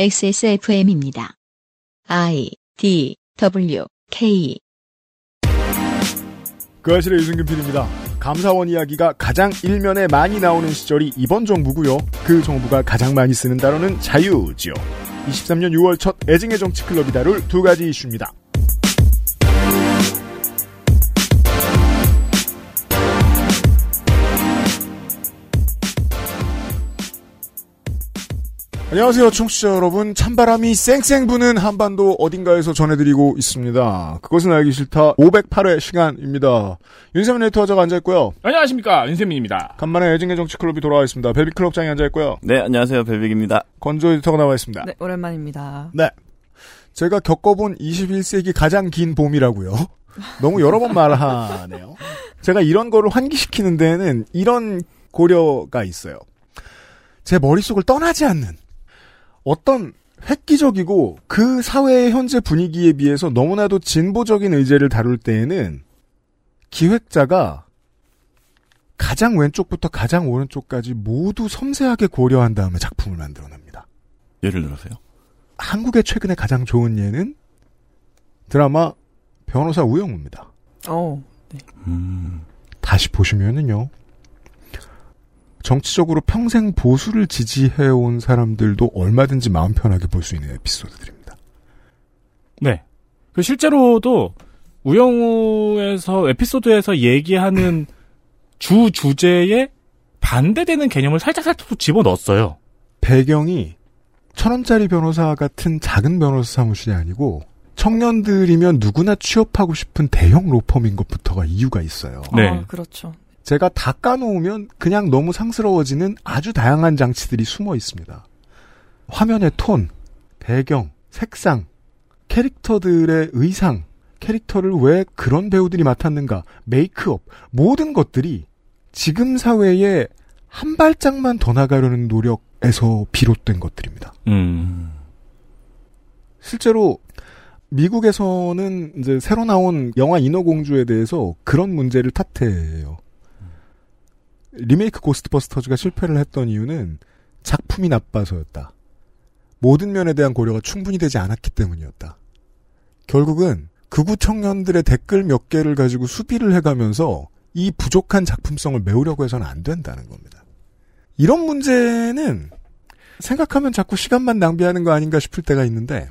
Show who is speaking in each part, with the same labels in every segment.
Speaker 1: XSFM입니다. I D W K
Speaker 2: 그 아실의 유승균 PD입니다. 감사원 이야기가 가장 일면에 많이 나오는 시절이 이번 정부고요. 그 정부가 가장 많이 쓰는 단어는 자유지요. 23년 6월 첫 애증의 정치 클럽이 다룰 두 가지 이슈입니다. 안녕하세요, 청취자 여러분. 찬바람이 쌩쌩 부는 한반도 어딘가에서 전해드리고 있습니다. 그것은 알기 싫다 508회 시간입니다. 윤세민 레이터가 앉아있고요.
Speaker 3: 안녕하십니까 윤세민입니다.
Speaker 2: 간만에 애증의 정치 클럽이 돌아와 있습니다. 베비클럽장이 앉아있고요.
Speaker 4: 네, 안녕하세요. 벨빅입니다.
Speaker 2: 건조 에디터가 나와 있습니다.
Speaker 5: 네, 오랜만입니다.
Speaker 2: 네. 제가 겪어본 21세기 가장 긴 봄이라고요. 너무 여러 번 말하네요. 제가 이런 거를 환기시키는 데에는 이런 고려가 있어요. 제 머릿속을 떠나지 않는 어떤 획기적이고 그 사회의 현재 분위기에 비해서 너무나도 진보적인 의제를 다룰 때에는 기획자가 가장 왼쪽부터 가장 오른쪽까지 모두 섬세하게 고려한 다음에 작품을 만들어냅니다.
Speaker 4: 예를 들어서요.
Speaker 2: 한국의 최근에 가장 좋은 예는 드라마 변호사 우영우입니다.
Speaker 5: 어,
Speaker 4: 음,
Speaker 2: 다시 보시면은요. 정치적으로 평생 보수를 지지해온 사람들도 얼마든지 마음 편하게 볼 수 있는 에피소드들입니다.
Speaker 3: 네. 그 실제로도 우영우에서 에피소드에서 얘기하는 주 주제에 반대되는 개념을 살짝살짝 또 집어넣었어요.
Speaker 2: 배경이 천 원짜리 변호사 같은 작은 변호사 사무실이 아니고 청년들이면 누구나 취업하고 싶은 대형 로펌인 것부터가 이유가 있어요.
Speaker 3: 네.
Speaker 5: 아, 그렇죠.
Speaker 2: 제가 다 까놓으면 그냥 너무 상스러워지는 아주 다양한 장치들이 숨어 있습니다. 화면의 톤, 배경, 색상, 캐릭터들의 의상, 캐릭터를 왜 그런 배우들이 맡았는가, 메이크업, 모든 것들이 지금 사회에 한 발짝만 더 나가려는 노력에서 비롯된 것들입니다.
Speaker 3: 음.
Speaker 2: 실제로 미국에서는 이제 새로 나온 영화 인어공주에 대해서 그런 문제를 탓해요. 리메이크 고스트버스터즈가 실패를 했던 이유는 작품이 나빠서였다. 모든 면에 대한 고려가 충분히 되지 않았기 때문이었다. 결국은 극우 청년들의 댓글 몇 개를 가지고 수비를 해가면서 이 부족한 작품성을 메우려고 해서는 안 된다는 겁니다. 이런 문제는 생각하면 자꾸 시간만 낭비하는 거 아닌가 싶을 때가 있는데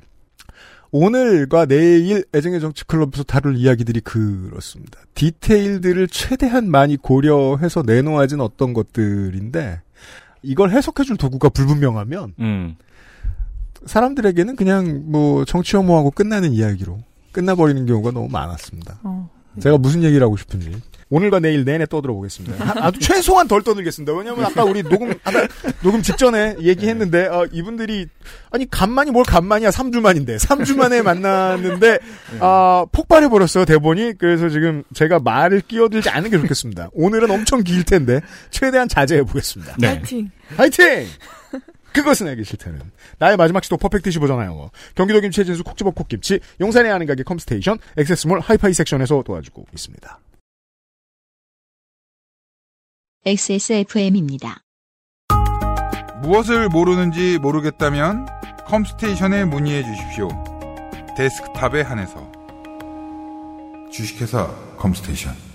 Speaker 2: 오늘과 내일 애정의 정치 클럽에서 다룰 이야기들이 그렇습니다. 디테일들을 최대한 많이 고려해서 내놓아진 어떤 것들인데 이걸 해석해줄 도구가 불분명하면
Speaker 3: 음.
Speaker 2: 사람들에게는 그냥 뭐 정치 혐오하고 끝나는 이야기로 끝나버리는 경우가 너무 많았습니다.
Speaker 5: 어.
Speaker 2: 제가 무슨 얘기를 하고 싶은지 오늘과 내일 내내 떠들어 보겠습니다. 하- 아주 최소한 덜 떠들겠습니다. 왜냐하면 아까 우리 녹음 아까 녹음 직전에 얘기했는데 어, 이분들이 아니 간만이 뭘 간만이야 3주 만인데 3주 만에 만났는데 아, 폭발해 버렸어요 대본이 그래서 지금 제가 말을 끼어들지 않는 게 좋겠습니다. 오늘은 엄청 길 텐데 최대한 자제해 보겠습니다.
Speaker 3: 네.
Speaker 5: 파이팅!
Speaker 2: 화이팅! 그것은 알기 싫다는 나의 마지막 시도 퍼펙트 15잖아요. 경기도 김치 진수 콕집업 콕김치 용산에 아는 가게 컴스테이션 액세스몰 하이파이 섹션에서 도와주고 있습니다.
Speaker 1: XSFM입니다.
Speaker 6: 무엇을 모르는지 모르겠다면 컴스테이션에 문의해 주십시오. 데스크탑에 한해서 주식회사 컴스테이션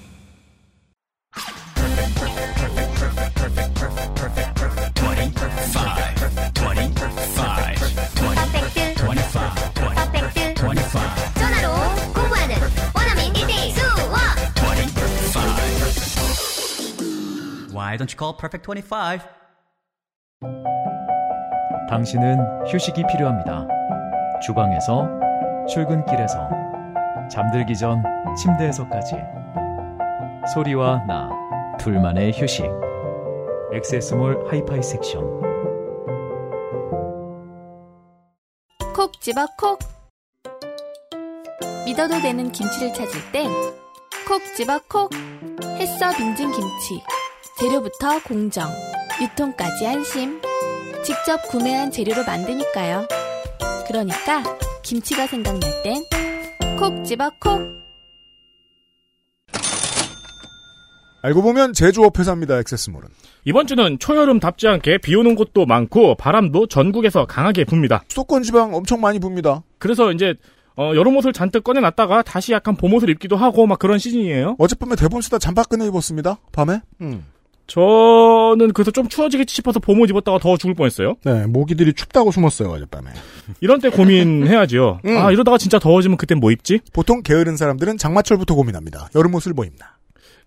Speaker 7: Why don't you call Perfect 25?
Speaker 8: 당신은 휴식이 필요합니다. 주방에서, 출근길에서, 잠들기 전 침대에서까지. 소리와 나, 둘만의 휴식. 액세스몰 하이파이 섹션.
Speaker 9: 콕 집어 콕 믿어도 되는 김치를 찾을 땐 콕 집어 콕 햇서 빙진 김치 재료부터 공정 유통까지 안심 직접 구매한 재료로 만드니까요 그러니까 김치가 생각날 땐 콕 집어 콕
Speaker 2: 알고 보면 제조업 회사입니다. 액세스몰은.
Speaker 3: 이번 주는 초여름 답지 않게 비 오는 곳도 많고 바람도 전국에서 강하게 붑니다.
Speaker 2: 수도권 지방 엄청 많이 붑니다.
Speaker 3: 그래서 이제 어, 여름 옷을 잔뜩 꺼내놨다가 다시 약간 봄 옷을 입기도 하고 막 그런 시즌이에요.
Speaker 2: 어젯밤에 대본 쓰다 잠바 꺼내 입었습니다. 밤에. 음.
Speaker 3: 저는 그래서 좀 추워지겠지 싶어서 봄옷 입었다가 더 죽을 뻔했어요.
Speaker 2: 네, 모기들이 춥다고 숨었어요 어젯밤에.
Speaker 3: 이런 때 고민해야지요.
Speaker 2: 음.
Speaker 3: 아 이러다가 진짜 더워지면 그땐 뭐 입지?
Speaker 2: 보통 게으른 사람들은 장마철부터 고민합니다. 여름 옷을 뭐 입나.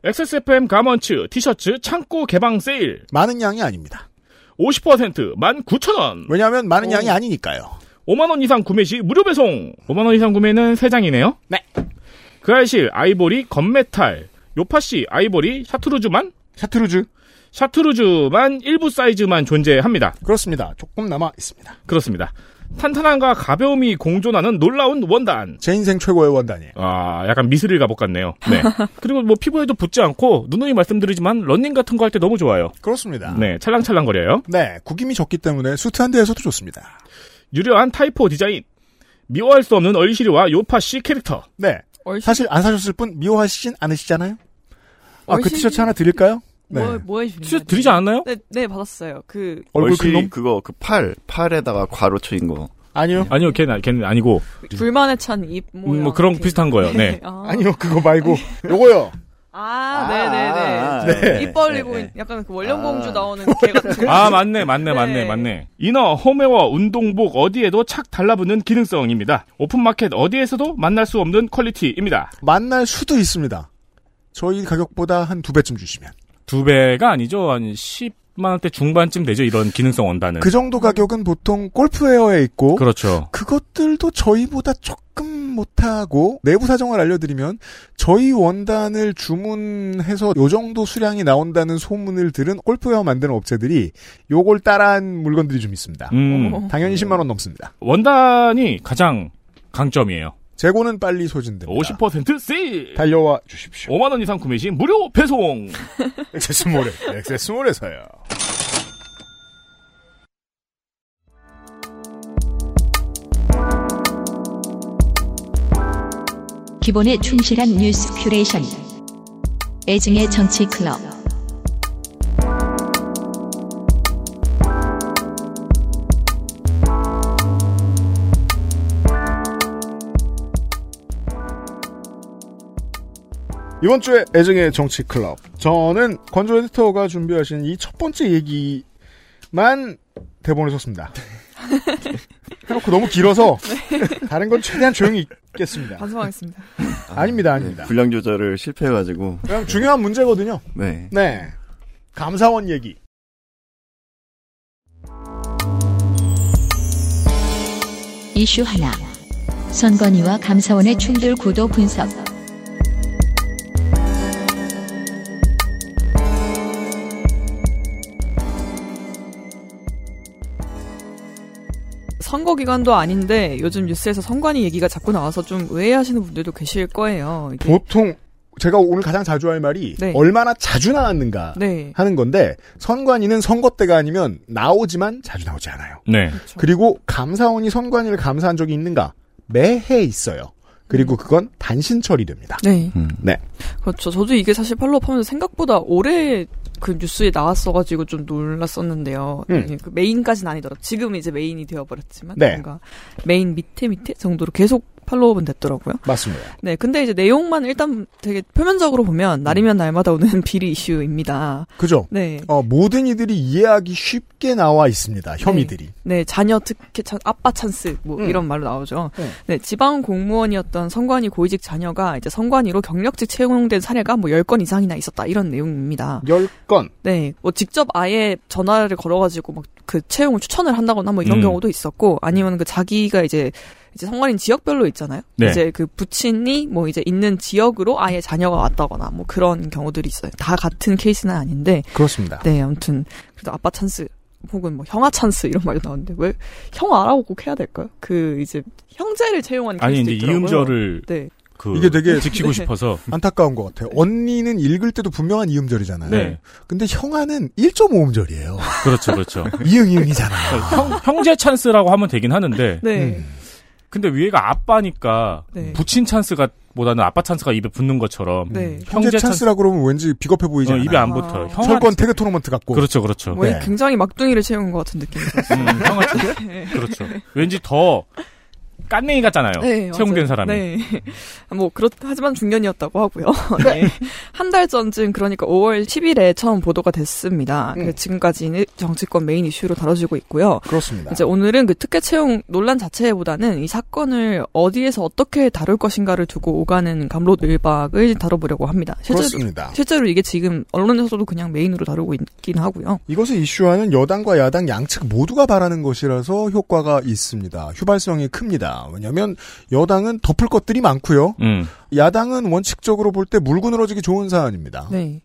Speaker 3: XSFM 가먼츠 티셔츠 창고 개방 세일
Speaker 2: 많은 양이 아닙니다.
Speaker 3: 50% 19,000원.
Speaker 2: 왜냐하면 많은 양이 아니니까요.
Speaker 3: 5만 원 이상 구매 시 무료 배송. 5만 원 이상 구매는 3장이네요.
Speaker 2: 네.
Speaker 3: 그 알실 아이보리 gunmetal 요파시 아이보리 chartreuse만 chartreuse chartreuse만 일부 사이즈만 존재합니다.
Speaker 2: 그렇습니다. 조금 남아 있습니다.
Speaker 3: 그렇습니다. 탄탄함과 가벼움이 공존하는 놀라운 원단.
Speaker 2: 제 인생 최고의 원단이에요.
Speaker 3: 아, 약간 mithril 갑옷 같네요. 네. 그리고 뭐 피부에도 붙지 않고 누누이 말씀드리지만 런닝 같은 거 할 때 너무 좋아요.
Speaker 2: 그렇습니다.
Speaker 3: 네, 찰랑찰랑거려요.
Speaker 2: 네, 구김이 적기 때문에 수트 한 대에서도 좋습니다.
Speaker 3: 유려한 타이포 디자인. 미워할 수 없는 얼시리와 요파시 캐릭터.
Speaker 2: 네,
Speaker 5: 얼씬
Speaker 2: 사실 안 사셨을 뿐 미워하시진 않으시잖아요. 아, 그
Speaker 5: 얼씬-
Speaker 2: 티셔츠 하나 드릴까요? 네.
Speaker 5: 뭐, 뭐 해주신
Speaker 3: 티셔츠 드리지 않았나요?
Speaker 5: 네, 네, 받았어요. 그,
Speaker 2: 얼굴 큰 놈?
Speaker 4: 그거 그 팔 팔에다가 괄호 쳐인 거.
Speaker 2: 아니요.
Speaker 3: 아니요, 걔는, 걔는 아니고.
Speaker 5: 불만에 찬 입, 뭐.
Speaker 3: 음, 뭐 그런 비슷한 거예요. 네.
Speaker 5: 아,
Speaker 2: 아니요, 그거 말고 요거요.
Speaker 5: 아,
Speaker 4: 아,
Speaker 5: 네네네.
Speaker 2: 네.
Speaker 5: 입 벌리고,
Speaker 4: 네, 네.
Speaker 5: 약간 그 원령공주
Speaker 4: 아.
Speaker 5: 나오는 개 같은.
Speaker 3: 아, 맞네, 맞네, 맞네,
Speaker 5: 네.
Speaker 3: 맞네. inner, 홈웨어, 운동복 어디에도 착 달라붙는 기능성입니다. 오픈마켓 어디에서도 만날 수 없는 quality입니다.
Speaker 2: 만날 수도 있습니다. 저희 가격보다 한 두 배쯤 주시면.
Speaker 3: 두 배가 아니죠. 한 10만 원대 중반쯤 되죠. 이런 기능성 원단은.
Speaker 2: 그 정도 가격은 보통 골프웨어에 있고
Speaker 3: 그렇죠.
Speaker 2: 그것들도 저희보다 조금 못하고 내부 사정을 알려드리면 저희 원단을 주문해서 요 정도 수량이 나온다는 소문을 들은 골프웨어 만드는 업체들이 요걸 따라한 물건들이 좀 있습니다.
Speaker 3: 음,
Speaker 2: 당연히 10만 원 넘습니다.
Speaker 3: 원단이 가장 강점이에요.
Speaker 2: 재고는 빨리 소진됩니다.
Speaker 3: 50% 세일!
Speaker 2: 달려와 주십시오.
Speaker 3: 5만원 이상 구매 시 무료 배송!
Speaker 2: 액세스몰에 액세스몰에서요.
Speaker 1: 기본에 충실한 뉴스 큐레이션. 애증의 정치 클럽.
Speaker 2: 이번 주에 애증의 정치 클럽. 저는 건조 에디터가 준비하신 이 첫 번째 얘기만 대본을 썼습니다. 해놓고 너무 길어서 다른 건 최대한 조용히 있겠습니다.
Speaker 5: 반성하겠습니다.
Speaker 2: 아 닙니다, 아닙니다.
Speaker 4: 네, 분량 조절을 실패해가지고.
Speaker 2: 그냥 중요한 문제거든요.
Speaker 4: 네.
Speaker 2: 네. 감사원 얘기.
Speaker 1: 이슈 하나. 선건위와 감사원의 충돌 구도 분석.
Speaker 5: 선거 기간도 아닌데 요즘 뉴스에서 선관위 얘기가 자꾸 나와서 좀 의아해하시는 분들도 계실 거예요. 이게-
Speaker 2: 보통 제가 오늘 가장 자주 할 말이
Speaker 5: 네.
Speaker 2: 얼마나 자주 나왔는가
Speaker 5: 네.
Speaker 2: 하는 건데 선관위는 선거 때가 아니면 나오지만 자주 나오지 않아요.
Speaker 3: 네.
Speaker 5: 그렇죠.
Speaker 2: 그리고 감사원이 선관위를 감사한 적이 있는가? 매해 있어요. 그리고 그건 단신 처리됩니다.
Speaker 5: 네.
Speaker 4: 음.
Speaker 2: 네.
Speaker 5: 그렇죠. 저도 이게 사실 팔로우하면서 생각보다 오래 그 뉴스에 나왔어가지고 좀 놀랐었는데요.
Speaker 2: 음.
Speaker 5: 그 메인까지는 아니더라도 지금 이제 메인이 되어버렸지만
Speaker 2: 네.
Speaker 5: 뭔가 메인 밑에 밑에 정도로 계속 follow-up은 됐더라고요.
Speaker 2: 맞습니다.
Speaker 5: 네, 근데 이제 내용만 일단 되게 표면적으로 보면 날이면 날마다 오는 비리 이슈입니다.
Speaker 2: 그죠?
Speaker 5: 네.
Speaker 2: 어, 모든 이들이 이해하기 쉽게 나와 있습니다. 혐의들이.
Speaker 5: 네, 자녀 특혜 찬, 아빠 찬스 뭐
Speaker 2: 음.
Speaker 5: 이런 말로 나오죠.
Speaker 2: 네.
Speaker 5: 네, 지방 공무원이었던 선관위 고위직 자녀가 이제 선관위로 경력직 채용된 사례가 뭐 10건 이상이나 있었다 이런 내용입니다.
Speaker 2: 열 건.
Speaker 5: 네, 뭐 직접 아예 전화를 걸어 가지고 막 그 채용을 추천을 한다거나 뭐 이런
Speaker 3: 음.
Speaker 5: 경우도 있었고 아니면 그 자기가 이제 이제 선관위는 지역별로 있잖아요.
Speaker 3: 네.
Speaker 5: 이제 그 부친이 뭐 이제 있는 지역으로 아예 자녀가 왔다거나 뭐 그런 경우들이 있어요. 다 같은 케이스는 아닌데
Speaker 2: 그렇습니다.
Speaker 5: 네, 아무튼 그래도 아빠 찬스 혹은 뭐 형아 찬스 이런 말도 나오는데 왜 형아라고 꼭 해야 될까요? 그 이제 형제를 채용한
Speaker 3: 아니, 이제
Speaker 5: 있더라고요.
Speaker 3: 이음절을
Speaker 5: 네.
Speaker 3: 그
Speaker 2: 이게 되게
Speaker 3: 지키고
Speaker 5: 네.
Speaker 3: 싶어서.
Speaker 2: 안타까운 것 같아요. 언니는 읽을 때도 분명한 이음절이잖아요.
Speaker 3: 네.
Speaker 2: 근데 형아는 1.5음절이에요.
Speaker 3: 그렇죠, 그렇죠.
Speaker 2: 이응 이응이잖아요.
Speaker 3: 형, 형제 찬스라고 하면 되긴 하는데,
Speaker 5: 네.
Speaker 2: 음.
Speaker 3: 근데 위에가 아빠니까
Speaker 5: 네.
Speaker 3: 부친 찬스가 보다는 아빠 찬스가 입에 붙는 것처럼
Speaker 5: 네.
Speaker 2: 형제, 찬스 라 그러면 왠지 비겁해 보이지
Speaker 3: 어. 입에 안
Speaker 5: 아.
Speaker 3: 붙어요. 형아
Speaker 2: 철권 태그 토너먼트 같고.
Speaker 3: 그렇죠, 그렇죠.
Speaker 5: 왜
Speaker 2: 네.
Speaker 5: 굉장히 막둥이를 채용한 것 같은 느낌이 들었어요.
Speaker 3: 음, 형아 그렇죠. 왠지 더 깐냉이 같잖아요.
Speaker 5: 네,
Speaker 3: 채용된
Speaker 5: 맞아요.
Speaker 3: 사람이.
Speaker 5: 네. 뭐 그렇 하지만 중년이었다고 하고요. 네. 한 달 전쯤 그러니까 5월 10일에 처음 보도가 됐습니다.
Speaker 2: 음.
Speaker 5: 그래서 지금까지는 정치권 메인 이슈로 다뤄지고 있고요.
Speaker 2: 그렇습니다.
Speaker 5: 이제 오늘은 그 특혜 채용 논란 자체보다는 이 사건을 어디에서 어떻게 다룰 것인가를 두고 오가는 감로늘박을 다뤄보려고 합니다. 실제로,
Speaker 2: 그렇습니다.
Speaker 5: 실제로 이게 지금 언론에서도 그냥 메인으로 다루고 있긴 하고요.
Speaker 2: 이것을 이슈하는 여당과 야당 양측 모두가 바라는 것이라서 효과가 있습니다. 휴발성이 큽니다. 왜냐하면 여당은 덮을 것들이 많고요.
Speaker 3: 음.
Speaker 2: 야당은 원칙적으로 볼 때 물고 늘어지기 좋은 사안입니다.
Speaker 5: 네.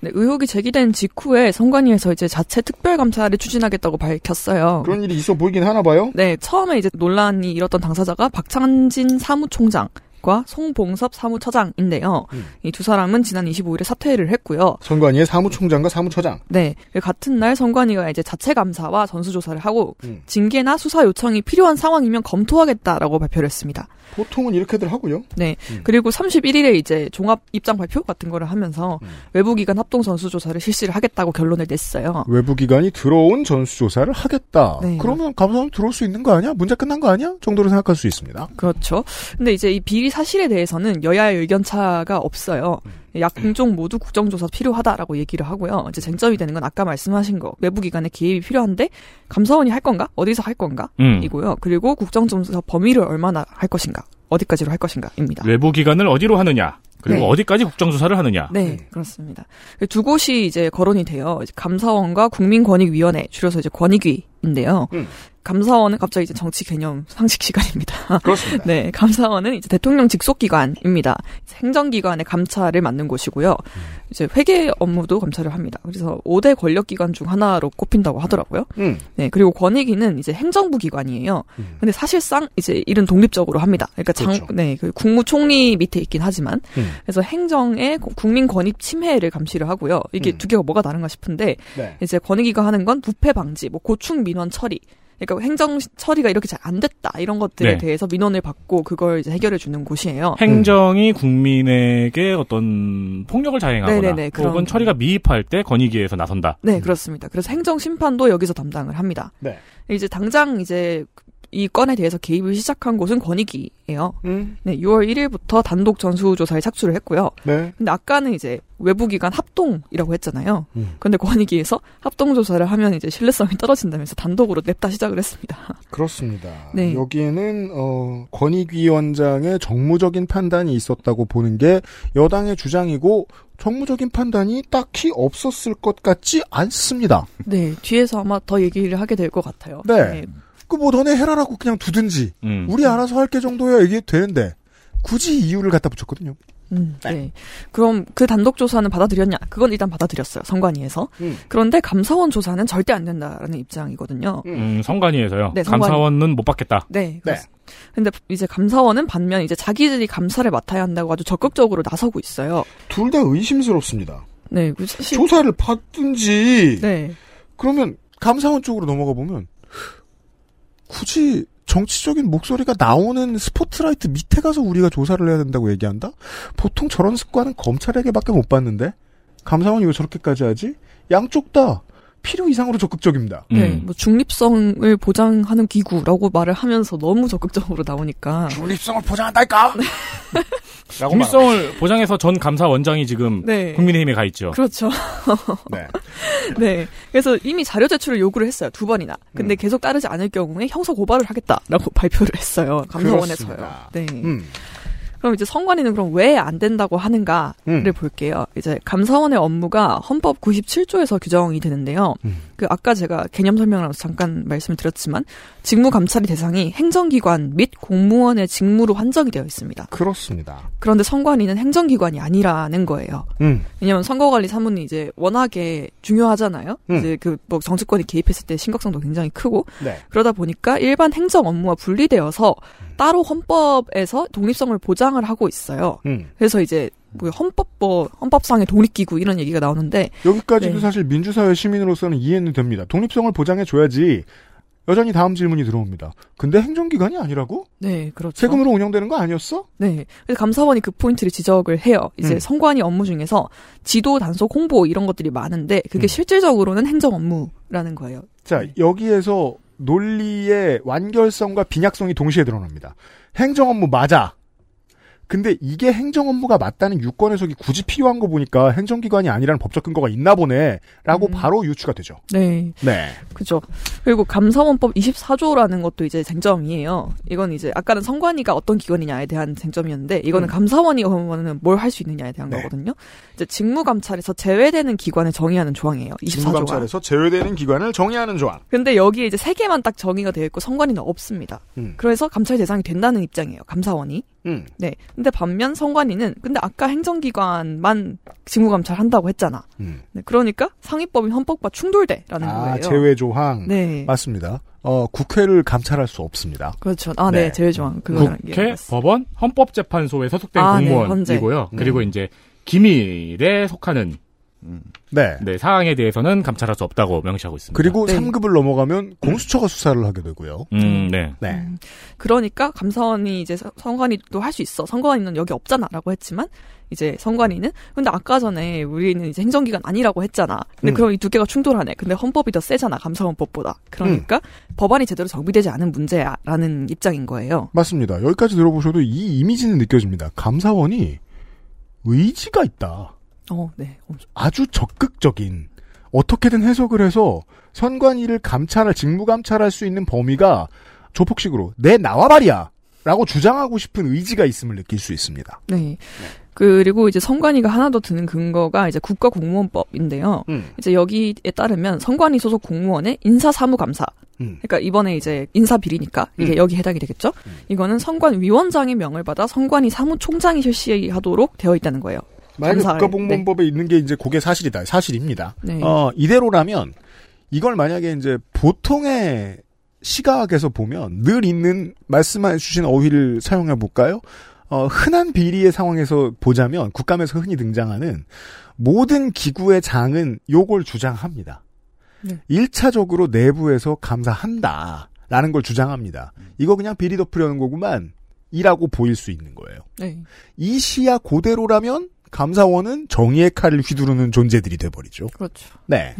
Speaker 5: 네, 의혹이 제기된 직후에 선관위에서 이제 자체 특별감사를 추진하겠다고 밝혔어요.
Speaker 2: 그런 일이 있어 보이긴 하나 봐요.
Speaker 5: 네, 처음에 이제 논란이 일었던 당사자가 박찬진 사무총장 과 송봉섭 사무처장인데요.
Speaker 2: 음.
Speaker 5: 이두 사람은 지난 25일에 사퇴를 했고요.
Speaker 2: 선관위의 사무총장과 사무처장.
Speaker 5: 네, 그 같은 날 선관위가 이제 자체 감사와 전수조사를 하고
Speaker 2: 음.
Speaker 5: 징계나 수사 요청이 필요한 상황이면 검토하겠다라고 발표를 했습니다.
Speaker 2: 보통은 이렇게들 하고요.
Speaker 5: 네.
Speaker 2: 음.
Speaker 5: 그리고 31일에 이제 종합 입장 발표 같은 거를 하면서
Speaker 2: 음.
Speaker 5: 외부기관 합동 전수조사를 실시를 하겠다고 결론을 냈어요.
Speaker 2: 외부 기관이 들어온 전수조사를 하겠다.
Speaker 5: 네.
Speaker 2: 그러면 감사원 들어올 수 있는 거 아니야? 문제 끝난 거 아니야? 정도로 생각할 수 있습니다.
Speaker 5: 그렇죠. 근데 이제 이 비리 사실에 대해서는 여야의 의견 차가 없어요. 양쪽 모두 국정조사 필요하다라고 얘기를 하고요. 이제 쟁점이 되는 건 아까 말씀하신 거 외부기관의 개입이 필요한데 감사원이 할 건가? 어디서 할 건가?
Speaker 3: 음.
Speaker 5: 이고요. 그리고 국정조사 범위를 얼마나 할 것인가? 어디까지로 할 것인가입니다.
Speaker 3: 외부 기관을 어디로 하느냐. 그리고
Speaker 5: 네.
Speaker 3: 어디까지 국정조사를 하느냐.
Speaker 5: 네, 그렇습니다. 두 곳이 이제 거론이 돼요. 이제 감사원과 국민권익위원회, 줄여서 이제 권익위인데요.
Speaker 2: 음.
Speaker 5: 감사원은 갑자기 이제 정치 개념 상식 시간입니다.
Speaker 2: 그렇습니다.
Speaker 5: 네, 감사원은 이제 대통령 직속 기관입니다. 이제 행정 기관의 감찰을 맡는 곳이고요. 이제 회계 업무도 감찰을 합니다. 그래서 5대 권력 기관 중 하나로 꼽힌다고 하더라고요.
Speaker 2: 음.
Speaker 5: 네, 그리고 권익위는 이제 행정부 기관이에요.
Speaker 2: 음.
Speaker 5: 근데 사실상 이제 일은 독립적으로 합니다. 그러니까 장,
Speaker 2: 그렇죠.
Speaker 5: 네, 그 국무총리 밑에 있긴 하지만
Speaker 2: 음.
Speaker 5: 그래서 행정의 국민 권익 침해를 감시를 하고요. 이게
Speaker 2: 음.
Speaker 5: 두 개가 뭐가 다른가 싶은데
Speaker 2: 네.
Speaker 5: 이제 권익위가 하는 건 부패 방지, 뭐 고충 민원 처리. 그러니까 행정 처리가 이렇게 잘 안 됐다 이런 것들에
Speaker 3: 네.
Speaker 5: 대해서 민원을 받고 그걸 이제 해결해 주는 곳이에요.
Speaker 3: 행정이 국민에게 어떤 폭력을 자행하거나
Speaker 5: 네네네, 그런-
Speaker 3: 혹은 처리가 미흡할 때 권익위에서 나선다.
Speaker 5: 네, 그렇습니다. 그래서 행정 심판도 여기서 담당을 합니다.
Speaker 2: 네.
Speaker 5: 이제 당장 이제 이 건에 대해서 개입을 시작한 곳은 권익위예요.
Speaker 2: 음.
Speaker 5: 네, 6월 1일부터 단독 전수조사에 착수를 했고요.
Speaker 2: 네.
Speaker 5: 근데 아까는 이제 외부기관 합동이라고 했잖아요.
Speaker 2: 음.
Speaker 5: 근데 권익위에서 합동조사를 하면 이제 신뢰성이 떨어진다면서 단독으로 냅다 시작을 했습니다.
Speaker 2: 그렇습니다.
Speaker 5: 네.
Speaker 2: 여기에는 어, 권익위원장의 정무적인 판단이 있었다고 보는 게 여당의 주장이고 정무적인 판단이 딱히 없었을 것 같지 않습니다.
Speaker 5: 네, 뒤에서 아마 더 얘기를 하게 될 것 같아요.
Speaker 2: 네. 그 뭐 너네 해라라고 그냥 두든지
Speaker 3: 음.
Speaker 2: 우리 알아서 할게 정도야 이게 되는데 굳이 이유를 갖다 붙였거든요.
Speaker 5: 음, 네. 그럼 그 단독 조사는 받아들였냐? 그건 일단 받아들였어요. 선관위에서.
Speaker 2: 음.
Speaker 5: 그런데 감사원 조사는 절대 안 된다라는 입장이거든요.
Speaker 3: 음, 성관위에서요.
Speaker 5: 네, 성관위.
Speaker 3: 감사원은 못 받겠다.
Speaker 5: 네. 그렇습니다. 근데 이제 감사원은 반면 이제 자기들이 감사를 맡아야 한다고 아주 적극적으로 나서고 있어요.
Speaker 2: 둘 다 의심스럽습니다.
Speaker 5: 네, 그 사실
Speaker 2: 조사를 받든지
Speaker 5: 네.
Speaker 2: 그러면 감사원 쪽으로 넘어가 보면 굳이 정치적인 목소리가 나오는 스포트라이트 밑에 가서 우리가 조사를 해야 된다고 얘기한다? 보통 저런 습관은 검찰에게밖에 못 봤는데 감사원이 왜 저렇게까지 하지? 양쪽 다 필요 이상으로 적극적입니다.
Speaker 5: 네,
Speaker 3: 음.
Speaker 5: 뭐 중립성을 보장하는 기구라고 말을 하면서 너무 적극적으로 나오니까
Speaker 2: 중립성을 보장한다니까.
Speaker 3: 중립성을 보장해서 전 감사 원장이 지금
Speaker 5: 네.
Speaker 3: 국민의힘에 가 있죠.
Speaker 5: 그렇죠.
Speaker 2: 네.
Speaker 5: 네. 그래서 이미 자료 제출을 요구를 했어요. 두 번이나. 근데
Speaker 2: 음.
Speaker 5: 계속 따르지 않을 경우에 형사 고발을 하겠다라고 발표를 했어요. 감사원에서요.
Speaker 2: 그렇습니다.
Speaker 5: 네.
Speaker 2: 음.
Speaker 5: 그럼 이제 선관위는 그럼 왜 안 된다고 하는가를
Speaker 2: 음.
Speaker 5: 볼게요. 이제 감사원의 업무가 헌법 97조에서 규정이 되는데요.
Speaker 2: 음.
Speaker 5: 그 아까 제가 개념 설명하면서 잠깐 말씀을 드렸지만 직무 감찰의 대상이 행정기관 및 공무원의 직무로 한정이 되어 있습니다.
Speaker 2: 그렇습니다.
Speaker 5: 그런데 선관위는 행정기관이 아니라는 거예요.
Speaker 2: 음.
Speaker 5: 왜냐하면 선거관리 사무는 이제 워낙에 중요하잖아요.
Speaker 2: 음.
Speaker 5: 이제 그 뭐 정치권이 개입했을 때 심각성도 굉장히 크고
Speaker 2: 네.
Speaker 5: 그러다 보니까 일반 행정 업무와 분리되어서 따로 헌법에서 독립성을 보장을 하고 있어요.
Speaker 2: 음.
Speaker 5: 그래서 이제 뭐 헌법 뭐 헌법상의 독립기구 이런 얘기가 나오는데
Speaker 2: 여기까지도
Speaker 5: 네.
Speaker 2: 사실 민주사회 시민으로서는 이해는 됩니다. 독립성을 보장해 줘야지 여전히 다음 질문이 들어옵니다. 근데 행정기관이 아니라고?
Speaker 5: 네, 그렇죠.
Speaker 2: 세금으로 운영되는 거 아니었어?
Speaker 5: 네. 그래서 감사원이 그 포인트를 지적을 해요. 이제
Speaker 2: 음.
Speaker 5: 선관위 업무 중에서 지도, 단속, 홍보 이런 것들이 많은데 그게
Speaker 2: 음.
Speaker 5: 실질적으로는 행정 업무라는 거예요.
Speaker 2: 자, 여기에서 논리의 완결성과 빈약성이 동시에 드러납니다. 행정 업무 맞아. 근데 이게 행정 업무가 맞다는 유권 해석이 굳이 필요한 거 보니까 행정기관이 아니라는 법적 근거가 있나 보네. 라고
Speaker 5: 음.
Speaker 2: 바로 유추가 되죠.
Speaker 5: 네.
Speaker 2: 네.
Speaker 5: 그죠. 그리고 감사원법 24조라는 것도 이제 쟁점이에요. 이건 이제 아까는 선관위가 어떤 기관이냐에 대한 쟁점이었는데 이거는
Speaker 2: 음.
Speaker 5: 감사원이 그러면은 뭘 할 수 있느냐에 대한
Speaker 2: 네.
Speaker 5: 거거든요. 이제 직무감찰에서 제외되는 기관을 정의하는 조항이에요. 24조가.
Speaker 2: 직무감찰에서 제외되는 기관을 정의하는 조항.
Speaker 5: 근데 여기에 이제 세 개만 딱 정의가 되어 있고 선관위는 없습니다.
Speaker 2: 음.
Speaker 5: 그래서 감찰 대상이 된다는 입장이에요. 감사원이.
Speaker 2: 음.
Speaker 5: 네. 근데 반면 선관위는 근데 아까 행정기관만 직무 감찰 한다고 했잖아.
Speaker 2: 음.
Speaker 5: 네. 그러니까 상위법인 헌법과 충돌돼라는
Speaker 2: 아,
Speaker 5: 거예요.
Speaker 2: 제외 조항.
Speaker 5: 네.
Speaker 2: 맞습니다. 어, 국회를 감찰할 수 없습니다.
Speaker 5: 그렇죠. 아, 네.
Speaker 2: 네.
Speaker 5: 제외 조항. 그거랑
Speaker 3: 국회, 법원, 헌법재판소에 소속된
Speaker 5: 아, 네,
Speaker 3: 공무원이고요.
Speaker 5: 헌재.
Speaker 3: 그리고
Speaker 5: 네.
Speaker 3: 이제 기밀에 속하는
Speaker 2: 네.
Speaker 3: 네, 사항에 대해서는 감찰할 수 없다고 명시하고 있습니다.
Speaker 2: 그리고
Speaker 5: 네.
Speaker 2: 3급을 넘어가면 공수처가 수사를 하게 되고요.
Speaker 3: 음, 네.
Speaker 2: 네.
Speaker 5: 그러니까 감사원이 이제 서- 선관위도 할 수 있어. 선관위는 여기 없잖아라고 했지만 이제 선관위는 근데 아까 전에 우리는 이제 행정기관 아니라고 했잖아. 근데
Speaker 2: 음.
Speaker 5: 그럼 이 두 개가 충돌하네. 근데 헌법이 더 세잖아. 감사원법보다. 그러니까
Speaker 2: 음.
Speaker 5: 법안이 제대로 정비되지 않은 문제야라는 입장인 거예요.
Speaker 2: 맞습니다. 여기까지 들어보셔도 이 이미지는 느껴집니다. 감사원이 의지가 있다.
Speaker 5: 어, 네. 엄청-
Speaker 2: 아주 적극적인 어떻게든 해석을 해서 선관위를 감찰할 직무 감찰할 수 있는 범위가 조폭식으로 내 나와 말이야 라고 주장하고 싶은 의지가 있음을 느낄 수 있습니다.
Speaker 5: 네. 그리고 이제 선관위가 하나 더 드는 근거가 이제 국가공무원법인데요.
Speaker 2: 음.
Speaker 5: 이제 여기에 따르면 선관위 소속 공무원의 인사사무감사.
Speaker 2: 음.
Speaker 5: 그러니까 이번에 이제 인사 비리니까 이게
Speaker 2: 음.
Speaker 5: 여기 해당이 되겠죠. 이거는 선관 위원장의 명을 받아 선관위 사무총장이 실시하도록 되어 있다는 거예요.
Speaker 2: 만약에
Speaker 5: 감사를.
Speaker 2: 국가공무원법에 있는 게 이제 그게 사실이다. 사실입니다.
Speaker 5: 네.
Speaker 2: 어, 이대로라면 이걸 만약에 이제 보통의 시각에서 보면 늘 있는 말씀해 주신 어휘를 사용해 볼까요? 어, 흔한 비리의 상황에서 보자면 국감에서 흔히 등장하는 모든 기구의 장은 요걸 주장합니다.
Speaker 5: 네.
Speaker 2: 1차적으로 내부에서 감사한다. 라는 걸 주장합니다. 이거 그냥 비리 덮으려는 거구만. 이라고 보일 수 있는 거예요.
Speaker 5: 네.
Speaker 2: 이 시야 고대로라면 감사원은 정의의 칼을 휘두르는 존재들이 돼버리죠.
Speaker 5: 그렇죠.
Speaker 2: 네.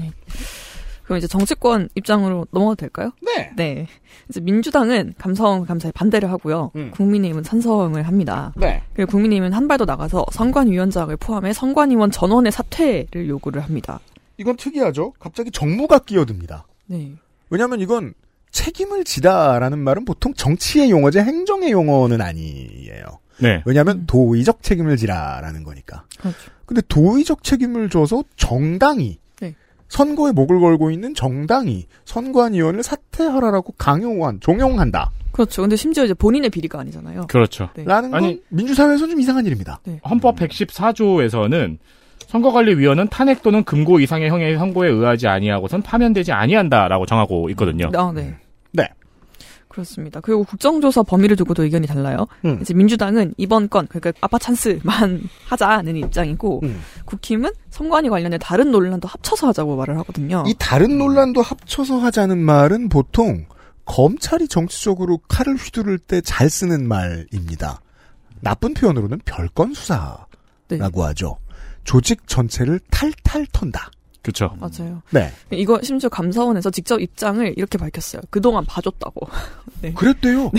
Speaker 5: 그럼 이제 정치권 입장으로 넘어가도 될까요?
Speaker 2: 네.
Speaker 5: 네. 이제 민주당은 감사원 감사에 반대를 하고요.
Speaker 2: 음.
Speaker 5: 국민의힘은 찬성을 합니다.
Speaker 2: 네.
Speaker 5: 그리고 국민의힘은 한발더 나가서 선관위원장을 포함해 선관위원 전원의 사퇴를 요구를 합니다.
Speaker 2: 이건 특이하죠. 갑자기 정무가 끼어듭니다.
Speaker 5: 네.
Speaker 2: 왜냐하면 이건 책임을 지다라는 말은 보통 정치의 용어지 행정의 용어는 아니에요.
Speaker 3: 네.
Speaker 2: 왜냐하면 도의적 책임을 지라라는 거니까.
Speaker 5: 그렇죠.
Speaker 2: 근데 도의적 책임을 져서 정당이
Speaker 5: 네.
Speaker 2: 선거에 목을 걸고 있는 정당이 선관위원을 사퇴하라라고 강요한 종용한다.
Speaker 5: 그렇죠. 근데 심지어 이제 본인의 비리가 아니잖아요.
Speaker 3: 그렇죠.
Speaker 5: 네.
Speaker 2: 라는 건
Speaker 3: 아니-
Speaker 2: 민주사회에서 좀 이상한 일입니다.
Speaker 3: 헌법 114조에서는 선거관리위원은 탄핵 또는 금고 이상의 형의 선고에 의하지 아니하고선 파면되지 아니한다라고 정하고 있거든요.
Speaker 5: 아, 네.
Speaker 2: 네.
Speaker 5: 그렇습니다. 그리고 국정조사 범위를 두고도 의견이 달라요.
Speaker 2: 음.
Speaker 5: 이제 민주당은 이번 건 그러니까 아빠 찬스만 하자는 입장이고
Speaker 2: 음.
Speaker 5: 국힘은 선관위 관련해 다른 논란도 합쳐서 하자고 말을 하거든요.
Speaker 2: 이 다른 논란도 합쳐서 하자는 말은 보통 검찰이 정치적으로 칼을 휘두를 때 잘 쓰는 말입니다. 나쁜 표현으로는 별건 수사라고
Speaker 5: 네.
Speaker 2: 하죠. 조직 전체를 탈탈 턴다.
Speaker 3: 그렇죠.
Speaker 5: 맞아요.
Speaker 2: 네.
Speaker 5: 이거 심지어 감사원에서 직접 입장을 이렇게 밝혔어요. 그동안 봐줬다고. 네.
Speaker 2: 그랬대요.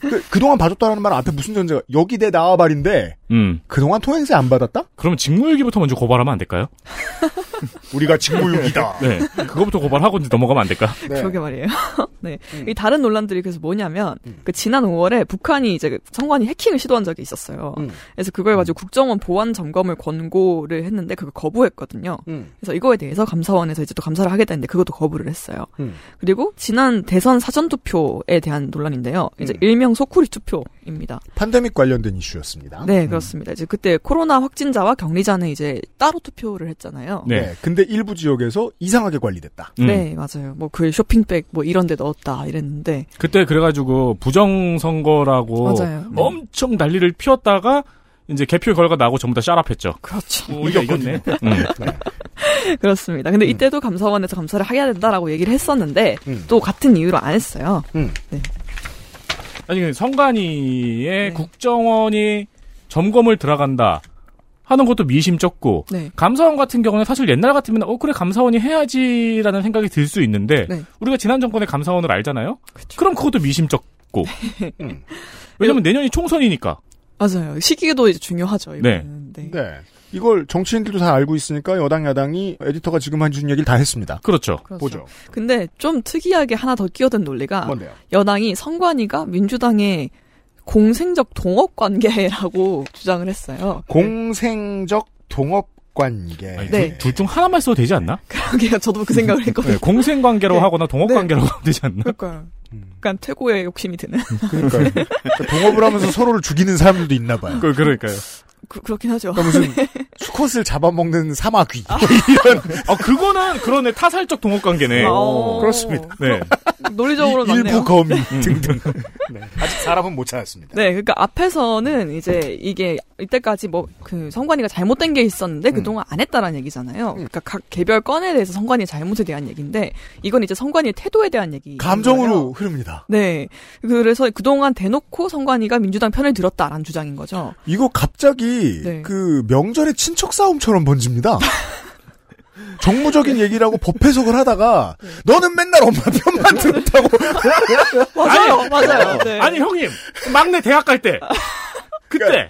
Speaker 2: 그, 그동안 봐줬다라는 말은 앞에 무슨 전제가 여기 내 나와발인데
Speaker 3: 음.
Speaker 2: 그동안 통행세 안 받았다?
Speaker 3: 그러면 직무유기부터 먼저 고발하면 안 될까요?
Speaker 2: 우리가 직무유기다.
Speaker 3: 네. 그거부터 고발하고 이제 넘어가면 안 될까?
Speaker 2: 네.
Speaker 5: 그러게 말이에요. 네.
Speaker 2: 음.
Speaker 5: 이 다른 논란들이 그래서 뭐냐면 그 지난 5월에 북한이 이제 그 선관위 해킹을 시도한 적이 있었어요.
Speaker 2: 음.
Speaker 5: 그래서 그걸 가지고 국정원 보안 점검을 권고를 했는데 그걸 거부했거든요.
Speaker 2: 음.
Speaker 5: 그래서 이거에 대해서 감사원에서 이제 또 감사를 하겠다는데 그것도 거부를 했어요.
Speaker 2: 음.
Speaker 5: 그리고 지난 대선 사전 투표에 대한 논란인데요. 이제
Speaker 2: 음.
Speaker 5: 일명 소쿠리 투표 입니다.
Speaker 2: 팬데믹 관련된 이슈였습니다.
Speaker 5: 네, 그렇습니다. 이제 그때 코로나 확진자와 격리자는 이제 따로 투표를 했잖아요.
Speaker 3: 네.
Speaker 2: 근데 일부 지역에서 이상하게 관리됐다.
Speaker 3: 음.
Speaker 5: 네, 맞아요. 뭐 그 쇼핑백 뭐 이런 데 넣었다 이랬는데
Speaker 3: 그때 그래 가지고 부정 선거라고
Speaker 5: 맞아요. 네.
Speaker 3: 엄청 난리를 피웠다가 이제 개표 결과 나고 전부 다 샤랍했죠.
Speaker 5: 그렇죠.
Speaker 3: 뭐 우리가 이겼네. 음.
Speaker 5: 그렇습니다. 근데 이때도 감사원에서 감사를 해야 된다라고 얘기를 했었는데
Speaker 2: 음.
Speaker 5: 또 같은 이유로 안 했어요.
Speaker 2: 음.
Speaker 5: 네.
Speaker 3: 아니 그 성관이의 국정원이 점검을 들어간다 하는 것도 미심쩍고
Speaker 5: 네.
Speaker 3: 감사원 같은 경우는 사실 옛날 같으면 어 그래 감사원이 해야지라는 생각이 들 수 있는데
Speaker 5: 네.
Speaker 3: 우리가 지난 정권의 감사원을 알잖아요. 그럼 그것도 미심쩍고 왜냐면 내년이 총선이니까.
Speaker 5: 맞아요. 시기도 이제 중요하죠.
Speaker 3: 네.
Speaker 5: 이거는. 네.
Speaker 2: 네. 이걸 정치인들도 다 알고 있으니까 여당 야당이 에디터가 지금 해준 얘기를 다 했습니다.
Speaker 3: 그렇죠.
Speaker 5: 그렇죠.
Speaker 2: 보죠.
Speaker 5: 근데 좀 특이하게 하나 더 끼어든 논리가
Speaker 2: 뭔데요?
Speaker 5: 여당이 성관이가 민주당의 공생적 동업 관계라고 주장을 했어요.
Speaker 2: 공생적 동업 관계.
Speaker 5: 네.
Speaker 3: 둘 중 하나만 써도 되지 않나?
Speaker 5: 그러게요. 저도 그 생각을 했거든요.
Speaker 3: 네, 공생 관계로
Speaker 5: 네.
Speaker 3: 하거나 동업
Speaker 5: 네.
Speaker 3: 관계로 하면 되지 않나?
Speaker 5: 그러니까요.
Speaker 2: 음.
Speaker 5: 약간 최고의 욕심이 드는.
Speaker 2: 그러니까요. 동업을 하면서 서로를 죽이는 사람들도 있나 봐요.
Speaker 3: 그, 그러니까요.
Speaker 5: 그, 그렇긴 하죠.
Speaker 2: 그러니까 무슨 수컷을 잡아먹는 사마귀.
Speaker 5: 아.
Speaker 2: 이런.
Speaker 3: 아, 그거는 그러네. 타살적 동업 관계네.
Speaker 5: 어.
Speaker 2: 그렇습니다.
Speaker 3: 네.
Speaker 5: 논리적으로 맞네요.
Speaker 2: 일부 거미 등등. 네. 아직 사람은 못 찾았습니다.
Speaker 5: 네, 그러니까 앞에서는 이제 이게 이때까지 뭐 그 성관이가 잘못된 게 있었는데 그동안 안 했다라는 얘기잖아요. 그러니까 각 개별 건에 대해서 성관이 잘못에 대한 얘기인데 이건 이제 성관이의 태도에 대한 얘기.
Speaker 2: 감정으로 흐릅니다.
Speaker 5: 네. 그래서 그동안 대놓고 성관이가 민주당 편을 들었다라는 주장인 거죠.
Speaker 2: 이거 갑자기
Speaker 5: 네.
Speaker 2: 그 명절의 친척 싸움처럼 번집니다. 정무적인 얘기라고 법 해석을 하다가 너는 맨날 엄마 편만 들었다고
Speaker 5: 맞아요, 맞아요. 네.
Speaker 3: 아니, 형님. 막내 대학 갈 때. 그때.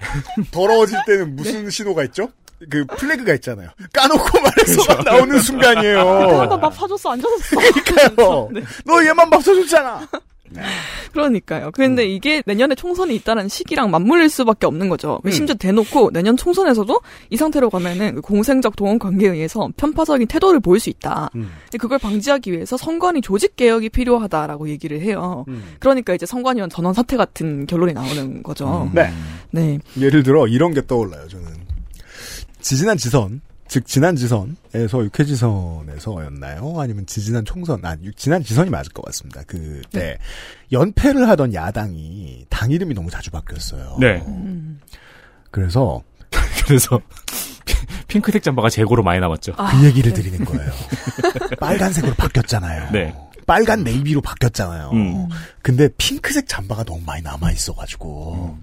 Speaker 2: 더러워질 때는 무슨 신호가 있죠? 그 플래그가 있잖아요. 까놓고 말해서 나오는 순간이에요.
Speaker 5: 한번 밥 사줬어, 안 줬어.
Speaker 2: 그러니까요. 너 얘만 밥 사줬잖아.
Speaker 5: 그러니까요. 그런데 이게 내년에 총선이 있다는 시기랑 맞물릴 수밖에 없는 거죠. 심지어 대놓고 내년 총선에서도 이 상태로 가면은 그 공생적 동원 관계에 의해서 편파적인 태도를 보일 수 있다. 근데 그걸 방지하기 위해서 선관위 조직 개혁이 필요하다라고 얘기를 해요. 그러니까 이제 선관위원 전원 사퇴 같은 결론이 나오는 거죠.
Speaker 2: 네.
Speaker 5: 네.
Speaker 2: 예를 들어 이런 게 떠올라요. 저는 지지난 지선, 즉 지난 지선에서 육회 지선에서였나요? 아니면 지지난 총선, 아 유- 지난 지선이 맞을 것 같습니다. 그때 연패를 하던 야당이 당 이름이 너무 자주 바뀌었어요.
Speaker 3: 네.
Speaker 2: 그래서
Speaker 3: 그래서 핑크색 잠바가 재고로 많이 남았죠.
Speaker 2: 그 얘기를 드리는 거예요. 빨간색으로 바뀌었잖아요.
Speaker 3: 네.
Speaker 2: 빨간 네이비로 바뀌었잖아요.
Speaker 3: 음.
Speaker 2: 근데 핑크색 잠바가 너무 많이 남아 있어가지고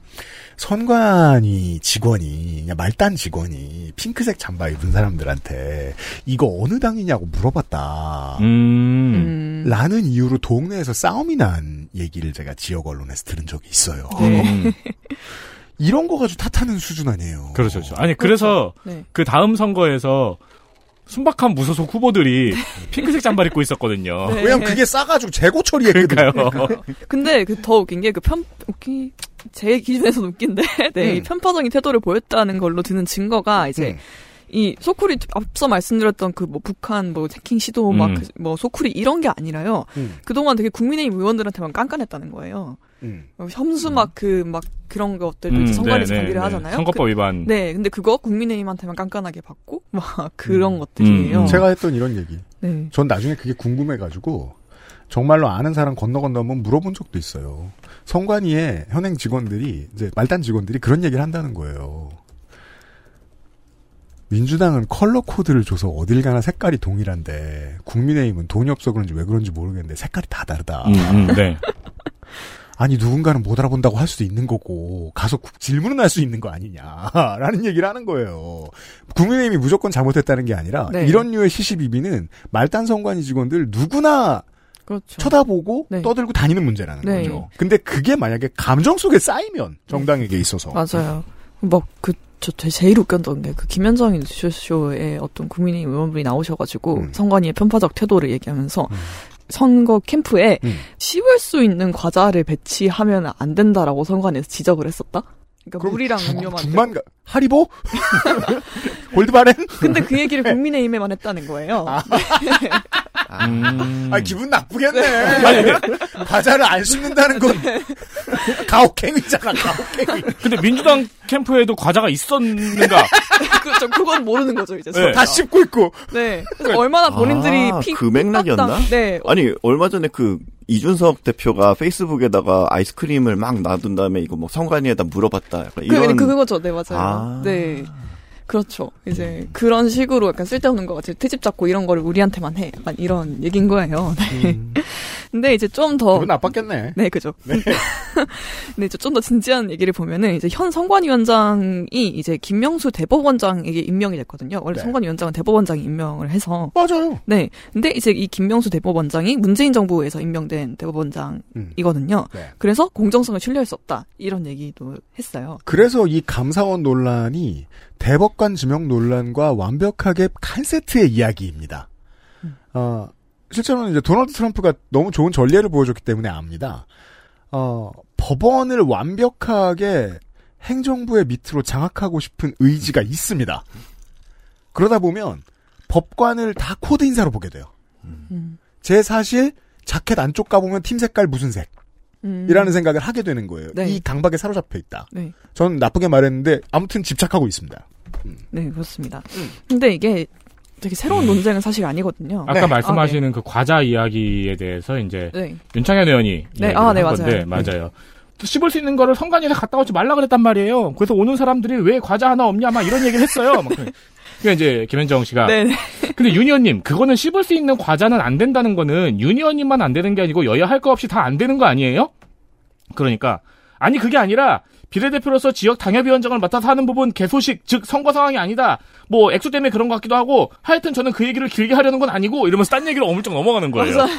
Speaker 2: 선관위 직원이 그냥 말단 직원이 핑크색 잠바 입은 사람들한테 이거 어느 당이냐고 물어봤다.
Speaker 3: 음.
Speaker 2: 라는 이유로 동네에서 싸움이 난 얘기를 제가 지역 언론에서 들은 적이 있어요.
Speaker 3: 음.
Speaker 2: 이런 거 가지고 탓하는 수준 아니에요.
Speaker 3: 그렇죠. 그렇죠. 아니, 그래서
Speaker 5: 네.
Speaker 3: 그 다음 선거에서 순박한 무소속 후보들이 핑크색 잠바를 입고 있었거든요.
Speaker 5: 네.
Speaker 2: 왜냐면 그게 싸가지고 재고 처리했거든요.
Speaker 5: 근데 그 더 웃긴 게 그 편, 웃기, 제 기준에서는 웃긴데, 네, 이
Speaker 2: 음.
Speaker 5: 편파적인 태도를 보였다는 걸로 드는 증거가 이제,
Speaker 2: 음.
Speaker 5: 이 소쿠리 앞서 말씀드렸던 그 뭐 북한 뭐 해킹 시도
Speaker 3: 음.
Speaker 5: 막뭐 소쿠리 이런 게 아니라요.
Speaker 2: 음.
Speaker 5: 그동안 되게 국민의힘 의원들한테만 깐깐했다는 거예요.
Speaker 2: 음.
Speaker 5: 어, 혐수 막그막 그런 것들도
Speaker 3: 음,
Speaker 5: 선관위에서
Speaker 3: 네, 네,
Speaker 5: 관리를
Speaker 3: 네.
Speaker 5: 하잖아요.
Speaker 3: 선거법
Speaker 5: 그,
Speaker 3: 위반.
Speaker 5: 네, 근데 그거 국민의힘한테만 깐깐하게 받고 막 그런 것들이에요.
Speaker 3: 음.
Speaker 2: 제가 했던 이런 얘기.
Speaker 5: 네.
Speaker 2: 전 나중에 그게 궁금해가지고 정말로 아는 사람 건너 건너 한번 물어본 적도 있어요. 성관위의 현행 직원들이 이제 말단 직원들이 그런 얘기를 한다는 거예요. 민주당은 컬러 코드를 줘서 어딜 가나 색깔이 동일한데 국민의힘은 돈이 없어 그런지 왜 그런지 모르겠는데 색깔이 다 다르다.
Speaker 3: 음, 음, 네.
Speaker 2: 아니 누군가는 못 알아본다고 할 수도 있는 거고 가서 구- 질문은 할 수 있는 거 아니냐라는 얘기를 하는 거예요. 국민의힘이 무조건 잘못했다는 게 아니라
Speaker 5: 네.
Speaker 2: 이런 류의 시시비비는 말단 성관위 직원들 누구나
Speaker 5: 그렇죠.
Speaker 2: 쳐다보고
Speaker 5: 네.
Speaker 2: 떠들고 다니는 문제라는
Speaker 5: 네.
Speaker 2: 거죠. 근데 그게 만약에 감정 속에 쌓이면 정당에게 있어서
Speaker 5: 맞아요. 막그 저 제일 웃겼던 게 그 김현정 뉴스쇼에 어떤 국민의힘 의원분이 나오셔가지고
Speaker 2: 음.
Speaker 5: 선관위의 편파적 태도를 얘기하면서 선거 캠프에
Speaker 2: 음.
Speaker 5: 씹을 수 있는 과자를 배치하면 안 된다라고 선관위에서 지적을 했었다. 그러니까 물이랑
Speaker 2: 죽-
Speaker 5: 음료만.
Speaker 2: 죽만 가 하리보 골드바렌
Speaker 5: 근데 그 얘기를 국민의힘에만 했다는 거예요.
Speaker 2: 아.
Speaker 3: 음.
Speaker 2: 아 기분 나쁘겠네. 과자를 안 씹는다는 건 가혹행위잖아. 가혹행위.
Speaker 3: 근데 민주당 캠프에도 과자가 있었는가?
Speaker 5: 그렇죠. 그건 모르는 거죠 이제.
Speaker 3: 네.
Speaker 2: 다 씹고 있고.
Speaker 5: 네. 그래서 얼마나 본인들이
Speaker 4: 아,
Speaker 5: 피
Speaker 4: 그 맥락이었나?
Speaker 5: 네.
Speaker 4: 아니 얼마 전에 그 이준석 대표가 페이스북에다가 아이스크림을 막 놔둔 다음에 이거 뭐 성관이에다 물어봤다. 약간
Speaker 5: 그,
Speaker 4: 이런
Speaker 5: 그, 그거죠. 네, 맞아요.
Speaker 4: 아.
Speaker 5: 네. 그렇죠. 이제 그런 식으로 약간 쓸데없는 거 같이 트집 잡고 이런 거를 우리한테만 해. 약간 이런 얘기인 거예요. 네. 근데 이제 좀 더.
Speaker 2: 기분 나빴겠네.
Speaker 5: 네, 그죠. 네, 좀더 진지한 얘기를 보면은 이제 현 선관위원장이 이제 김명수 대법원장에게 임명이 됐거든요. 원래
Speaker 2: 네.
Speaker 5: 선관위원장은 대법원장이 임명을 해서.
Speaker 2: 맞아요.
Speaker 5: 네. 근데 이제 이 김명수 대법원장이 문재인 정부에서 임명된 대법원장이거든요.
Speaker 2: 네.
Speaker 5: 그래서 공정성을 신뢰할 수 없다. 이런 얘기도 했어요.
Speaker 2: 그래서 이 감사원 논란이 대법 관 지명 논란과 완벽하게 한 세트의 이야기입니다. 어, 실제로는 이제 도널드 트럼프가 너무 좋은 전례를 보여줬기 때문에 압니다. 어, 법원을 완벽하게 행정부의 밑으로 장악하고 싶은 의지가 있습니다. 그러다 보면 법관을 다 코드 인사로 보게 돼요.
Speaker 5: 음.
Speaker 2: 제 사실 자켓 안쪽 가보면 팀 색깔 무슨 색.
Speaker 5: 음.
Speaker 2: 이라는 생각을 하게 되는 거예요.
Speaker 5: 네.
Speaker 2: 이 강박에 사로잡혀 있다.
Speaker 5: 네.
Speaker 2: 저는 나쁘게 말했는데 아무튼 집착하고 있습니다.
Speaker 5: 네, 그렇습니다.
Speaker 2: 음.
Speaker 5: 근데 이게 되게 새로운 논쟁은 사실 아니거든요.
Speaker 3: 아까
Speaker 2: 네.
Speaker 3: 말씀하시는 그 과자 이야기에 대해서 이제
Speaker 5: 아, 네.
Speaker 3: 윤창현 의원이
Speaker 5: 네, 아, 네,
Speaker 3: 한
Speaker 5: 맞아요.
Speaker 3: 건데 맞아요. 또 씹을 수 있는 거를 성관위에서 갔다 오지 말라 그랬단 말이에요. 그래서 오는 사람들이 왜 과자 하나 없냐 막 이런 얘기를 했어요. 막. 그러니까 이제 김현정 씨가
Speaker 5: 네, 네.
Speaker 3: 근데 유니언님 그거는 씹을 수 있는 과자는 안 된다는 거는 유니언님만 안 되는 게 아니고 여야 할 거 없이 다 안 되는 거 아니에요? 그러니까 아니 그게 아니라 비례대표로서 지역 당협위원장을 맡아서 하는 부분 개소식 즉 선거 상황이 아니다. 뭐 액수 때문에 그런 것 같기도 하고 하여튼 저는 그 얘기를 길게 하려는 건 아니고 이러면서 딴 얘기를 어물쩍 넘어가는 거예요.
Speaker 5: 맞아요.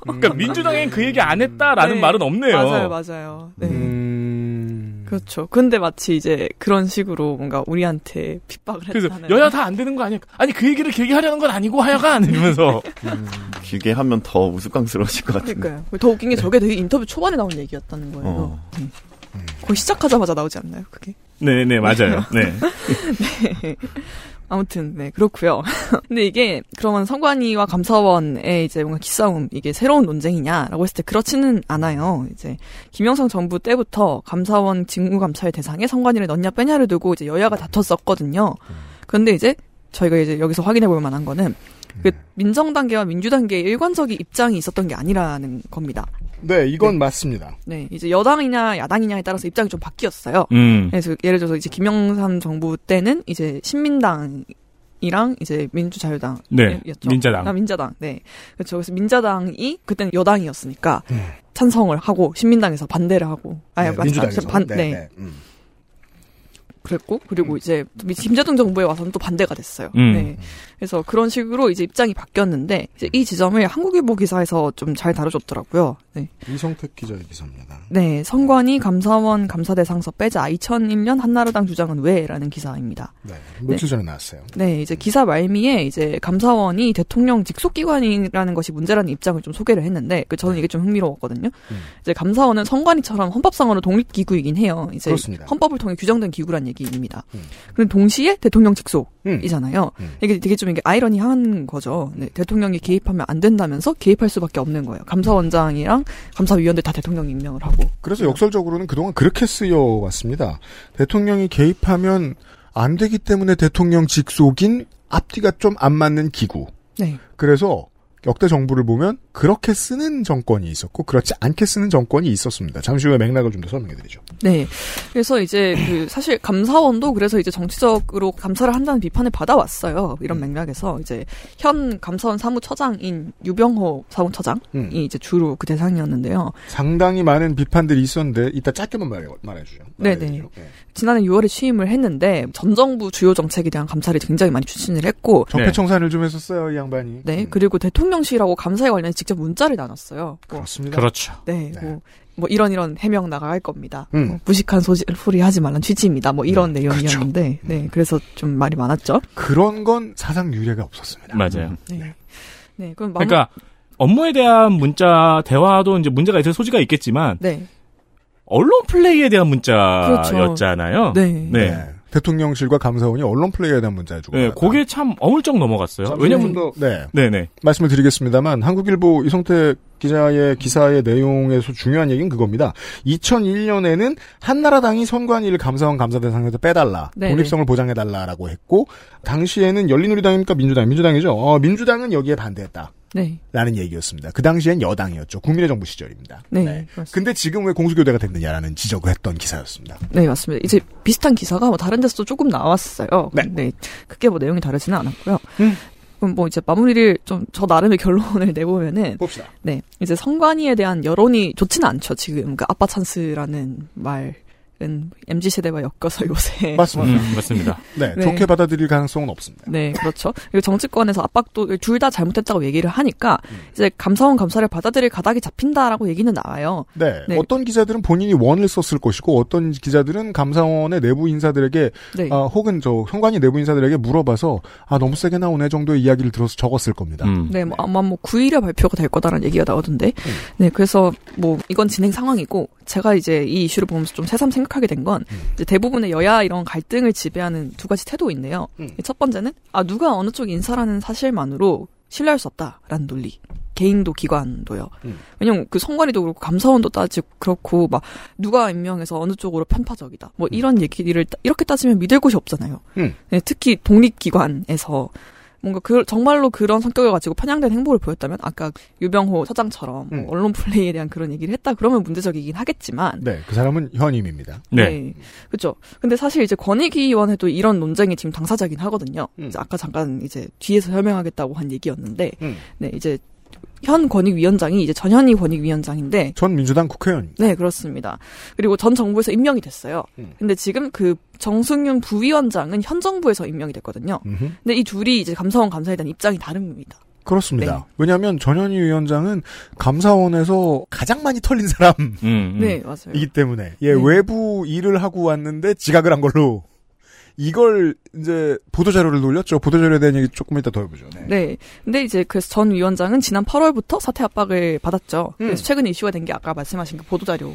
Speaker 3: 그러니까 민주당엔 그 얘기 안 했다라는
Speaker 5: 네.
Speaker 3: 말은 없네요.
Speaker 5: 맞아요, 맞아요. 네.
Speaker 2: 음...
Speaker 5: 그렇죠. 근데 마치 이제 그런 식으로 뭔가 우리한테 핍박을
Speaker 3: 그래서
Speaker 5: 했다는.
Speaker 3: 여야 다 안 되는 거 아니야? 아니 그 얘기를 길게 하려는 건 아니고 하여간 이러면서
Speaker 4: 길게 하면 더 우스꽝스러워질 것 같은데.
Speaker 5: 그러니까요. 더 웃긴 게 저게 되게 인터뷰 초반에 나온 얘기였다는 거예요.
Speaker 4: 어.
Speaker 5: 네. 거의 시작하자마자 나오지 않나요, 그게?
Speaker 3: 네네 맞아요. 네.
Speaker 5: 네. 아무튼 네 그렇고요. 근데 이게 그러면 선관위와 감사원의 이제 뭔가 기싸움 이게 새로운 논쟁이냐라고 했을 때 그렇지는 않아요. 이제 김영삼 정부 때부터 감사원 직무감찰 대상에 선관위를 넣냐 빼냐를 두고 이제 여야가 다퉜었거든요. 그런데 이제 저희가 이제 여기서 확인해 볼 만한 거는 그 민정 단계와 민주 단계의 일관적인 입장이 있었던 게 아니라는 겁니다.
Speaker 2: 네, 이건 맞습니다.
Speaker 5: 네, 이제 여당이냐 야당이냐에 따라서 입장이 좀 바뀌었어요.
Speaker 3: 음.
Speaker 5: 그래서 예를 들어서 이제 김영삼 정부 때는 이제 신민당 이랑 이제 민주자유당
Speaker 3: 네,
Speaker 5: 였죠.
Speaker 3: 민자당.
Speaker 5: 아, 민자당. 네. 그렇죠. 그래서 민자당이 그때는 여당이었으니까
Speaker 2: 음.
Speaker 5: 찬성을 하고 신민당에서 반대를 하고 아니
Speaker 2: 네,
Speaker 5: 맞-
Speaker 2: 민주당에서.
Speaker 5: 반,
Speaker 2: 네,
Speaker 5: 네,
Speaker 2: 네. 음.
Speaker 5: 그랬고 그리고 이제 또 김대중 정부에 와서는 또 반대가 됐어요.
Speaker 3: 음.
Speaker 5: 네. 그래서 그런 식으로 이제 입장이 바뀌었는데 이제 이 지점을 한국일보 기사에서 좀 잘 다뤄줬더라고요. 네.
Speaker 2: 이성택 기자의 기사입니다.
Speaker 5: 네, 선관위 감사원 감사 대상서 빼자 2001년 한나라당 주장은 왜라는 기사입니다.
Speaker 2: 네, 며칠 전에 나왔어요.
Speaker 5: 네, 이제 기사 말미에 이제 감사원이 대통령 직속기관이라는 것이 문제라는 입장을 좀 소개를 했는데, 그 저는 이게 좀 흥미로웠거든요.
Speaker 2: 음.
Speaker 5: 이제 감사원은 선관위처럼 헌법상으로 독립기구이긴 해요. 이제
Speaker 2: 그렇습니다.
Speaker 5: 헌법을 통해 규정된 기구란 얘기 입니다.
Speaker 2: 음.
Speaker 5: 그런데 동시에 대통령
Speaker 2: 음.
Speaker 5: 직속이잖아요.
Speaker 2: 음.
Speaker 5: 이게 되게 좀 이게 아이러니한 거죠. 네, 대통령이 개입하면 안 된다면서 개입할 수밖에 없는 거예요. 감사원장이랑 감사위원들 다 대통령이 임명을 하고.
Speaker 2: 그래서 역설적으로는 그동안 그렇게 쓰여 왔습니다. 대통령이 개입하면 안 되기 때문에 대통령 직속인 앞뒤가 좀 안 맞는 기구.
Speaker 5: 네.
Speaker 2: 그래서 역대 정부를 보면 그렇게 쓰는 정권이 있었고 그렇지 않게 쓰는 정권이 있었습니다. 잠시 후에 맥락을 좀 더 설명해드리죠.
Speaker 5: 네. 그래서 이제 그 사실 감사원도 그래서 이제 정치적으로 감사를 한다는 비판을 받아왔어요. 이런 맥락에서 이제 현 감사원 사무처장인 유병호 사무처장이
Speaker 2: 음.
Speaker 5: 이제 주로 그 대상이었는데요.
Speaker 2: 상당히 많은 비판들이 있었는데 이따 짧게만 말해, 말해주죠.
Speaker 5: 네네.
Speaker 2: 말해주죠. 네.
Speaker 5: 지난해 6월에 취임을 했는데 전 정부 주요 정책에 대한 감사를 굉장히 많이 추진을 했고
Speaker 2: 적폐청산을 좀 했었어요, 이 양반이.
Speaker 5: 네, 그리고 대통령 실하고 감사에 관련해서 직접 문자를 나눴어요. 뭐,
Speaker 2: 그렇습니다.
Speaker 3: 그렇죠.
Speaker 5: 네, 뭐, 뭐 이런 이런 해명 나갈 겁니다.
Speaker 2: 음.
Speaker 5: 뭐 무식한 소지, 소리 하지 말란 취지입니다. 뭐 이런
Speaker 2: 음,
Speaker 5: 내용이었는데, 네, 그래서 좀 말이 많았죠.
Speaker 2: 그런 건 사상 유례가 없었습니다.
Speaker 3: 맞아요.
Speaker 5: 네. 네, 그럼 마무-
Speaker 3: 그러니까 업무에 대한 문자 대화도 이제 문제가 있을 소지가 있겠지만
Speaker 5: 네,
Speaker 3: 언론 플레이에 대한 문자였잖아요.
Speaker 5: 그렇죠. 네.
Speaker 3: 네.
Speaker 2: 대통령실과 감사원이 언론 플레이에 대한 문제를 주고
Speaker 3: 네, 그게 참 어물쩍 넘어갔어요. 왜냐면
Speaker 2: 네.
Speaker 3: 네네.
Speaker 2: 말씀을 드리겠습니다만 한국일보 이성태 기자의 기사의 내용에서 중요한 얘기는 그겁니다. 2001년에는 한나라당이 선관위를 감사원 감사 대상에서 빼달라,
Speaker 5: 네,
Speaker 2: 독립성을 보장해달라라고 했고 당시에는 열린우리당입니까 민주당, 민주당이죠. 어, 민주당은 여기에 반대했다.
Speaker 5: 네.
Speaker 2: 라는 얘기였습니다. 그 당시엔 여당이었죠. 국민의 정부 시절입니다.
Speaker 5: 네. 그렇습니다.
Speaker 2: 근데 지금 왜 공수교대가 됐느냐라는 지적을 했던 기사였습니다.
Speaker 5: 네, 맞습니다. 이제 비슷한 기사가 뭐 다른 데서도 조금 나왔어요. 네. 크게 뭐 내용이 다르지는 않았고요. 그럼 뭐 이제 마무리를 좀 저 나름의 결론을 내보면은
Speaker 2: 봅시다.
Speaker 5: 네. 이제 선관위에 대한 여론이 좋지는 않죠, 지금. 그 아빠 찬스라는 말 은 MZ 세대와 엮어서 요새
Speaker 2: 맞습니다.
Speaker 3: 음, 맞습니다.
Speaker 2: 네,
Speaker 5: 네.
Speaker 2: 좋게 받아들일 가능성은 없습니다.
Speaker 5: 네, 그렇죠. 그리고 정치권에서 압박도 둘 다 잘못했다고 얘기를 하니까 이제 감사원 감사를 받아들일 가닥이 잡힌다라고 얘기는 나와요.
Speaker 2: 네,
Speaker 5: 네.
Speaker 2: 어떤 기자들은 본인이 원을 썼을 것이고 어떤 기자들은 감사원의 내부 인사들에게
Speaker 5: 네.
Speaker 2: 아, 혹은 저 선관위 내부 인사들에게 물어봐서 아 너무 세게 나오네 정도의 이야기를 들어서 적었을 겁니다.
Speaker 3: 음.
Speaker 5: 네, 뭐 아마 뭐 9일에 발표가 될 거다라는 얘기가 나오던데.
Speaker 2: 음.
Speaker 5: 네, 그래서 뭐 이건 진행 상황이고 제가 이제 이 이슈를 보면서 좀 새삼 생 각하게 된건
Speaker 2: 음.
Speaker 5: 대부분의 여야 이런 갈등을 지배하는 두 가지 태도인데요.
Speaker 2: 음.
Speaker 5: 첫 번째는 아 누가 어느 쪽 인사라는 사실만으로 신뢰할 수 없다라는 논리. 개인도 기관도요.
Speaker 2: 음.
Speaker 5: 왜냐면 그 선관위도 그렇고 감사원도 따지고 그렇고 막 누가 임명해서 어느 쪽으로 편파적이다. 뭐 이런 얘기를 따- 이렇게 따지면 믿을 곳이 없잖아요.
Speaker 2: 음.
Speaker 5: 네, 특히 독립기관에서 뭔가 그 정말로 그런 성격을 가지고 편향된 행보를 보였다면 아까 유병호 사장처럼 뭐
Speaker 2: 음.
Speaker 5: 언론 플레이에 대한 그런 얘기를 했다 그러면 문제적이긴 하겠지만
Speaker 2: 네, 그 사람은 현임입니다.
Speaker 3: 네.
Speaker 5: 그렇죠. 근데 사실 이제 권익위원회도 이런 논쟁이 지금 당사자긴 하거든요.
Speaker 2: 음.
Speaker 5: 이제 아까 잠깐 이제 뒤에서 설명하겠다고 한 얘기였는데,
Speaker 2: 음.
Speaker 5: 네 이제 현 권익위원장이 이제 전현희 권익위원장인데,
Speaker 2: 전 민주당 국회의원.
Speaker 5: 네 그렇습니다. 그리고 전 정부에서 임명이 됐어요.
Speaker 2: 음.
Speaker 5: 근데 지금 그 정승윤 부위원장은 현 정부에서 임명이 됐거든요.
Speaker 2: 음흠.
Speaker 5: 근데 이 둘이 이제 감사원 감사에 대한 입장이 다릅니다.
Speaker 2: 그렇습니다.
Speaker 5: 네.
Speaker 2: 왜냐하면 전현희 위원장은 감사원에서 가장 많이 털린 사람이기
Speaker 3: 음, 음.
Speaker 5: 네 맞아요.
Speaker 2: 때문에 예
Speaker 5: 네.
Speaker 2: 외부 일을 하고 왔는데 지각을 한 걸로 이걸 이제 보도 자료를 돌렸죠. 보도 자료에 대한 얘기 조금 이따 더 해보죠. 네.
Speaker 5: 네. 근데 이제 그래서 전 위원장은 지난 8월부터 사퇴 압박을 받았죠.
Speaker 2: 음.
Speaker 5: 그래서 최근에 이슈가 된 게 아까 말씀하신 그 보도자료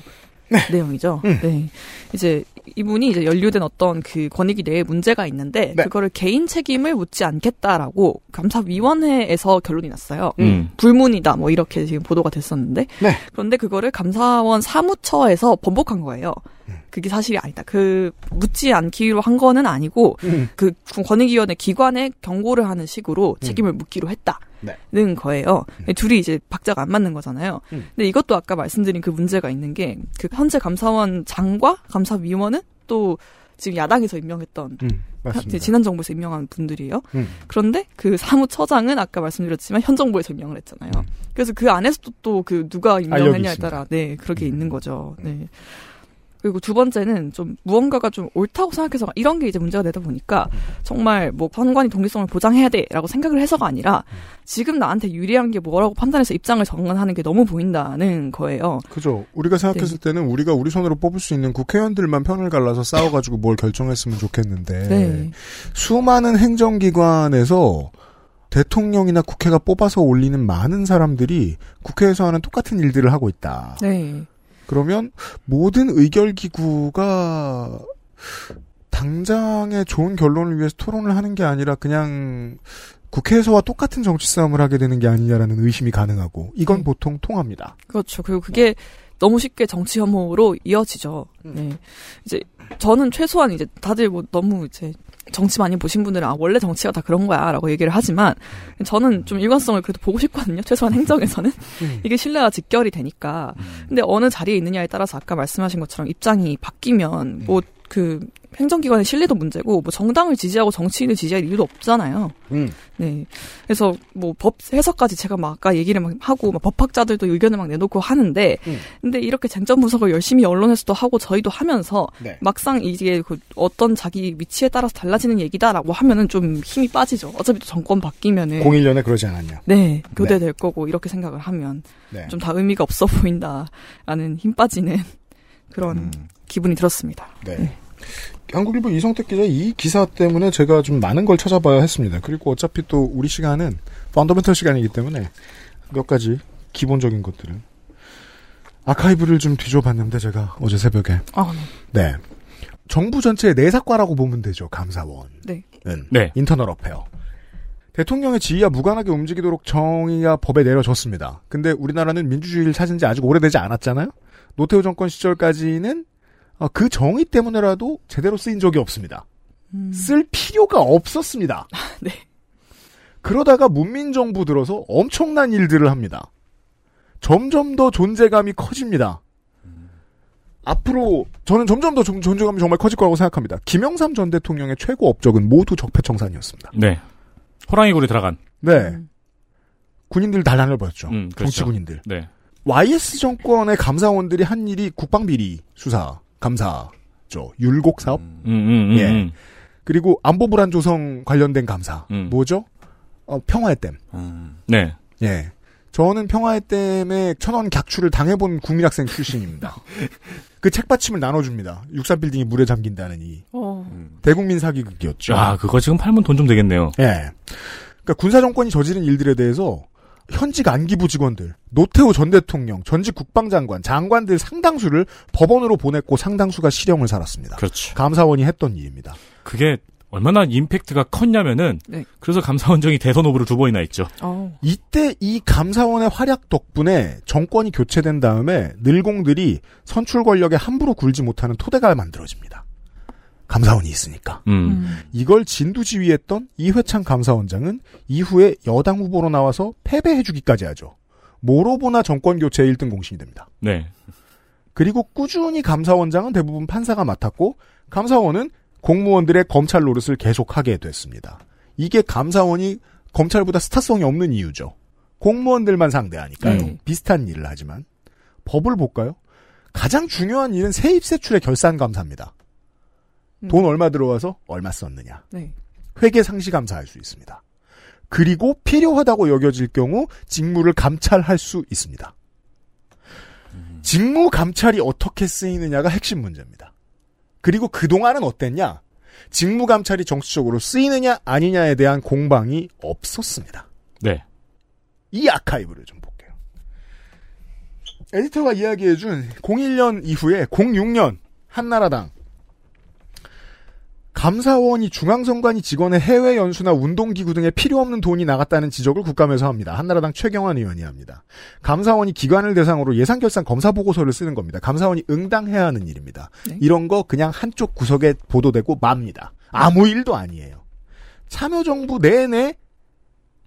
Speaker 5: 내용이죠.
Speaker 2: 음.
Speaker 5: 네. 이제 이분이 이제 연루된 어떤 그 권익위 내에 문제가 있는데
Speaker 2: 네.
Speaker 5: 그거를 개인 책임을 묻지 않겠다라고 감사위원회에서 결론이 났어요.
Speaker 3: 음.
Speaker 5: 불문이다 뭐 이렇게 지금 보도가 됐었는데
Speaker 2: 네.
Speaker 5: 그런데 그거를 감사원 사무처에서 번복한 거예요.
Speaker 2: 음.
Speaker 5: 그게 사실이 아니다. 그 묻지 않기로 한 거는 아니고
Speaker 2: 음.
Speaker 5: 그 권익위원회 기관에 경고를 하는 식으로 책임을 묻기로 했다 는
Speaker 2: 네.
Speaker 5: 거예요. 둘이 이제 박자가 안 맞는 거잖아요.
Speaker 2: 음.
Speaker 5: 근데 이것도 아까 말씀드린 그 문제가 있는 게 그 현재 감사원 장과 감사위원은 또 지금 야당에서 임명했던
Speaker 2: 음, 맞습니다.
Speaker 5: 지난 정부에서 임명한 분들이에요.
Speaker 2: 음.
Speaker 5: 그런데 그 사무처장은 아까 말씀드렸지만 현 정부에서 임명을 했잖아요.
Speaker 2: 음.
Speaker 5: 그래서 그 안에서도 또 그 누가 임명했냐에. 따라 네 그렇게
Speaker 2: 음.
Speaker 5: 있는 거죠. 네. 그리고 두 번째는 좀 무언가가 좀 옳다고 생각해서 이런 게 이제 문제가 되다 보니까 정말 뭐 선관위 독립성을 보장해야 돼라고 생각을 해서가 아니라 지금 나한테 유리한 게 뭐라고 판단해서 입장을 정언하는 게 너무 보인다는 거예요.
Speaker 2: 그죠. 우리가 생각했을
Speaker 5: 네.
Speaker 2: 때는 우리가 우리 손으로 뽑을 수 있는 국회의원들만 편을 갈라서 싸워가지고 뭘 결정했으면 좋겠는데
Speaker 5: 네.
Speaker 2: 수많은 행정기관에서 대통령이나 국회가 뽑아서 올리는 많은 사람들이 국회에서 하는 똑같은 일들을 하고 있다.
Speaker 5: 네.
Speaker 2: 그러면 모든 의결기구가 당장의 좋은 결론을 위해서 토론을 하는 게 아니라 그냥 국회에서와 똑같은 정치 싸움을 하게 되는 게 아니냐라는 의심이 가능하고 이건
Speaker 5: 네.
Speaker 2: 보통 통합니다.
Speaker 5: 그렇죠. 그리고 그게 너무 쉽게 정치 혐오로 이어지죠. 네. 이제 저는 최소한 이제 다들 뭐 너무 이제 정치 많이 보신 분들은 아 원래 정치가 다 그런 거야라고 얘기를 하지만 저는 좀 일관성을 그래도 보고 싶거든요. 최소한 행정에서는
Speaker 2: 음.
Speaker 5: 이게 신뢰가 직결이 되니까. 근데 어느 자리에 있느냐에 따라서 아까 말씀하신 것처럼 입장이 바뀌면 뭐 그 행정기관의 신뢰도 문제고 뭐 정당을 지지하고 정치인을 지지할 이유도 없잖아요.
Speaker 2: 음.
Speaker 5: 네. 그래서 뭐 법 해석까지 제가 막 아까 얘기를 막 하고 막 법학자들도 의견을 막 내놓고 하는데
Speaker 2: 음.
Speaker 5: 근데 이렇게 쟁점 분석을 열심히 언론에서도 하고 저희도 하면서
Speaker 2: 네.
Speaker 5: 막상 이게 그 어떤 자기 위치에 따라서 달라지는 얘기다라고 하면은 좀 힘이 빠지죠. 어차피 또 정권 바뀌면은
Speaker 2: 01년에 그러지 않았냐.
Speaker 5: 네, 교대될 거고 이렇게 생각을 하면
Speaker 2: 네.
Speaker 5: 좀다 의미가 없어 보인다라는 힘 빠지는 그런
Speaker 2: 음.
Speaker 5: 기분이 들었습니다.
Speaker 2: 네. 한국일보 이성택 기자 이 기사 때문에 제가 좀 많은 걸 찾아봐야 했습니다. 그리고 어차피 또 우리 시간은 펀더멘털 시간이기 때문에 몇 가지 기본적인 것들은 아카이브를 좀 뒤져봤는데 제가 어제 새벽에
Speaker 5: 아, 네.
Speaker 2: 네. 정부 전체의 내사과라고 보면 되죠. 감사원은
Speaker 5: 네.
Speaker 3: 네.
Speaker 2: 인터널 어페어. 대통령의 지위와 무관하게 움직이도록 정의가 법에 내려졌습니다. 근데 우리나라는 민주주의를 찾은 지 아직 오래되지 않았잖아요. 노태우 정권 시절까지는 어, 그 정의 때문에라도 제대로 쓰인 적이 없습니다.
Speaker 5: 음.
Speaker 2: 쓸 필요가 없었습니다.
Speaker 5: 네.
Speaker 2: 그러다가 문민정부 들어서 엄청난 일들을 합니다. 점점 더 존재감이 커집니다. 앞으로 저는 점점 더 존- 존재감이 정말 커질 거라고 생각합니다. 김영삼 전 대통령의 최고 업적은 모두 적폐청산이었습니다.
Speaker 3: 네. 호랑이 굴에 들어간.
Speaker 2: 네. 군인들 단란을 보였죠.
Speaker 3: 음, 그렇죠.
Speaker 2: 정치 군인들.
Speaker 3: 네.
Speaker 2: YS 정권의 감사원들이 한 일이 국방비리 수사 감사죠. 율곡 사업.
Speaker 3: 음, 음, 음,
Speaker 2: 예.
Speaker 3: 음.
Speaker 2: 그리고 안보 불안 조성 관련된 감사.
Speaker 3: 음.
Speaker 2: 뭐죠? 어, 평화의 댐.
Speaker 3: 네.
Speaker 2: 예. 저는 평화의 댐에 천원 객추를 당해본 국민학생 출신입니다. 그 책받침을 나눠줍니다. 육사 빌딩이 물에 잠긴다는 이
Speaker 5: 어.
Speaker 2: 대국민 사기극이었죠.
Speaker 3: 아, 그거 지금 팔면 돈 좀 되겠네요.
Speaker 2: 예. 그러니까 군사 정권이 저지른 일들에 대해서 현직 안기부 직원들, 노태우 전 대통령, 전직 국방장관, 장관들 상당수를 법원으로 보냈고 상당수가 실형을 살았습니다.
Speaker 3: 그렇죠.
Speaker 2: 감사원이 했던 일입니다.
Speaker 3: 그게 얼마나 임팩트가 컸냐면은
Speaker 5: 네.
Speaker 3: 그래서 감사원장이 대선 후보를 두 번이나 했죠.
Speaker 5: 어.
Speaker 2: 이때 이 감사원의 활약 덕분에 정권이 교체된 다음에 늘공들이 선출 권력에 함부로 굴지 못하는 토대가 만들어집니다. 감사원이 있으니까.
Speaker 3: 음.
Speaker 2: 이걸 진두지휘했던 이회창 감사원장은 이후에 여당 후보로 나와서 패배해주기까지 하죠. 뭐로 보나 정권 교체 1등 공신이 됩니다.
Speaker 3: 네.
Speaker 2: 그리고 꾸준히 감사원장은 대부분 판사가 맡았고 감사원은 공무원들의 검찰 노릇을 계속하게 됐습니다. 이게 감사원이 검찰보다 스타성이 없는 이유죠. 공무원들만 상대하니까요.
Speaker 5: 네.
Speaker 2: 비슷한 일을 하지만 법을 볼까요? 가장 중요한 일은 세입세출의 결산 감사입니다. 돈 얼마 들어와서 얼마 썼느냐.
Speaker 5: 네.
Speaker 2: 회계 상시 감사할 수 있습니다. 그리고 필요하다고 여겨질 경우 직무를 감찰할 수 있습니다. 직무 감찰이 어떻게 쓰이느냐가 핵심 문제입니다. 그리고 그동안은 어땠냐? 직무 감찰이 정치적으로 쓰이느냐 아니냐에 대한 공방이 없었습니다.
Speaker 3: 네.
Speaker 2: 이 아카이브를 좀 볼게요. 에디터가 이야기해준 01년 이후에 06년 한나라당 감사원이 중앙선관위 직원의 해외 연수나 운동기구 등에 필요 없는 돈이 나갔다는 지적을 국감에서 합니다. 한나라당 최경환 의원이 합니다. 감사원이 기관을 대상으로 예산결산 검사 보고서를 쓰는 겁니다. 감사원이 응당해야 하는 일입니다.
Speaker 5: 네.
Speaker 2: 이런 거 그냥 한쪽 구석에 보도되고 맙니다. 아무 일도 아니에요. 참여정부 내내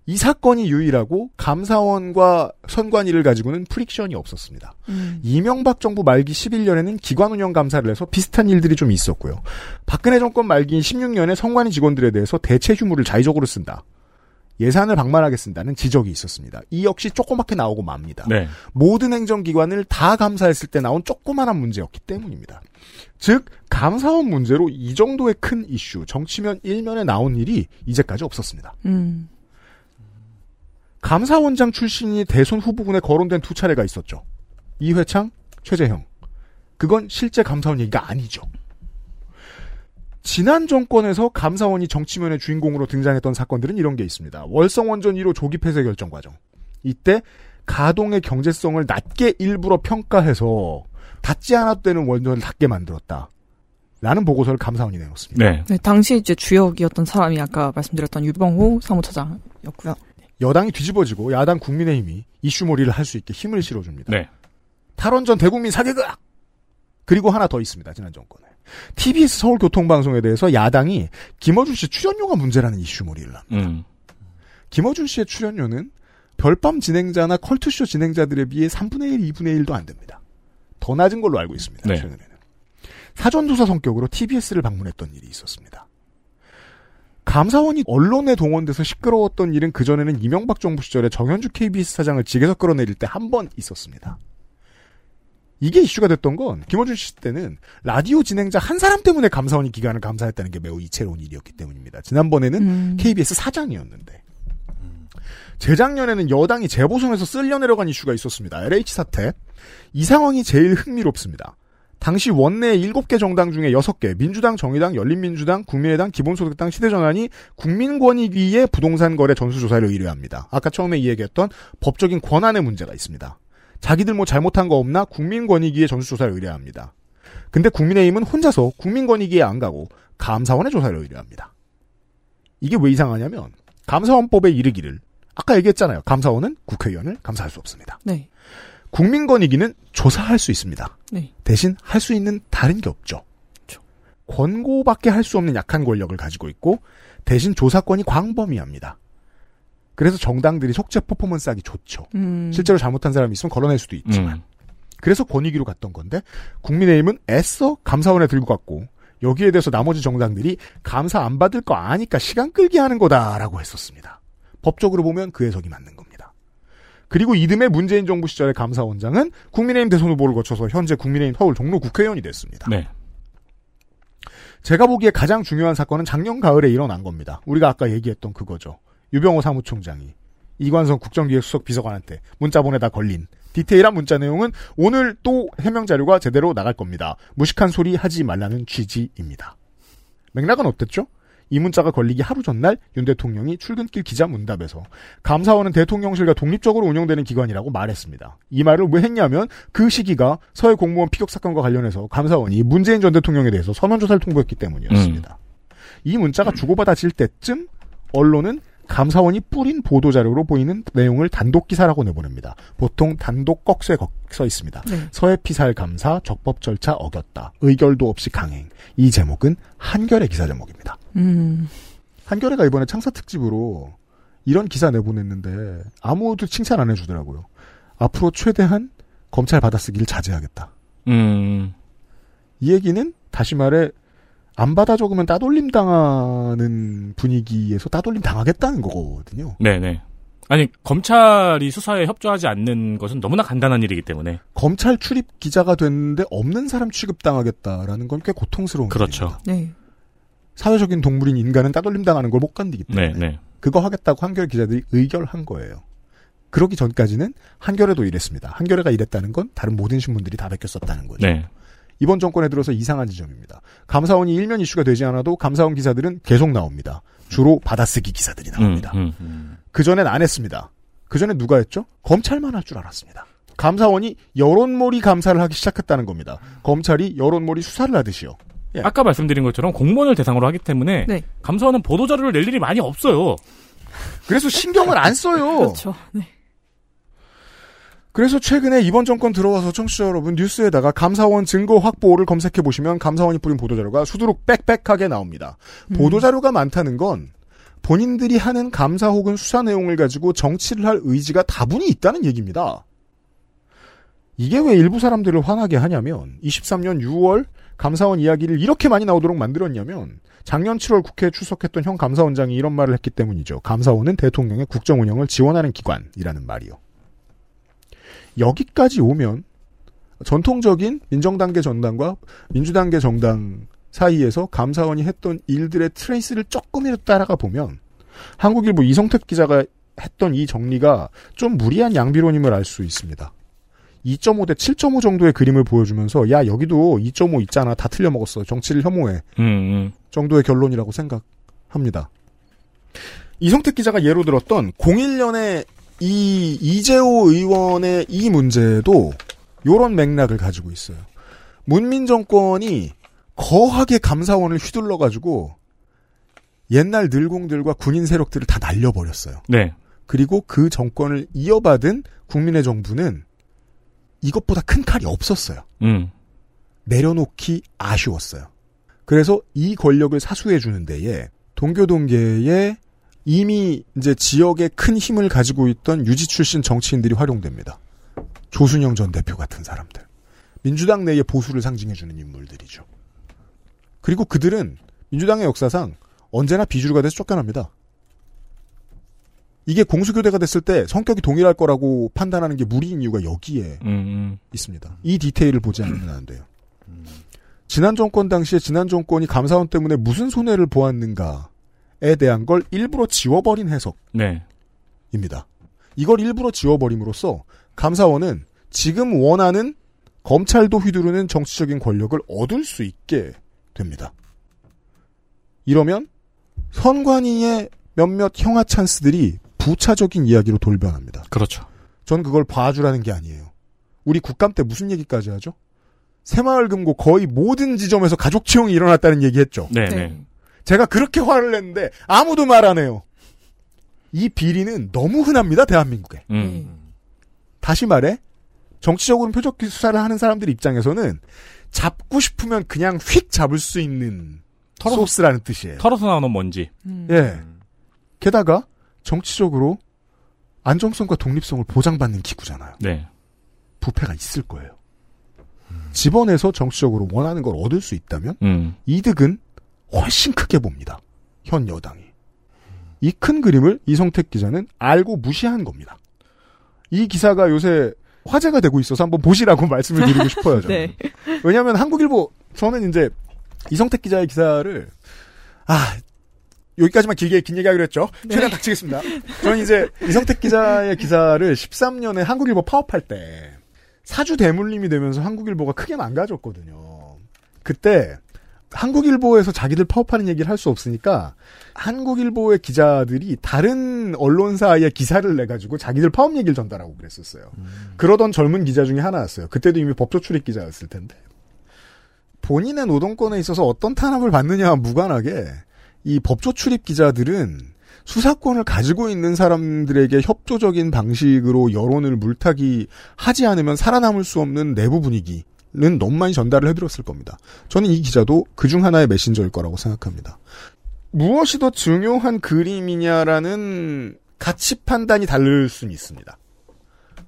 Speaker 2: 이 사건이 유일하고 감사원과 선관위를 가지고는 friction이 없었습니다.
Speaker 5: 음.
Speaker 2: 이명박 정부 말기 11년에는 기관 운영 감사를 해서 비슷한 일들이 좀 있었고요. 박근혜 정권 말기인 16년에 선관위 직원들에 대해서 대체 휴무를 자의적으로 쓴다. 예산을 방만하게 쓴다는 지적이 있었습니다. 이 역시 조그맣게 나오고 맙니다.
Speaker 3: 네.
Speaker 2: 모든 행정기관을 다 감사했을 때 나온 조그만한 문제였기 때문입니다. 즉 감사원 문제로 이 정도의 큰 이슈, 정치면 일면에 나온 일이 이제까지 없었습니다.
Speaker 5: 음.
Speaker 2: 감사원장 출신이 대선 후보군에 거론된 두 차례가 있었죠. 이회창, 최재형. 그건 실제 감사원 얘기가 아니죠. 지난 정권에서 감사원이 정치면의 주인공으로 등장했던 사건들은 이런 게 있습니다. 월성 원전 1호 조기 폐쇄 결정 과정. 이때 가동의 경제성을 낮게 일부러 평가해서 닿지 않아도 되는 원전을 닿게 만들었다. 라는 보고서를 감사원이 내놓습니다.
Speaker 3: 네.
Speaker 5: 네, 당시 이제 주역이었던 사람이 아까 말씀드렸던 유병호 사무처장이었고요.
Speaker 2: 여당이 뒤집어지고 야당 국민의힘이 이슈몰이를 할 수 있게 힘을 실어줍니다.
Speaker 3: 네.
Speaker 2: 탈원전 대국민 사개극! 그리고 하나 더 있습니다. 지난 정권에. TBS 서울교통방송에 대해서 야당이 김어준 씨 출연료가 문제라는 이슈몰이를 합니다.
Speaker 3: 음.
Speaker 2: 김어준 씨의 출연료는 별밤 진행자나 컬투쇼 진행자들에 비해 3분의 1, 2분의 1도 안 됩니다. 더 낮은 걸로 알고 있습니다.
Speaker 3: 네.
Speaker 2: 최근에는. 사전조사 성격으로 TBS를 방문했던 일이 있었습니다. 감사원이 언론에 동원돼서 시끄러웠던 일은 그전에는 이명박 정부 시절에 정현주 KBS 사장을 직에서 끌어내릴 때 한 번 있었습니다. 이게 이슈가 됐던 건 김어준 씨 때는 라디오 진행자 한 사람 때문에 감사원이 기관을 감사했다는 게 매우 이채로운 일이었기 때문입니다. 지난번에는
Speaker 5: 음.
Speaker 2: KBS 사장이었는데 재작년에는 여당이 재보선에서 쓸려 내려간 이슈가 있었습니다. LH 사태. 이 상황이 제일 흥미롭습니다. 당시 원내 7개 정당 중에 6개, 민주당, 정의당, 열린민주당, 국민의당, 기본소득당, 시대전환이 국민권익위에 부동산 거래 전수조사를 의뢰합니다. 아까 처음에 이야기했던 법적인 권한의 문제가 있습니다. 자기들 뭐 잘못한 거 없나 국민권익위에 전수조사를 의뢰합니다. 근데 국민의힘은 혼자서 국민권익위에 안 가고 감사원의 조사를 의뢰합니다. 이게 왜 이상하냐면 감사원법에 이르기를 아까 얘기했잖아요. 감사원은 국회의원을 감사할 수 없습니다.
Speaker 5: 네.
Speaker 2: 국민권익위는 조사할 수 있습니다.
Speaker 5: 네.
Speaker 2: 대신 할 수 있는 다른 게 없죠. 권고밖에 할 수 없는 약한 권력을 가지고 있고 대신 조사권이 광범위합니다. 그래서 정당들이 속죄 퍼포먼스 하기 좋죠.
Speaker 5: 음.
Speaker 2: 실제로 잘못한 사람이 있으면 걸어낼 수도 있지만. 그래서 권익위로 갔던 건데 국민의힘은 애써 감사원에 들고 갔고 여기에 대해서 나머지 정당들이 감사 안 받을 거 아니까 시간 끌기 하는 거다라고 했었습니다. 법적으로 보면 그 해석이 맞는 겁니다. 그리고 이듬해 문재인 정부 시절의 감사원장은 국민의힘 대선 후보를 거쳐서 현재 국민의힘 서울 종로 국회의원이 됐습니다.
Speaker 3: 네.
Speaker 2: 제가 보기에 가장 중요한 사건은 작년 가을에 일어난 겁니다. 우리가 아까 얘기했던 그거죠. 유병호 사무총장이 이관성 국정기획수석 비서관한테 문자 보내다 걸린 디테일한 문자 내용은 오늘 또 해명 자료가 제대로 나갈 겁니다. 무식한 소리 하지 말라는 취지입니다. 맥락은 어땠죠? 이 문자가 걸리기 하루 전날 윤 대통령이 출근길 기자 문답에서 감사원은 대통령실과 독립적으로 운영되는 기관이라고 말했습니다. 이 말을 왜 했냐면 그 시기가 서해 공무원 피격 사건과 관련해서 감사원이 문재인 전 대통령에 대해서 선언조사를 통보했기 때문이었습니다. 이 문자가 주고받아질 때쯤 언론은 감사원이 뿌린 보도자료로 보이는 내용을 단독 기사라고 내보냅니다. 보통 단독 꺽쇠 써 있습니다.
Speaker 5: 네.
Speaker 2: 서해 피살 감사 적법 절차 어겼다. 의결도 없이 강행. 이 제목은 한결의 기사 제목입니다.
Speaker 5: 음.
Speaker 2: 한겨레가 이번에 창사 특집으로 이런 기사 내보냈는데 아무도 칭찬 안 해주더라고요. 앞으로 최대한 검찰 받아쓰기를 자제하겠다.
Speaker 3: 음.
Speaker 2: 이 얘기는 다시 말해 안 받아 적으면 따돌림 당하는 분위기에서 따돌림 당하겠다는 거거든요.
Speaker 3: 네네. 아니 검찰이 수사에 협조하지 않는 것은 너무나 간단한 일이기 때문에
Speaker 2: 검찰 출입 기자가 됐는데 없는 사람 취급 당하겠다라는 건 꽤 고통스러운
Speaker 3: 그렇죠.
Speaker 5: 네.
Speaker 2: 사회적인 동물인 인간은 따돌림 당하는 걸못 견디기 때문에
Speaker 3: 네, 네.
Speaker 2: 그거 하겠다고 한겨레 기자들이 의결한 거예요. 그러기 전까지는 한겨레도 이랬습니다. 한겨레가 이랬다는 건 다른 모든 신문들이 다 베꼈었다는 거죠.
Speaker 3: 네.
Speaker 2: 이번 정권에 들어서 이상한 지점입니다. 감사원이 일면 이슈가 되지 않아도 감사원 기사들은 계속 나옵니다. 주로 받아쓰기 기사들이 나옵니다.
Speaker 3: 음, 음.
Speaker 2: 그전엔 안 했습니다. 그전에 누가 했죠? 검찰만 할 줄 알았습니다. 감사원이 여론몰이 감사를 하기 시작했다는 겁니다. 검찰이 여론몰이 수사를 하듯이요. 예.
Speaker 3: 아까 말씀드린 것처럼 공무원을 대상으로 하기 때문에
Speaker 5: 네.
Speaker 3: 감사원은 보도 자료를 낼 일이 많이 없어요.
Speaker 2: 그래서 신경을 안 써요.
Speaker 5: 그렇죠. 네.
Speaker 2: 그래서 최근에 이번 정권 들어와서 청취자 여러분 뉴스에다가 감사원 증거 확보를 검색해 보시면 감사원이 뿌린 보도자료가 수두룩 빽빽하게 나옵니다. 보도자료가 많다는 건 본인들이 하는 감사 혹은 수사 내용을 가지고 정치를 할 의지가 다분히 있다는 얘기입니다. 이게 왜 일부 사람들을 화나게 하냐면 23년 6월 감사원 이야기를 이렇게 많이 나오도록 만들었냐면 작년 7월 국회에 출석했던 형 감사원장이 이런 말을 했기 때문이죠. 감사원은 대통령의 국정 운영을 지원하는 기관이라는 말이요. 여기까지 오면 전통적인 민정당계 정당과 민주당계 정당 사이에서 감사원이 했던 일들의 트레이스를 조금이라도 따라가 보면 한국일보 이성택 기자가 했던 이 정리가 좀 무리한 양비론임을 알 수 있습니다. 2.5 대 7.5 정도의 그림을 보여주면서 야 여기도 2.5 있잖아 다 틀려먹었어 정치를 혐오해
Speaker 3: 음, 음.
Speaker 2: 정도의 결론이라고 생각합니다. 이성택 기자가 예로 들었던 01년에 이 이재호 의원의 이 문제도 요런 맥락을 가지고 있어요. 문민 정권이 거하게 감사원을 휘둘러 가지고 옛날 늘공들과 군인 세력들을 다 날려버렸어요.
Speaker 3: 네.
Speaker 2: 그리고 그 정권을 이어받은 국민의 정부는 이것보다 큰 칼이 없었어요.
Speaker 3: 음.
Speaker 2: 내려놓기 아쉬웠어요. 그래서 이 권력을 사수해 주는 데에 동교동계에 이미 이제 지역에 큰 힘을 가지고 있던 유지 출신 정치인들이 활용됩니다. 조순영 전 대표 같은 사람들. 민주당 내의 보수를 상징해 주는 인물들이죠. 그리고 그들은 민주당의 역사상 언제나 비주류가 돼서 쫓겨납니다. 이게 공수교대가 됐을 때 성격이 동일할 거라고 판단하는 게 무리인 이유가 여기에
Speaker 3: 음, 음.
Speaker 2: 있습니다. 이 디테일을 보지 않으면 안 돼요. 지난 정권 당시에 지난 정권이 감사원 때문에 무슨 손해를 보았는가에 대한 걸 일부러 지워버린 해석입니다.
Speaker 3: 네.
Speaker 2: 이걸 일부러 지워버림으로써 감사원은 지금 원하는 검찰도 휘두르는 정치적인 권력을 얻을 수 있게 됩니다. 이러면 선관위의 몇몇 형하 찬스들이 부차적인 이야기로 돌변합니다.
Speaker 3: 그렇죠.
Speaker 2: 전 그걸 봐주라는 게 아니에요. 우리 국감 때 무슨 얘기까지 하죠? 새마을금고 거의 모든 지점에서 가족 치용이 일어났다는 얘기했죠.
Speaker 3: 네,
Speaker 5: 네.
Speaker 3: 네.
Speaker 2: 제가 그렇게 화를 냈는데 아무도 말 안 해요. 이 비리는 너무 흔합니다, 대한민국에.
Speaker 3: 음.
Speaker 2: 다시 말해, 정치적으로 표적 수사를 하는 사람들 입장에서는 잡고 싶으면 그냥 휙 잡을 수 있는
Speaker 3: 털어-
Speaker 2: 소스라는 뜻이에요.
Speaker 3: 털어서 나오는 먼지.
Speaker 5: 음.
Speaker 2: 예. 게다가 정치적으로 안정성과 독립성을 보장받는 기구잖아요.
Speaker 3: 네.
Speaker 2: 부패가 있을 거예요. 집원에서 정치적으로 원하는 걸 얻을 수 있다면
Speaker 3: 음.
Speaker 2: 이득은 훨씬 크게 봅니다. 현 여당이. 이 큰 그림을 이성택 기자는 알고 무시한 겁니다. 이 기사가 요새 화제가 되고 있어서 한번 보시라고 말씀을 드리고 싶어요.
Speaker 5: 네.
Speaker 2: 왜냐하면 한국일보 저는 이제 이성택 기자의 기사를 아 여기까지만 길게 긴 얘기하기로 했죠. 최대한 닥치겠습니다. 저는 이제 이성택 기자의 기사를 13년에 한국일보 파업할 때 사주 대물림이 되면서 한국일보가 크게 망가졌거든요. 그때 한국일보에서 자기들 파업하는 얘기를 할 수 없으니까 한국일보의 기자들이 다른 언론사의 기사를 내가지고 자기들 파업 얘기를 전달하고 그랬었어요. 그러던 젊은 기자 중에 하나였어요. 그때도 이미 법조 출입 기자였을 텐데. 본인의 노동권에 있어서 어떤 탄압을 받느냐와 무관하게 이 법조 출입 기자들은 수사권을 가지고 있는 사람들에게 협조적인 방식으로 여론을 물타기 하지 않으면 살아남을 수 없는 내부 분위기 는 너무 많이 전달을 해드렸을 겁니다. 저는 이 기자도 그중 하나의 메신저일 거라고 생각합니다. 무엇이 더 중요한 그림이냐라는 가치 판단이 다를 수는 있습니다.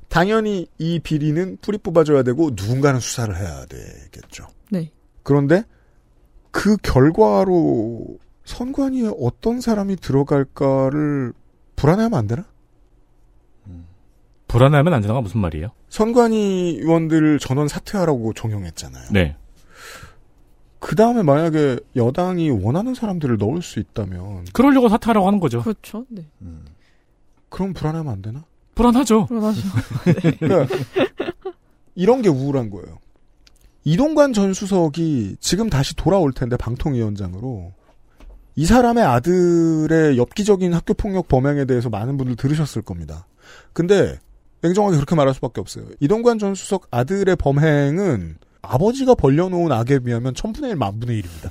Speaker 2: 당연히 이 비리는 뿌리 뽑아줘야 되고 누군가는 수사를 해야 되겠죠.
Speaker 5: 네.
Speaker 2: 그런데 그 결과로 선관위에 어떤 사람이 들어갈까를 불안해하면 안 되나?
Speaker 3: 불안하면 안 되나가 무슨 말이에요?
Speaker 2: 선관위 의원들을 전원 사퇴하라고 종용했잖아요.
Speaker 3: 네.
Speaker 2: 그 다음에 만약에 여당이 원하는 사람들을 넣을 수 있다면
Speaker 3: 그러려고 사퇴하라고 하는 거죠.
Speaker 5: 그렇죠. 네.
Speaker 2: 그럼 불안하면 안 되나?
Speaker 3: 불안하죠.
Speaker 5: 불안하죠.
Speaker 2: 그러니까 이런 게 우울한 거예요. 이동관 전 수석이 지금 다시 돌아올 텐데 방통위원장으로 이 사람의 아들의 엽기적인 학교폭력 범행에 대해서 많은 분들 들으셨을 겁니다. 근데 냉정하게 그렇게 말할 수밖에 없어요. 이동관 전 수석 아들의 범행은 아버지가 벌려놓은 악에 비하면 천분의 일, 만분의 일입니다.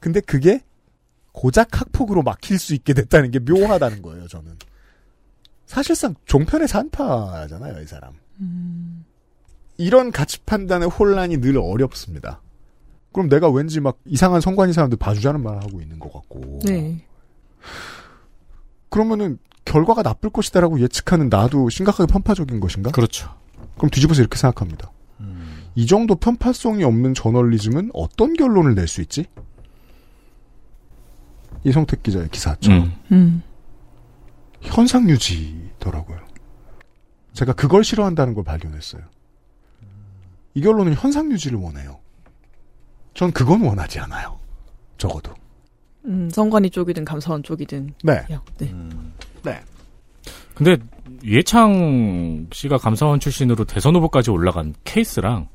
Speaker 2: 근데 그게 고작 학폭으로 막힐 수 있게 됐다는 게 묘하다는 거예요, 저는. 사실상 종편의 산파잖아요, 이 사람. 이런 가치 판단의 혼란이 늘 어렵습니다. 그럼 내가 왠지 막 이상한 성관이 사람들 봐주자는 말을 하고 있는 것 같고.
Speaker 5: 네.
Speaker 2: 그러면은 결과가 나쁠 것이다라고 예측하는 나도 심각하게 편파적인 것인가?
Speaker 3: 그렇죠.
Speaker 2: 그럼 뒤집어서 이렇게 생각합니다. 이 정도 편파성이 없는 저널리즘은 어떤 결론을 낼 수 있지? 이성택 기자의 기사처럼
Speaker 3: 음.
Speaker 5: 음.
Speaker 2: 현상 유지더라고요. 제가 그걸 싫어한다는 걸 발견했어요. 이 결론은 현상 유지를 원해요. 전 그건 원하지 않아요. 적어도.
Speaker 5: 음, 성관이 쪽이든 감사원 쪽이든.
Speaker 2: 네.
Speaker 5: 그냥, 네.
Speaker 2: 네.
Speaker 3: 근데 이해창 씨가 감사원 출신으로 대선 후보까지 올라간 케이스랑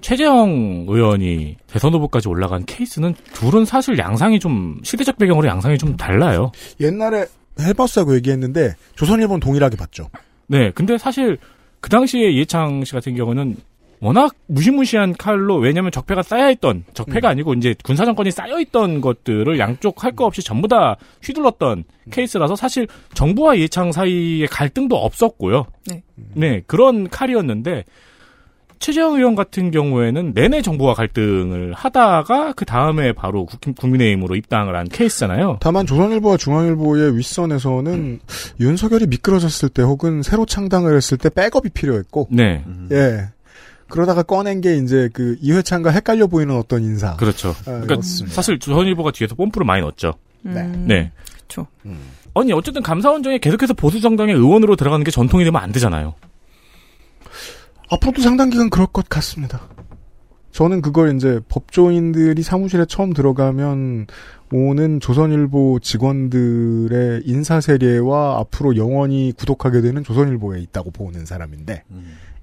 Speaker 3: 최재형 의원이 대선 후보까지 올라간 케이스는 둘은 사실 양상이 좀 시대적 배경으로 양상이 좀 달라요.
Speaker 2: 옛날에 헬버스하고 얘기했는데 조선일보는 동일하게 봤죠.
Speaker 3: 네, 근데 사실 그 당시에 이해창 씨 같은 경우는 워낙 무시무시한 칼로 왜냐하면 적폐가 쌓여있던 적폐가 아니고 이제 군사 정권이 쌓여있던 것들을 양쪽 할 거 없이 전부 다 휘둘렀던 케이스라서 사실 정부와 이해창 사이에 갈등도 없었고요.
Speaker 5: 네.
Speaker 3: 네, 그런 칼이었는데 최재형 의원 같은 경우에는 내내 정부와 갈등을 하다가 그 다음에 바로 국- 국민의힘으로 입당을 한 케이스잖아요.
Speaker 2: 다만 조선일보와 중앙일보의 윗선에서는 윤석열이 미끄러졌을 때 혹은 새로 창당을 했을 때 백업이 필요했고,
Speaker 3: 네,
Speaker 2: 예. 그러다가 꺼낸 게 이제 그 이회창과 헷갈려 보이는 어떤 인사.
Speaker 3: 그렇죠.
Speaker 2: 아,
Speaker 3: 그러니까. 사실 조선일보가 뒤에서 뽐뿌를 많이 넣었죠.
Speaker 2: 네.
Speaker 5: 음,
Speaker 3: 네.
Speaker 5: 그쵸.
Speaker 3: 아니 어쨌든 감사원 중에 계속해서 보수 정당의 의원으로 들어가는 게 전통이 되면 안 되잖아요.
Speaker 2: 앞으로도 상당 기간 그럴 것 같습니다. 저는 그걸 이제 법조인들이 사무실에 처음 들어가면 오는 조선일보 직원들의 인사 세례와 앞으로 영원히 구독하게 되는 조선일보에 있다고 보는 사람인데,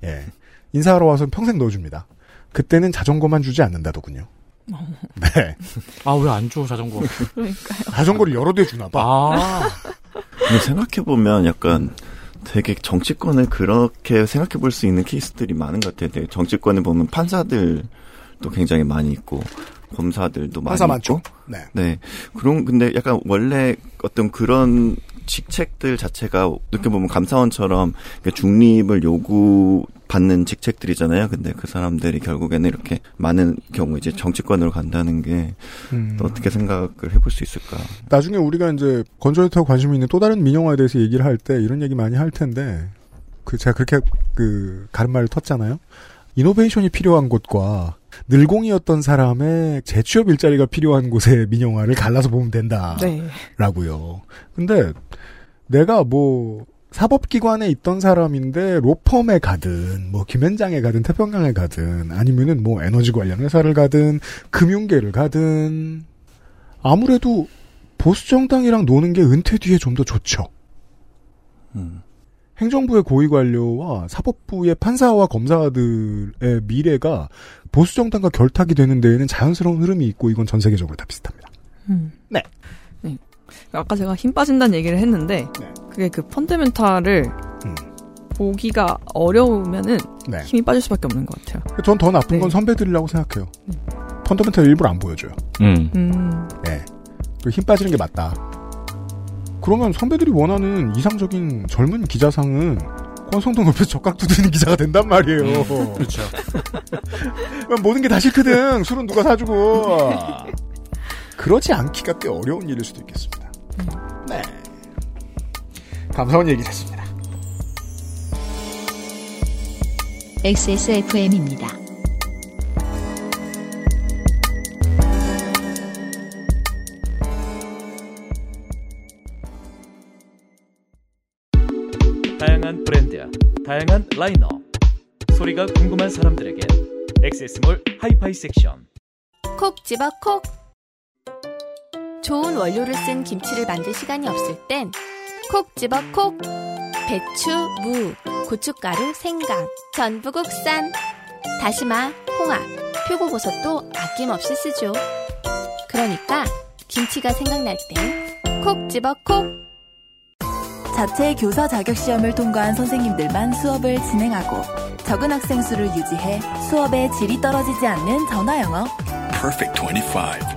Speaker 2: 예. 인사하러 와서 평생 넣어줍니다. 그때는 자전거만 주지 않는다더군요. 네.
Speaker 3: 아 왜 안 줘 자전거?
Speaker 5: 그러니까요.
Speaker 2: 자전거를 여러 대 주나 봐.
Speaker 3: 아
Speaker 4: 근데 생각해보면 약간 되게 정치권을 그렇게 생각해 볼 수 있는 케이스들이 많은 것 같아요. 되게 정치권에 보면 판사들도 굉장히 많이 있고 검사들도 많이
Speaker 2: 판사
Speaker 4: 있고.
Speaker 2: 많죠? 네.
Speaker 4: 네. 그런 근데 약간 원래 어떤 그런 직책들 자체가 어떻게 보면 감사원처럼 그 중립을 요구 받는 직책들이잖아요. 근데 그 사람들이 결국에는 이렇게 많은 경우 이제 정치권으로 간다는 게
Speaker 2: 음.
Speaker 4: 또 어떻게 생각을 해볼 수 있을까?
Speaker 2: 나중에 우리가 이제 건조해하고 관심 있는 또 다른 민영화에 대해서 얘기를 할 때 이런 얘기 많이 할 텐데 그 제가 그렇게 그 가름말을 텄잖아요. 이노베이션이 필요한 곳과 늘공이었던 사람의 재취업 일자리가 필요한 곳의 민영화를 갈라서 보면 된다라고요.
Speaker 5: 네.
Speaker 2: 근데 내가 뭐 사법기관에 있던 사람인데 로펌에 가든 뭐 김현장에 가든 태평양에 가든 아니면은 뭐 에너지 관련 회사를 가든 금융계를 가든 아무래도 보수 정당이랑 노는 게 은퇴 뒤에 좀 더 좋죠.
Speaker 4: 음.
Speaker 2: 행정부의 고위 관료와 사법부의 판사와 검사들의 미래가 보수 정당과 결탁이 되는 데에는 자연스러운 흐름이 있고 이건 전 세계적으로 다 비슷합니다.
Speaker 5: 음.
Speaker 2: 네.
Speaker 5: 네. 아까 제가 힘 빠진다는 얘기를 했는데
Speaker 2: 네.
Speaker 5: 그게 그 펀더멘탈을
Speaker 2: 음.
Speaker 5: 보기가 어려우면은
Speaker 2: 네.
Speaker 5: 힘이 빠질 수밖에 없는 것 같아요.
Speaker 2: 전 더 나쁜 건
Speaker 5: 네.
Speaker 2: 선배들이라고 생각해요. 펀더멘탈 일부러 안 보여줘요.
Speaker 3: 음.
Speaker 5: 음.
Speaker 2: 네. 그힘 빠지는 게 맞다. 그러면 선배들이 원하는 이상적인 젊은 기자상은 권성동 옆에서 적각 두드리는 기자가 된단 말이에요.
Speaker 3: 그렇죠.
Speaker 2: 그럼 모든 게 다 싫거든. 술은 누가 사주고. 그러지 않기가 꽤 어려운 일일 수도 있겠습니다. 네. 감사원 얘기 됐습니다.
Speaker 1: XSFM입니다.
Speaker 8: 다양한 브랜드, 다양한 라인업. 소리가 궁금한 사람들에게 엑세스몰 하이파이 섹션.
Speaker 9: 콕 집어 콕. 좋은 원료를 쓴 김치를 만들 시간이 없을 땐 콕 집어 콕. 배추, 무, 고춧가루, 생강, 전부 국산. 다시마, 홍합, 표고버섯도 아낌없이 쓰죠. 그러니까 김치가 생각날 땐 콕 집어 콕.
Speaker 10: 자체 교사 자격 시험을 통과한 선생님들만 수업을 진행하고 적은 학생 수를 유지해 수업의 질이 떨어지지 않는 전화 영어.
Speaker 11: Perfect 25.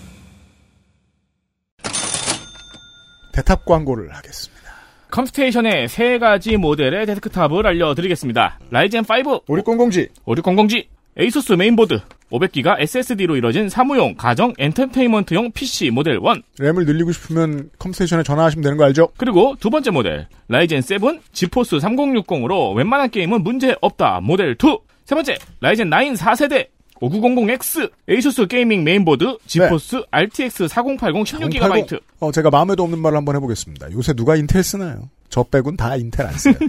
Speaker 2: 대탑 광고를 하겠습니다.
Speaker 3: 컴스테이션의 세 가지 모델의 데스크탑을 알려드리겠습니다. 라이젠 5,
Speaker 2: 5600G,
Speaker 3: 5600G, 에이수스 메인보드, 500기가 SSD로 이뤄진 사무용, 가정, 엔터테인먼트용 PC 모델 1,
Speaker 2: 램을 늘리고 싶으면 컴스테이션에 전화하시면 되는 거 알죠?
Speaker 3: 그리고 두 번째 모델, 라이젠 7, 지포스 3060으로 웬만한 게임은 문제 없다 모델 2, 세 번째, 라이젠 9 4세대, 5900X, 에이수스 gaming 메인보드, 지포스 RTX 4080 16GB.
Speaker 2: 어, 제가 마음에도 없는 말을 한번 해보겠습니다. 요새 누가 인텔 쓰나요? 저 빼곤 다 인텔 안 써요.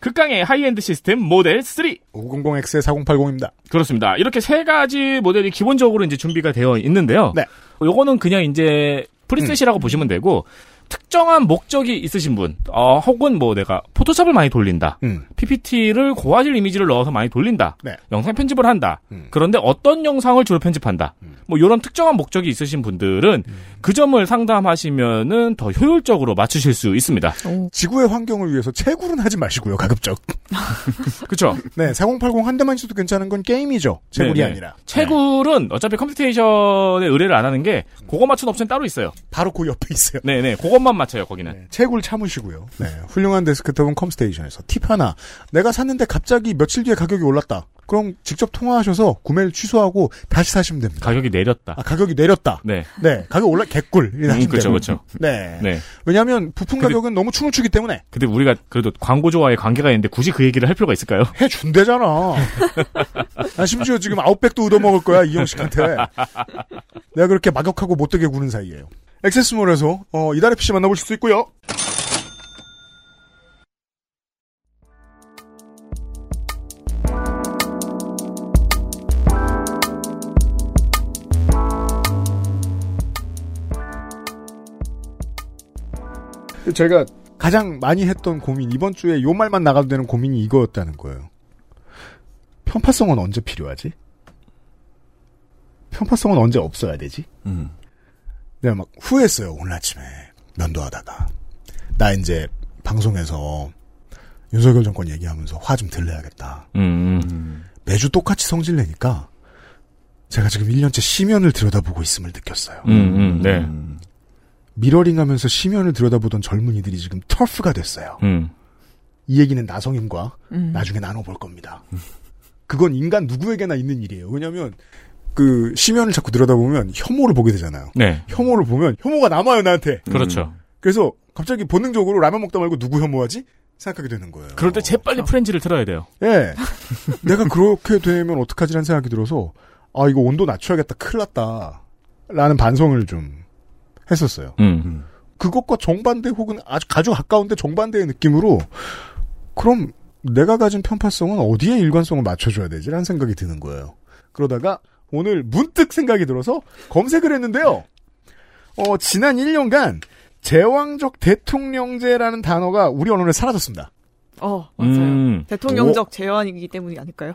Speaker 3: 극강의 하이엔드 시스템 모델 3.
Speaker 2: 5900X에 4080입니다.
Speaker 3: 그렇습니다. 이렇게 세 가지 모델이 기본적으로 이제 준비가 되어 있는데요.
Speaker 2: 네.
Speaker 3: 요거는 그냥 이제 preset이라고 보시면 되고 특정한 목적이 있으신 분, 어, 혹은 뭐 내가 포토샵을 많이 돌린다.
Speaker 2: 음.
Speaker 3: PPT를 고화질 이미지를 넣어서 많이 돌린다.
Speaker 2: 네.
Speaker 3: 영상 편집을 한다.
Speaker 2: 음.
Speaker 3: 그런데 어떤 영상을 주로 편집한다. 뭐 이런 특정한 목적이 있으신 분들은
Speaker 2: 음.
Speaker 3: 그 점을 상담하시면은 더 효율적으로 맞추실 수 있습니다.
Speaker 2: 지구의 환경을 위해서 채굴은 하지 마시고요, 가급적.
Speaker 3: 그렇죠?
Speaker 2: 네, 4080 한 대만 있어도 괜찮은 건 게임이죠. 채굴이
Speaker 3: 네네.
Speaker 2: 아니라.
Speaker 3: 채굴은 어차피 컴스테이션에 의뢰를 안 하는 게 그거 맞춘 업체는 따로 있어요.
Speaker 2: 바로 그 옆에 있어요.
Speaker 3: 네네. 그거 그것만 맞춰요 거기는.
Speaker 2: 채굴 참으시고요. 네, 훌륭한 데스크톱은 컴스테이션에서 팁 하나. 내가 샀는데 갑자기 며칠 뒤에 가격이 올랐다. 그럼 직접 통화하셔서 구매를 취소하고 다시 사시면 됩니다.
Speaker 3: 가격이 내렸다.
Speaker 2: 아, 가격이 내렸다.
Speaker 3: 네.
Speaker 2: 네, 가격 올라 개꿀.
Speaker 3: 음, 그렇죠. 그렇죠.
Speaker 2: 네.
Speaker 3: 네.
Speaker 2: 왜냐하면 부품
Speaker 3: 근데-
Speaker 2: 가격은 너무 춤을 추기 때문에
Speaker 3: 근데 우리가 그래도 광고주와의 관계가 있는데 굳이 그 얘기를 할 필요가 있을까요?
Speaker 2: 해준대잖아. 아, 심지어 지금 아웃백도 얻어먹을 거야, 이영식한테. 내가 그렇게 막역하고 못되게 구는 사이에요. 액세스몰에서, 어, 이달의 PC 만나보실 수 있고요. 제가 가장 많이 했던 고민, 이번 주에 요 말만 나가도 되는 고민이 이거였다는 거예요. 편파성은 언제 필요하지? 편파성은 언제 없어야 되지?
Speaker 4: 음.
Speaker 2: 내가 막 후회했어요, 오늘 아침에. 면도하다가. 나 이제 방송에서 윤석열 정권 얘기하면서 화 좀 들려야겠다.
Speaker 3: 음.
Speaker 2: 매주 똑같이 성질 내니까 제가 지금 1년째 시면을 들여다보고 있음을 느꼈어요.
Speaker 3: 음, 음, 네.
Speaker 2: 미러링 하면서 시면을 들여다보던 젊은이들이 지금 터프가 됐어요.
Speaker 3: 음.
Speaker 2: 이 얘기는 나성임과
Speaker 5: 음.
Speaker 2: 나중에 나눠볼 겁니다. 그건 인간 누구에게나 있는 일이에요. 왜냐면, 그, 시면을 자꾸 들여다보면 혐오를 보게 되잖아요.
Speaker 3: 네.
Speaker 2: 혐오를 보면 혐오가 남아요, 나한테.
Speaker 3: 그렇죠.
Speaker 2: 그래서 갑자기 본능적으로 라면 먹다 말고 누구 혐오하지? 생각하게 되는 거예요.
Speaker 3: 그럴 때 재빨리 프렌즈를 틀어야 돼요.
Speaker 2: 예. 내가 그렇게 되면 어떡하지라는 생각이 들어서, 아, 이거 온도 낮춰야겠다. 큰일 났다. 라는 반성을 좀 했었어요.
Speaker 3: 음.
Speaker 2: 그것과 정반대 혹은 아주 아주 가까운데 정반대의 느낌으로 그럼 내가 가진 편파성은 어디에 일관성을 맞춰줘야 되지라는 생각이 드는 거예요. 그러다가 오늘 문득 생각이 들어서 검색을 했는데요. 어, 지난 1년간 제왕적 대통령제라는 단어가 우리 언어에 사라졌습니다.
Speaker 5: 어, 맞아요.
Speaker 3: 음.
Speaker 5: 대통령적 제안이기 때문이 아닐까요?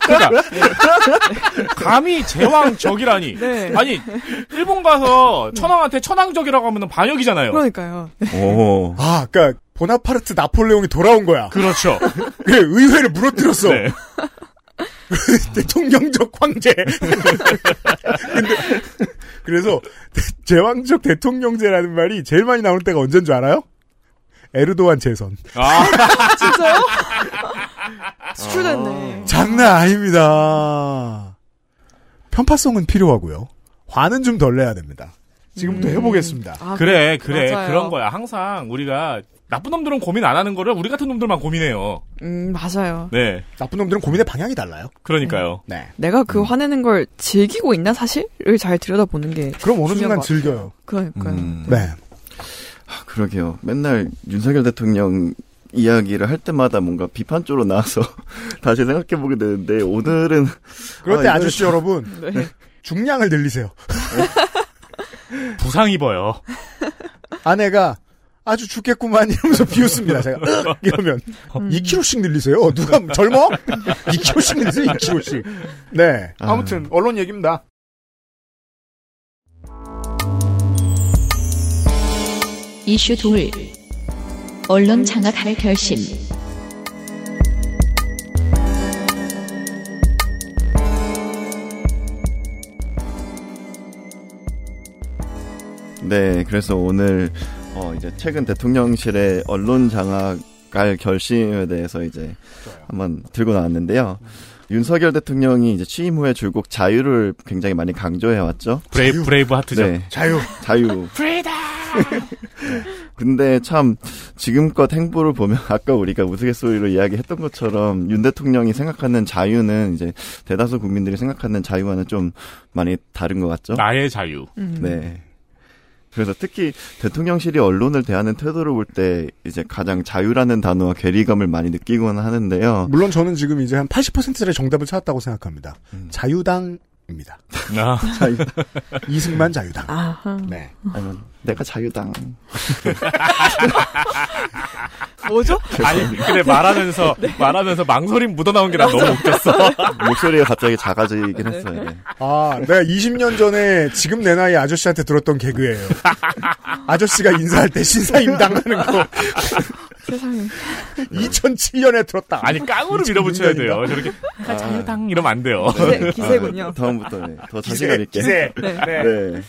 Speaker 3: 그러니까 감히 제왕적이라니.
Speaker 5: 네.
Speaker 3: 아니 일본 가서 천황한테 천황적이라고 하면 반역이잖아요.
Speaker 5: 그러니까요.
Speaker 4: 오.
Speaker 2: 아, 그러니까 보나파르트 나폴레옹이 돌아온 거야.
Speaker 3: 그렇죠.
Speaker 2: 그래, 의회를 무너뜨렸어.
Speaker 3: 네.
Speaker 2: 대통령적 황제. 근데 그래서 제왕적 대통령제라는 말이 제일 많이 나올 때가 언제인 줄 알아요? 에르도안 재선.
Speaker 3: 아,
Speaker 5: 진짜요? 수출됐네.
Speaker 2: 장난 아닙니다. 편파성은 필요하고요. 화는 좀 덜 내야 됩니다. 지금부터
Speaker 5: 음.
Speaker 2: 해보겠습니다.
Speaker 5: 아,
Speaker 3: 그래 그래
Speaker 5: 맞아요.
Speaker 3: 그런 거야. 항상 우리가 나쁜 놈들은 고민 안 하는 거를 우리 같은 놈들만 고민해요.
Speaker 5: 음, 맞아요.
Speaker 3: 네.
Speaker 2: 나쁜 놈들은 고민의 방향이 달라요.
Speaker 3: 그러니까요.
Speaker 2: 네.
Speaker 5: 내가 그 화내는 걸 즐기고 있나 사실을 잘 들여다보는 게
Speaker 2: 그럼 어느 순간. 즐겨요.
Speaker 5: 그러니까요.
Speaker 4: 음.
Speaker 2: 네.
Speaker 4: 아, 그러게요. 맨날 윤석열 대통령 이야기를 할 때마다 뭔가 비판 쪽으로 나와서 다시 생각해 보게 되는데 오늘은
Speaker 2: 그럴
Speaker 4: 아,
Speaker 2: 때
Speaker 4: 이거는
Speaker 2: 아저씨 여러분
Speaker 5: 네.
Speaker 2: 중량을 늘리세요.
Speaker 3: 부상 입어요.
Speaker 2: 아내가 아주 죽겠구만 이러면서 비웃습니다. 제가 으악! 이러면
Speaker 5: 음.
Speaker 2: 2kg씩 늘리세요. 누가 젊어? 2kg씩 늘리세요. 2kg씩. 네. 아무튼 언론 얘기입니다.
Speaker 1: 이슈 둘. 언론 장악할 결심.
Speaker 4: 네, 그래서 오늘 어 이제 최근 대통령실의 언론 장악할 결심에 대해서 이제 한번 들고 나왔는데요. 윤석열 대통령이 이제 취임 후에 줄곧 자유를 굉장히 많이 강조해 왔죠.
Speaker 3: Brave Braveheart죠.
Speaker 4: 네,
Speaker 2: 자유.
Speaker 4: 자유.
Speaker 3: Freedom.
Speaker 4: 근데 참 지금껏 행보를 보면 아까 우리가 우스갯소리로 이야기했던 것처럼 윤 대통령이 생각하는 자유는 이제 대다수 국민들이 생각하는 자유와는 좀 많이 다른 것 같죠.
Speaker 3: 나의 자유.
Speaker 5: 음.
Speaker 4: 네. 그래서 특히 대통령실이 언론을 대하는 태도를 볼 때 이제 가장 자유라는 단어와 괴리감을 많이 느끼곤 하는데요.
Speaker 2: 물론 저는 지금 이제 한 80%의 정답을 찾았다고 생각합니다.
Speaker 4: 음.
Speaker 2: 자유당 입니다.
Speaker 3: 아,
Speaker 4: 자유,
Speaker 2: 이승만 자유당.
Speaker 5: 아하.
Speaker 2: 네.
Speaker 4: 아니면 내가 자유당.
Speaker 5: 뭐죠?
Speaker 3: 아니 근데 말하면서 말하면서 망설임 묻어나온 게 나 너무 웃겼어.
Speaker 4: 목소리가 갑자기 작아지긴 했어요. 네.
Speaker 2: 아, 내가 20년 전에 지금 내 나이 아저씨한테 들었던 개그예요. 아저씨가 인사할 때 신사임 당 하는 거.
Speaker 5: 세상에.
Speaker 2: 2007년에 들었다.
Speaker 3: 아니 깡으로 밀어붙여야 돼요. 저렇게 아, 자유당 이러면 안 돼요.
Speaker 5: 기세, 기세 군요.
Speaker 4: 아, 다음부터 네, 더
Speaker 2: 기세,
Speaker 4: 자신감 있게.
Speaker 2: 기세.
Speaker 5: 네.
Speaker 4: 네.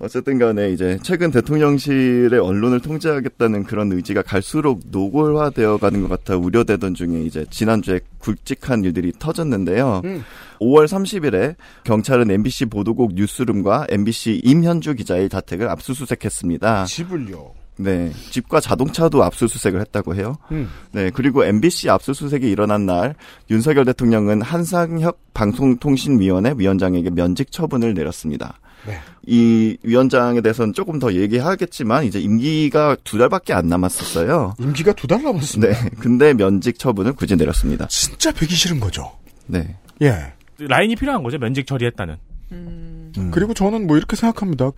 Speaker 4: 어쨌든 간에 이제 최근 대통령실의 언론을 통제하겠다는 그런 의지가 갈수록 노골화되어 가는 것 같아 우려되던 중에 이제 지난주에 굵직한 일들이 터졌는데요.
Speaker 2: 음.
Speaker 4: 5월 30일에 경찰은 MBC 보도국 뉴스룸과 MBC 임현주 기자의 자택을 압수수색했습니다.
Speaker 2: 집을요.
Speaker 4: 네, 집과 자동차도 압수수색을 했다고 해요.
Speaker 2: 음.
Speaker 4: 네, 그리고 MBC 압수수색이 일어난 날 윤석열 대통령은 한상혁 방송통신위원회 위원장에게 면직 처분을 내렸습니다.
Speaker 2: 네.
Speaker 4: 이 위원장에 대해서는 조금 더 얘기하겠지만 이제 임기가 두 달밖에 안 남았었어요.
Speaker 2: 임기가 두 달 남았습니다.
Speaker 4: 네, 근데 면직 처분을 굳이 내렸습니다.
Speaker 2: 진짜 배기 싫은 거죠.
Speaker 4: 네.
Speaker 2: 예.
Speaker 3: 라인이 필요한 거죠. 면직 처리했다는.
Speaker 5: 음.
Speaker 2: 그리고 저는 뭐 이렇게 생각합니다.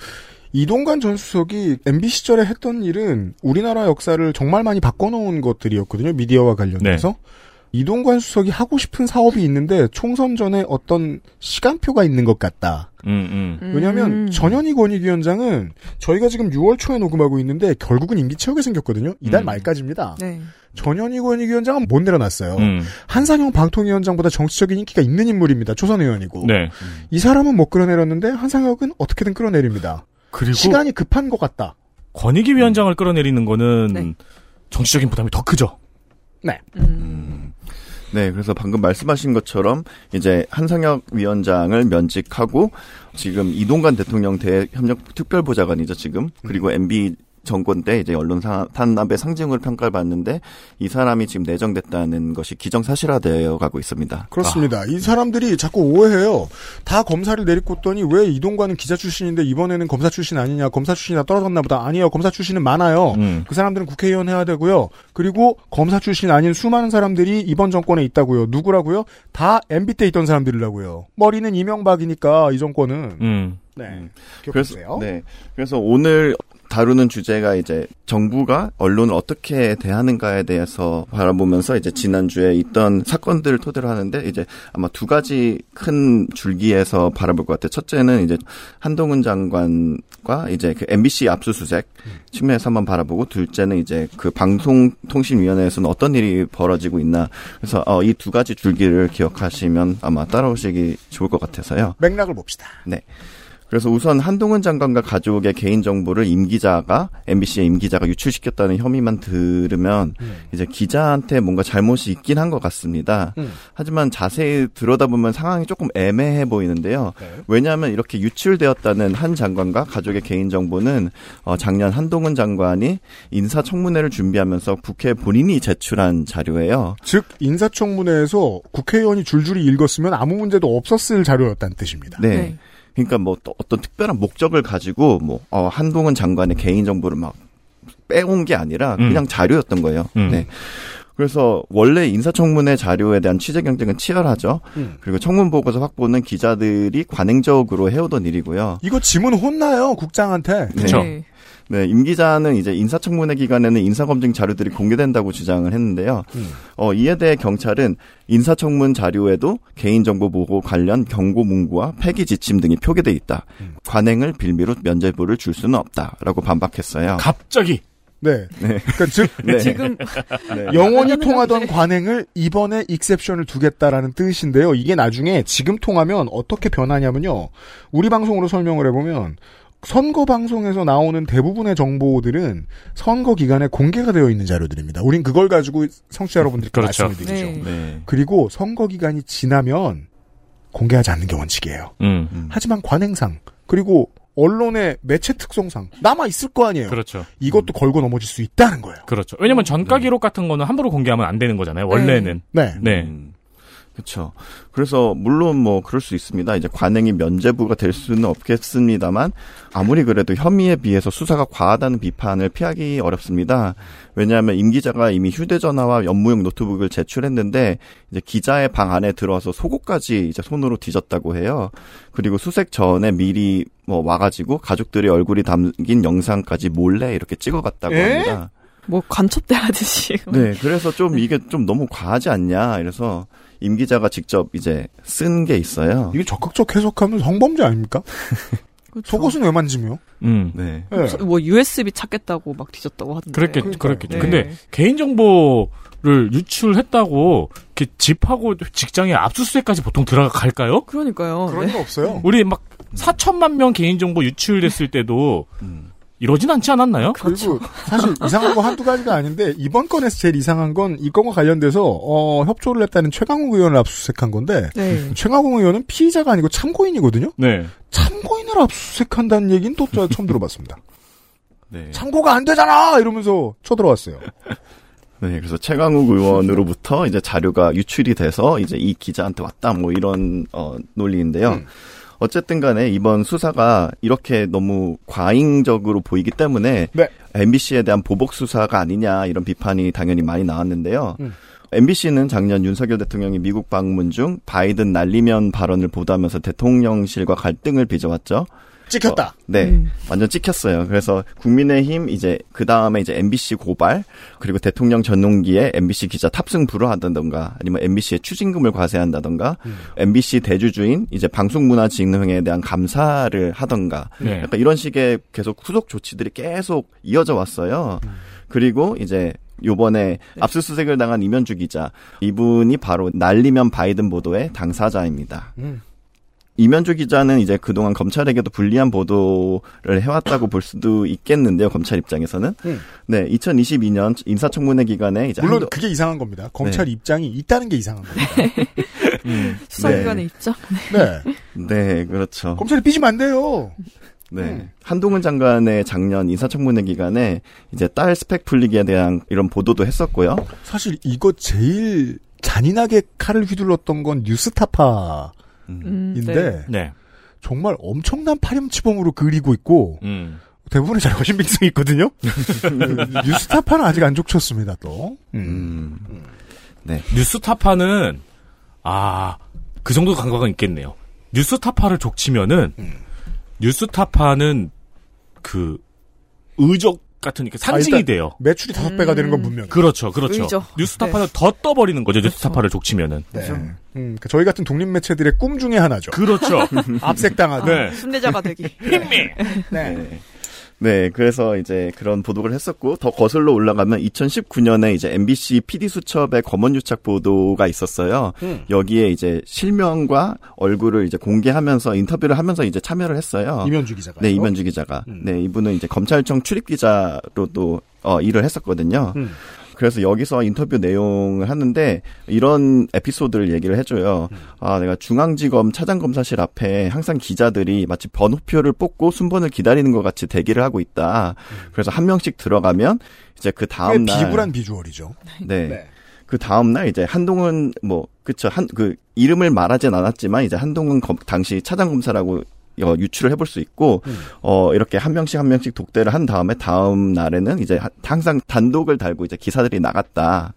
Speaker 2: 이동관 전 수석이 MB 시절에 했던 일은 우리나라 역사를 정말 많이 바꿔놓은 것들이었거든요. 미디어와 관련해서. 이동관 수석이 하고 싶은 사업이 있는데 총선 전에 어떤 시간표가 있는 것 같다.
Speaker 3: 음, 음.
Speaker 2: 왜냐하면
Speaker 5: 음.
Speaker 2: 전현희 권익위원장은 저희가 지금 6월 초에 녹음하고 있는데 결국은 임기 채우게 생겼거든요. 이달
Speaker 3: 음.
Speaker 2: 말까지입니다.
Speaker 5: 네.
Speaker 2: 전현희 권익위원장은 못 내려놨어요.
Speaker 3: 음.
Speaker 2: 한상형 방통위원장보다 정치적인 인기가 있는 인물입니다. 초선 의원이고.
Speaker 3: 네.
Speaker 2: 이 사람은 못 끌어내렸는데 한상혁은 어떻게든 끌어내립니다.
Speaker 3: 그리고
Speaker 2: 시간이 급한 것 같다.
Speaker 3: 권익위 위원장을 끌어내리는 거는
Speaker 5: 네.
Speaker 3: 정치적인 부담이 더 크죠.
Speaker 2: 네.
Speaker 5: 음.
Speaker 4: 네, 그래서 방금 말씀하신 것처럼 이제 한상혁 위원장을 면직하고 지금 이동관 대통령 대협력 특별보좌관이죠 지금 그리고 MB 정권 때 이제 언론 사- 탄압의 상징으로 평가를 받는데 이 사람이 지금 내정됐다는 것이 기정사실화되어 가고 있습니다.
Speaker 2: 그렇습니다. 이 사람들이 자꾸 오해해요. 다 검사를 내리꽂더니 왜 이동관은 기자 출신인데 이번에는 검사 출신 아니냐, 검사 출신이 다 떨어졌나 보다. 아니에요. 검사 출신은 많아요.
Speaker 3: 음.
Speaker 2: 그 사람들은 국회의원 해야 되고요. 그리고 검사 출신 아닌 수많은 사람들이 이번 정권에 있다고요. 누구라고요? 다 MB 때 있던 사람들이라고요. 머리는 이명박이니까 이 정권은.
Speaker 3: 음.
Speaker 2: 네.
Speaker 4: 그래서
Speaker 2: 기억해주세요.
Speaker 4: 네. 그래서 오늘 다루는 주제가 이제 정부가 언론을 어떻게 대하는가에 대해서 바라보면서 이제 지난주에 있던 사건들을 토대로 하는데 이제 아마 두 가지 큰 줄기에서 바라볼 것 같아요. 첫째는 이제 한동훈 장관과 이제 그 MBC 압수수색 측면에서 한번 바라보고 둘째는 이제 그 방송통신위원회에서는 어떤 일이 벌어지고 있나. 그래서 어, 이 두 가지 줄기를 기억하시면 아마 따라오시기 좋을 것 같아서요.
Speaker 2: 맥락을 봅시다.
Speaker 4: 네. 그래서 우선 한동훈 장관과 가족의 개인 정보를 임 기자가 MBC의 임 기자가 유출시켰다는 혐의만 들으면 이제 기자한테 뭔가 잘못이 있긴 한 것 같습니다.
Speaker 2: 음.
Speaker 4: 하지만 자세히 들여다보면 상황이 조금 애매해 보이는데요.
Speaker 2: 네.
Speaker 4: 왜냐하면 이렇게 유출되었다는 한 장관과 가족의 개인 정보는 어, 작년 한동훈 장관이 인사청문회를 준비하면서 국회 본인이 제출한 자료예요.
Speaker 2: 즉 인사청문회에서 국회의원이 줄줄이 읽었으면 아무 문제도 없었을 자료였다는 뜻입니다.
Speaker 4: 네.
Speaker 5: 네.
Speaker 4: 그러니까 뭐또 어떤 특별한 목적을 가지고 뭐 어, 한동훈 장관의 개인 정보를 막 빼온 게 아니라 그냥
Speaker 3: 음.
Speaker 4: 자료였던 거예요.
Speaker 3: 음.
Speaker 4: 네. 그래서 원래 인사청문회 자료에 대한 취재 경쟁은 치열하죠.
Speaker 2: 음.
Speaker 4: 그리고 청문 보고서 확보는 기자들이 관행적으로 해오던 일이고요.
Speaker 2: 이거 지문 혼나요 국장한테.
Speaker 3: 그쵸.
Speaker 5: 네.
Speaker 4: 네, 임 기자는 이제 인사청문회 기간에는 인사검증 자료들이 공개된다고 주장을 했는데요.
Speaker 2: 음.
Speaker 4: 어, 이에 대해 경찰은 인사청문 자료에도 개인정보 보호 관련 경고 문구와 폐기 지침 등이 표기돼 있다.
Speaker 2: 음.
Speaker 4: 관행을 빌미로 면죄부를 줄 수는 없다라고 반박했어요.
Speaker 3: 갑자기
Speaker 2: 네.
Speaker 4: 네.
Speaker 2: 그러니까 즉
Speaker 4: 네.
Speaker 5: 지금
Speaker 4: 네.
Speaker 2: 영원히 통하던 관행을 이번에 익셉션을 두겠다라는 뜻인데요. 이게 나중에 지금 통하면 어떻게 변하냐면요. 우리 방송으로 설명을 해보면 선거 방송에서 나오는 대부분의 정보들은 선거 기간에 공개가 되어 있는 자료들입니다. 우린 그걸 가지고 성취자 여러분들께
Speaker 3: 그렇죠.
Speaker 2: 말씀을 드리죠.
Speaker 5: 네.
Speaker 4: 네.
Speaker 2: 그리고 선거 기간이 지나면 공개하지 않는 게 원칙이에요.
Speaker 3: 음.
Speaker 4: 음.
Speaker 2: 하지만 관행상 그리고 언론의 매체 특성상 남아 있을 거 아니에요.
Speaker 3: 그렇죠.
Speaker 2: 이것도 걸고 넘어질 수 있다는 거예요.
Speaker 3: 그렇죠. 왜냐면 전가 기록 같은 거는 함부로 공개하면 안 되는 거잖아요. 원래는.
Speaker 2: 네.
Speaker 3: 네.
Speaker 4: 음, 그렇죠. 그래서 물론 뭐 그럴 수 있습니다. 이제 관행이 면죄부가 될 수는 없겠습니다만 아무리 그래도 혐의에 비해서 수사가 과하다는 비판을 피하기 어렵습니다. 왜냐하면 임 기자가 이미 휴대전화와 업무용 노트북을 제출했는데 이제 기자의 방 안에 들어와서 속옷까지 이제 손으로 뒤졌다고 해요. 그리고 수색 전에 미리 뭐 와가지고 가족들의 얼굴이 담긴 영상까지 몰래 이렇게 찍어갔다고
Speaker 2: 에?
Speaker 4: 합니다.
Speaker 5: 뭐 간첩대 하듯이.
Speaker 4: 네, 그래서 좀 이게 좀 너무 과하지 않냐. 이래서 임 기자가 직접 이제 쓴 게 있어요.
Speaker 2: 이게 적극적 해석하면 성범죄 아닙니까? 속옷은 왜 만지며?
Speaker 3: 음.
Speaker 4: 네.
Speaker 2: 예.
Speaker 5: 뭐 USB 찾겠다고 막 뒤졌다고 하던데.
Speaker 3: 그랬겠, 그랬겠죠.
Speaker 5: 네.
Speaker 3: 근데 개인정보를 유출했다고 이렇게 집하고 직장에 압수수색까지 보통 들어갈까요?
Speaker 5: 그러니까요.
Speaker 2: 그런
Speaker 5: 네.
Speaker 2: 거 없어요.
Speaker 3: 우리 막 4천만 명 개인정보 유출됐을 때도
Speaker 4: 음.
Speaker 3: 이러진 않지 않았나요?
Speaker 2: 그리고 사실 이상한 거 한두 가지가 아닌데 이번 건에서 제일 이상한 건 이 건과 관련돼서 어, 협조를 했다는 최강욱 의원을 압수수색한 건데
Speaker 5: 네.
Speaker 2: 최강욱 의원은 피의자가 아니고 참고인이거든요.
Speaker 3: 네.
Speaker 2: 참고인을 압수수색한다는 얘기는 또 저- 처음 들어봤습니다.
Speaker 4: 네.
Speaker 2: 참고가 안 되잖아 이러면서 쳐들어왔어요.
Speaker 4: 네, 그래서 최강욱 의원으로부터 이제 자료가 유출이 돼서 이제 이 기자한테 왔다 뭐 이런 어 논리인데요.
Speaker 2: 음.
Speaker 4: 어쨌든 간에 이번 수사가 이렇게 너무 과잉적으로 보이기 때문에
Speaker 2: 네.
Speaker 4: MBC에 대한 보복 수사가 아니냐 이런 비판이 당연히 많이 나왔는데요.
Speaker 2: 음.
Speaker 4: MBC는 작년 윤석열 대통령이 미국 방문 중 바이든 날리면 발언을 보도하면서 대통령실과 갈등을 빚어왔죠.
Speaker 2: 찍혔다.
Speaker 4: 어, 네,
Speaker 5: 음.
Speaker 4: 완전 찍혔어요. 그래서 국민의힘 이제 그 다음에 이제 MBC 고발 그리고 대통령 전용기에 MBC 기자 탑승 불허한다던가 아니면 MBC의 추징금을 과세한다던가 MBC 대주주인 이제 방송문화진흥회에 대한 감사를 하던가
Speaker 3: 네.
Speaker 4: 약간 이런 식의 계속 후속 조치들이 계속 이어져 왔어요. 그리고 이제 요번에 압수수색을 당한 이면주 기자 이분이 바로 날리면 바이든 보도의 당사자입니다.
Speaker 2: 음.
Speaker 4: 이면주 기자는 이제 그동안 검찰에게도 불리한 보도를 해왔다고 볼 수도 있겠는데요. 검찰 입장에서는.
Speaker 2: 음.
Speaker 4: 네, 2022년 인사청문회 기간에 이제
Speaker 2: 물론
Speaker 4: 한도-
Speaker 2: 그게 이상한 겁니다. 검찰 입장이 있다는 게 이상한 겁니다.
Speaker 5: 수사기관에
Speaker 4: 네.
Speaker 5: 있죠.
Speaker 2: 네.
Speaker 4: 네, 그렇죠.
Speaker 2: 검찰이 삐지면 안 돼요.
Speaker 4: 네.
Speaker 2: 음.
Speaker 4: 한동훈 장관의 작년 인사청문회 기간에 이제 딸 스펙 풀리기에 대한 이런 보도도 했었고요.
Speaker 2: 사실 이거 제일 잔인하게 칼을 휘둘렀던 건 뉴스타파 인데
Speaker 5: 음, 네.
Speaker 3: 네.
Speaker 2: 정말 엄청난 파렴치범으로 그리고 있고
Speaker 3: 음.
Speaker 2: 대부분의 잘 허신빙성이 있거든요. 그 뉴스타파는 아직 안 족쳤습니다. 또. 음.
Speaker 4: 음. 네.
Speaker 3: 뉴스타파는 아, 그 정도 감각은 있겠네요. 뉴스타파를 족치면은
Speaker 2: 음.
Speaker 3: 뉴스타파는 그 의적 같은 이렇게 상징이
Speaker 2: 아,
Speaker 3: 돼요.
Speaker 2: 매출이 다섯 배가 되는 건 분명.
Speaker 3: 그렇죠, 그렇죠.
Speaker 5: 의적.
Speaker 3: 뉴스타파는 더 떠버리는 거죠. 뉴스타파를 족치면은.
Speaker 2: 네. 음, 그러니 까 저희 같은 독립 매체들의 꿈 중에 하나죠.
Speaker 3: 그렇죠.
Speaker 2: 압색당하고.
Speaker 3: 네.
Speaker 5: 순례자가 되기.
Speaker 2: 네.
Speaker 4: 네. 네, 그래서 이제 그런 보도를 했었고 더 거슬러 올라가면 2019년에 이제 MBC PD 수첩의 검언 유착 보도가 있었어요.
Speaker 2: 음.
Speaker 4: 여기에 이제 실명과 얼굴을 이제 공개하면서 인터뷰를 하면서 이제 참여를 했어요.
Speaker 2: 이면주 기자가.
Speaker 4: 네, 이면주 기자가.
Speaker 2: 음.
Speaker 4: 네, 이분은 이제 검찰청 출입 기자로도 어, 일을 했었거든요.
Speaker 2: 음.
Speaker 4: 그래서 여기서 인터뷰 내용을 하는데 이런 에피소드를 얘기를 해줘요.
Speaker 2: 음.
Speaker 4: 아, 내가 중앙지검 차장검사실 앞에 항상 기자들이 마치 번호표를 뽑고 순번을 기다리는 것 같이 대기를 하고 있다. 그래서 한 명씩 들어가면 이제 그 다음 꽤날
Speaker 2: 비굴한 비주얼이죠.
Speaker 4: 네.
Speaker 2: 네.
Speaker 4: 그 다음 날 이제 한동훈 뭐 그쵸 한 그 이름을 말하진 않았지만 이제 한동훈 검, 당시 차장 검사라고 어, 유출을 해볼 수 있고
Speaker 2: 음.
Speaker 4: 어 이렇게 한 명씩 한 명씩 독대를 한 다음에 다음 날에는 이제 하- 항상 단독을 달고 이제 기사들이 나갔다.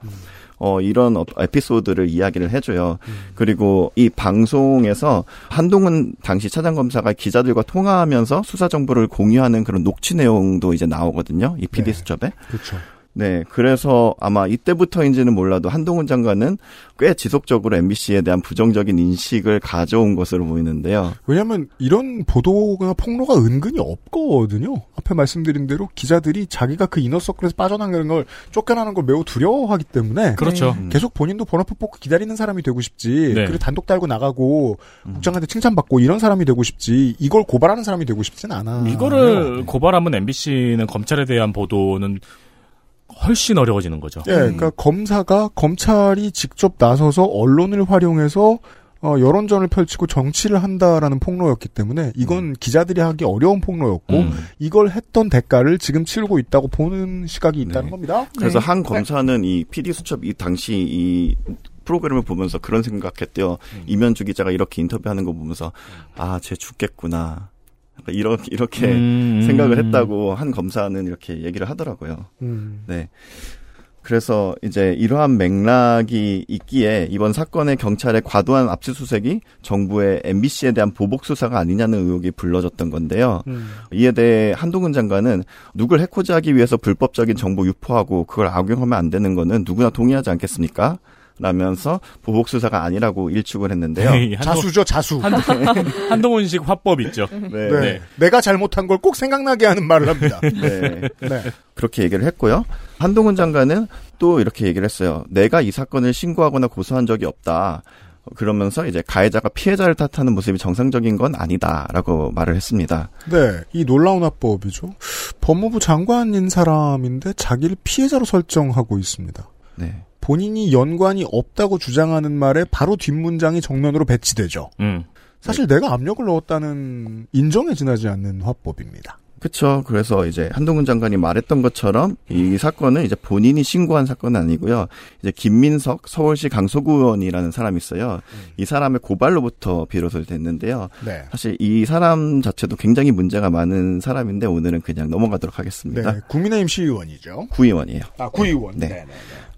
Speaker 4: 어 이런 어- 에피소드를 이야기를 해줘요. 그리고 이 방송에서 한동훈 당시 차장 검사가 기자들과 통화하면서 수사 정보를 공유하는 그런 녹취 내용도 이제 나오거든요. 이 PD
Speaker 2: 네.
Speaker 4: 수첩에.
Speaker 2: 그렇죠.
Speaker 4: 네, 그래서 아마 이때부터인지는 몰라도 한동훈 장관은 꽤 지속적으로 MBC에 대한 부정적인 인식을 가져온 것으로 보이는데요.
Speaker 2: 왜냐하면 이런 보도나 폭로가 은근히 없거든요. 앞에 말씀드린 대로 기자들이 자기가 그 이너서클에서 빠져나가는 걸 쫓겨나는 걸 매우 두려워하기 때문에
Speaker 3: 그렇죠.
Speaker 4: 음.
Speaker 2: 계속 본인도 번호표 뽑고 기다리는 사람이 되고 싶지.
Speaker 3: 네.
Speaker 2: 그리고 단독 달고 나가고
Speaker 4: 음.
Speaker 2: 국장한테 칭찬받고 이런 사람이 되고 싶지. 이걸 고발하는 사람이 되고 싶진 않아.
Speaker 3: 이거를 고발하면 MBC는 검찰에 대한 보도는 훨씬 어려워지는 거죠.
Speaker 2: 예, 그러니까 검사가 검찰이 직접 나서서 언론을 활용해서 어, 여론전을 펼치고 정치를 한다라는 폭로였기 때문에 이건 기자들이 하기 어려운 폭로였고
Speaker 3: 음.
Speaker 2: 이걸 했던 대가를 지금 치르고 있다고 보는 시각이 있다는
Speaker 4: 네.
Speaker 2: 겁니다.
Speaker 4: 그래서
Speaker 5: 네.
Speaker 4: 한 검사는 이 PD 수첩 이 당시 이 프로그램을 보면서 그런 생각했대요. 이면주 기자가 이렇게 인터뷰하는 거 보면서 아, 쟤 죽겠구나. 약간 이렇게 이렇게
Speaker 3: 음,
Speaker 4: 생각을
Speaker 3: 음.
Speaker 4: 했다고 한 검사는 이렇게 얘기를 하더라고요.
Speaker 2: 음.
Speaker 4: 네. 그래서 이제 이러한 맥락이 있기에 이번 사건의 경찰의 과도한 압수수색이 정부의 MBC에 대한 보복 수사가 아니냐는 의혹이 불러졌던 건데요.
Speaker 2: 음.
Speaker 4: 이에 대해 한동훈 장관은 누굴 해코지하기 위해서 불법적인 정보 유포하고 그걸 악용하면 안 되는 거는 누구나 동의하지 않겠습니까? 라면서 보복 수사가 아니라고 일축을 했는데요.
Speaker 3: 에이, 한동-
Speaker 2: 자수죠, 자수.
Speaker 3: 한, 한동 훈식 화법 있죠.
Speaker 4: 네.
Speaker 2: 네. 내가 잘못한 걸 꼭 생각나게 하는 말을 합니다.
Speaker 4: 네.
Speaker 2: 네.
Speaker 4: 그렇게 얘기를 했고요. 한동훈 장관은 또 이렇게 얘기를 했어요. 내가 이 사건을 신고하거나 고소한 적이 없다. 그러면서 이제 가해자가 피해자를 탓하는 모습이 정상적인 건 아니다라고 말을 했습니다.
Speaker 2: 네, 이 놀라운 합법이죠. 법무부 장관인 사람인데 자기를 피해자로 설정하고 있습니다.
Speaker 4: 네.
Speaker 2: 본인이 연관이 없다고 주장하는 말에 바로 뒷문장이 정면으로 배치되죠.
Speaker 3: 음.
Speaker 2: 사실 내가 압력을 넣었다는 인정에 지나지 않는 화법입니다.
Speaker 4: 그렇죠. 그래서 이제 한동훈 장관이 말했던 것처럼 이 사건은 이제 본인이 신고한 사건은 아니고요. 이제 김민석 서울시 강서구 의원이라는 사람이 있어요. 이 사람의 고발로부터 비로소 됐는데요.
Speaker 2: 네.
Speaker 4: 사실 이 사람 자체도 굉장히 문제가 많은 사람인데 오늘은 그냥 넘어가도록 하겠습니다.
Speaker 2: 네, 국민의힘 시의원이죠.
Speaker 4: 구의원이에요.
Speaker 2: 아, 구의원.
Speaker 4: 네.
Speaker 2: 네.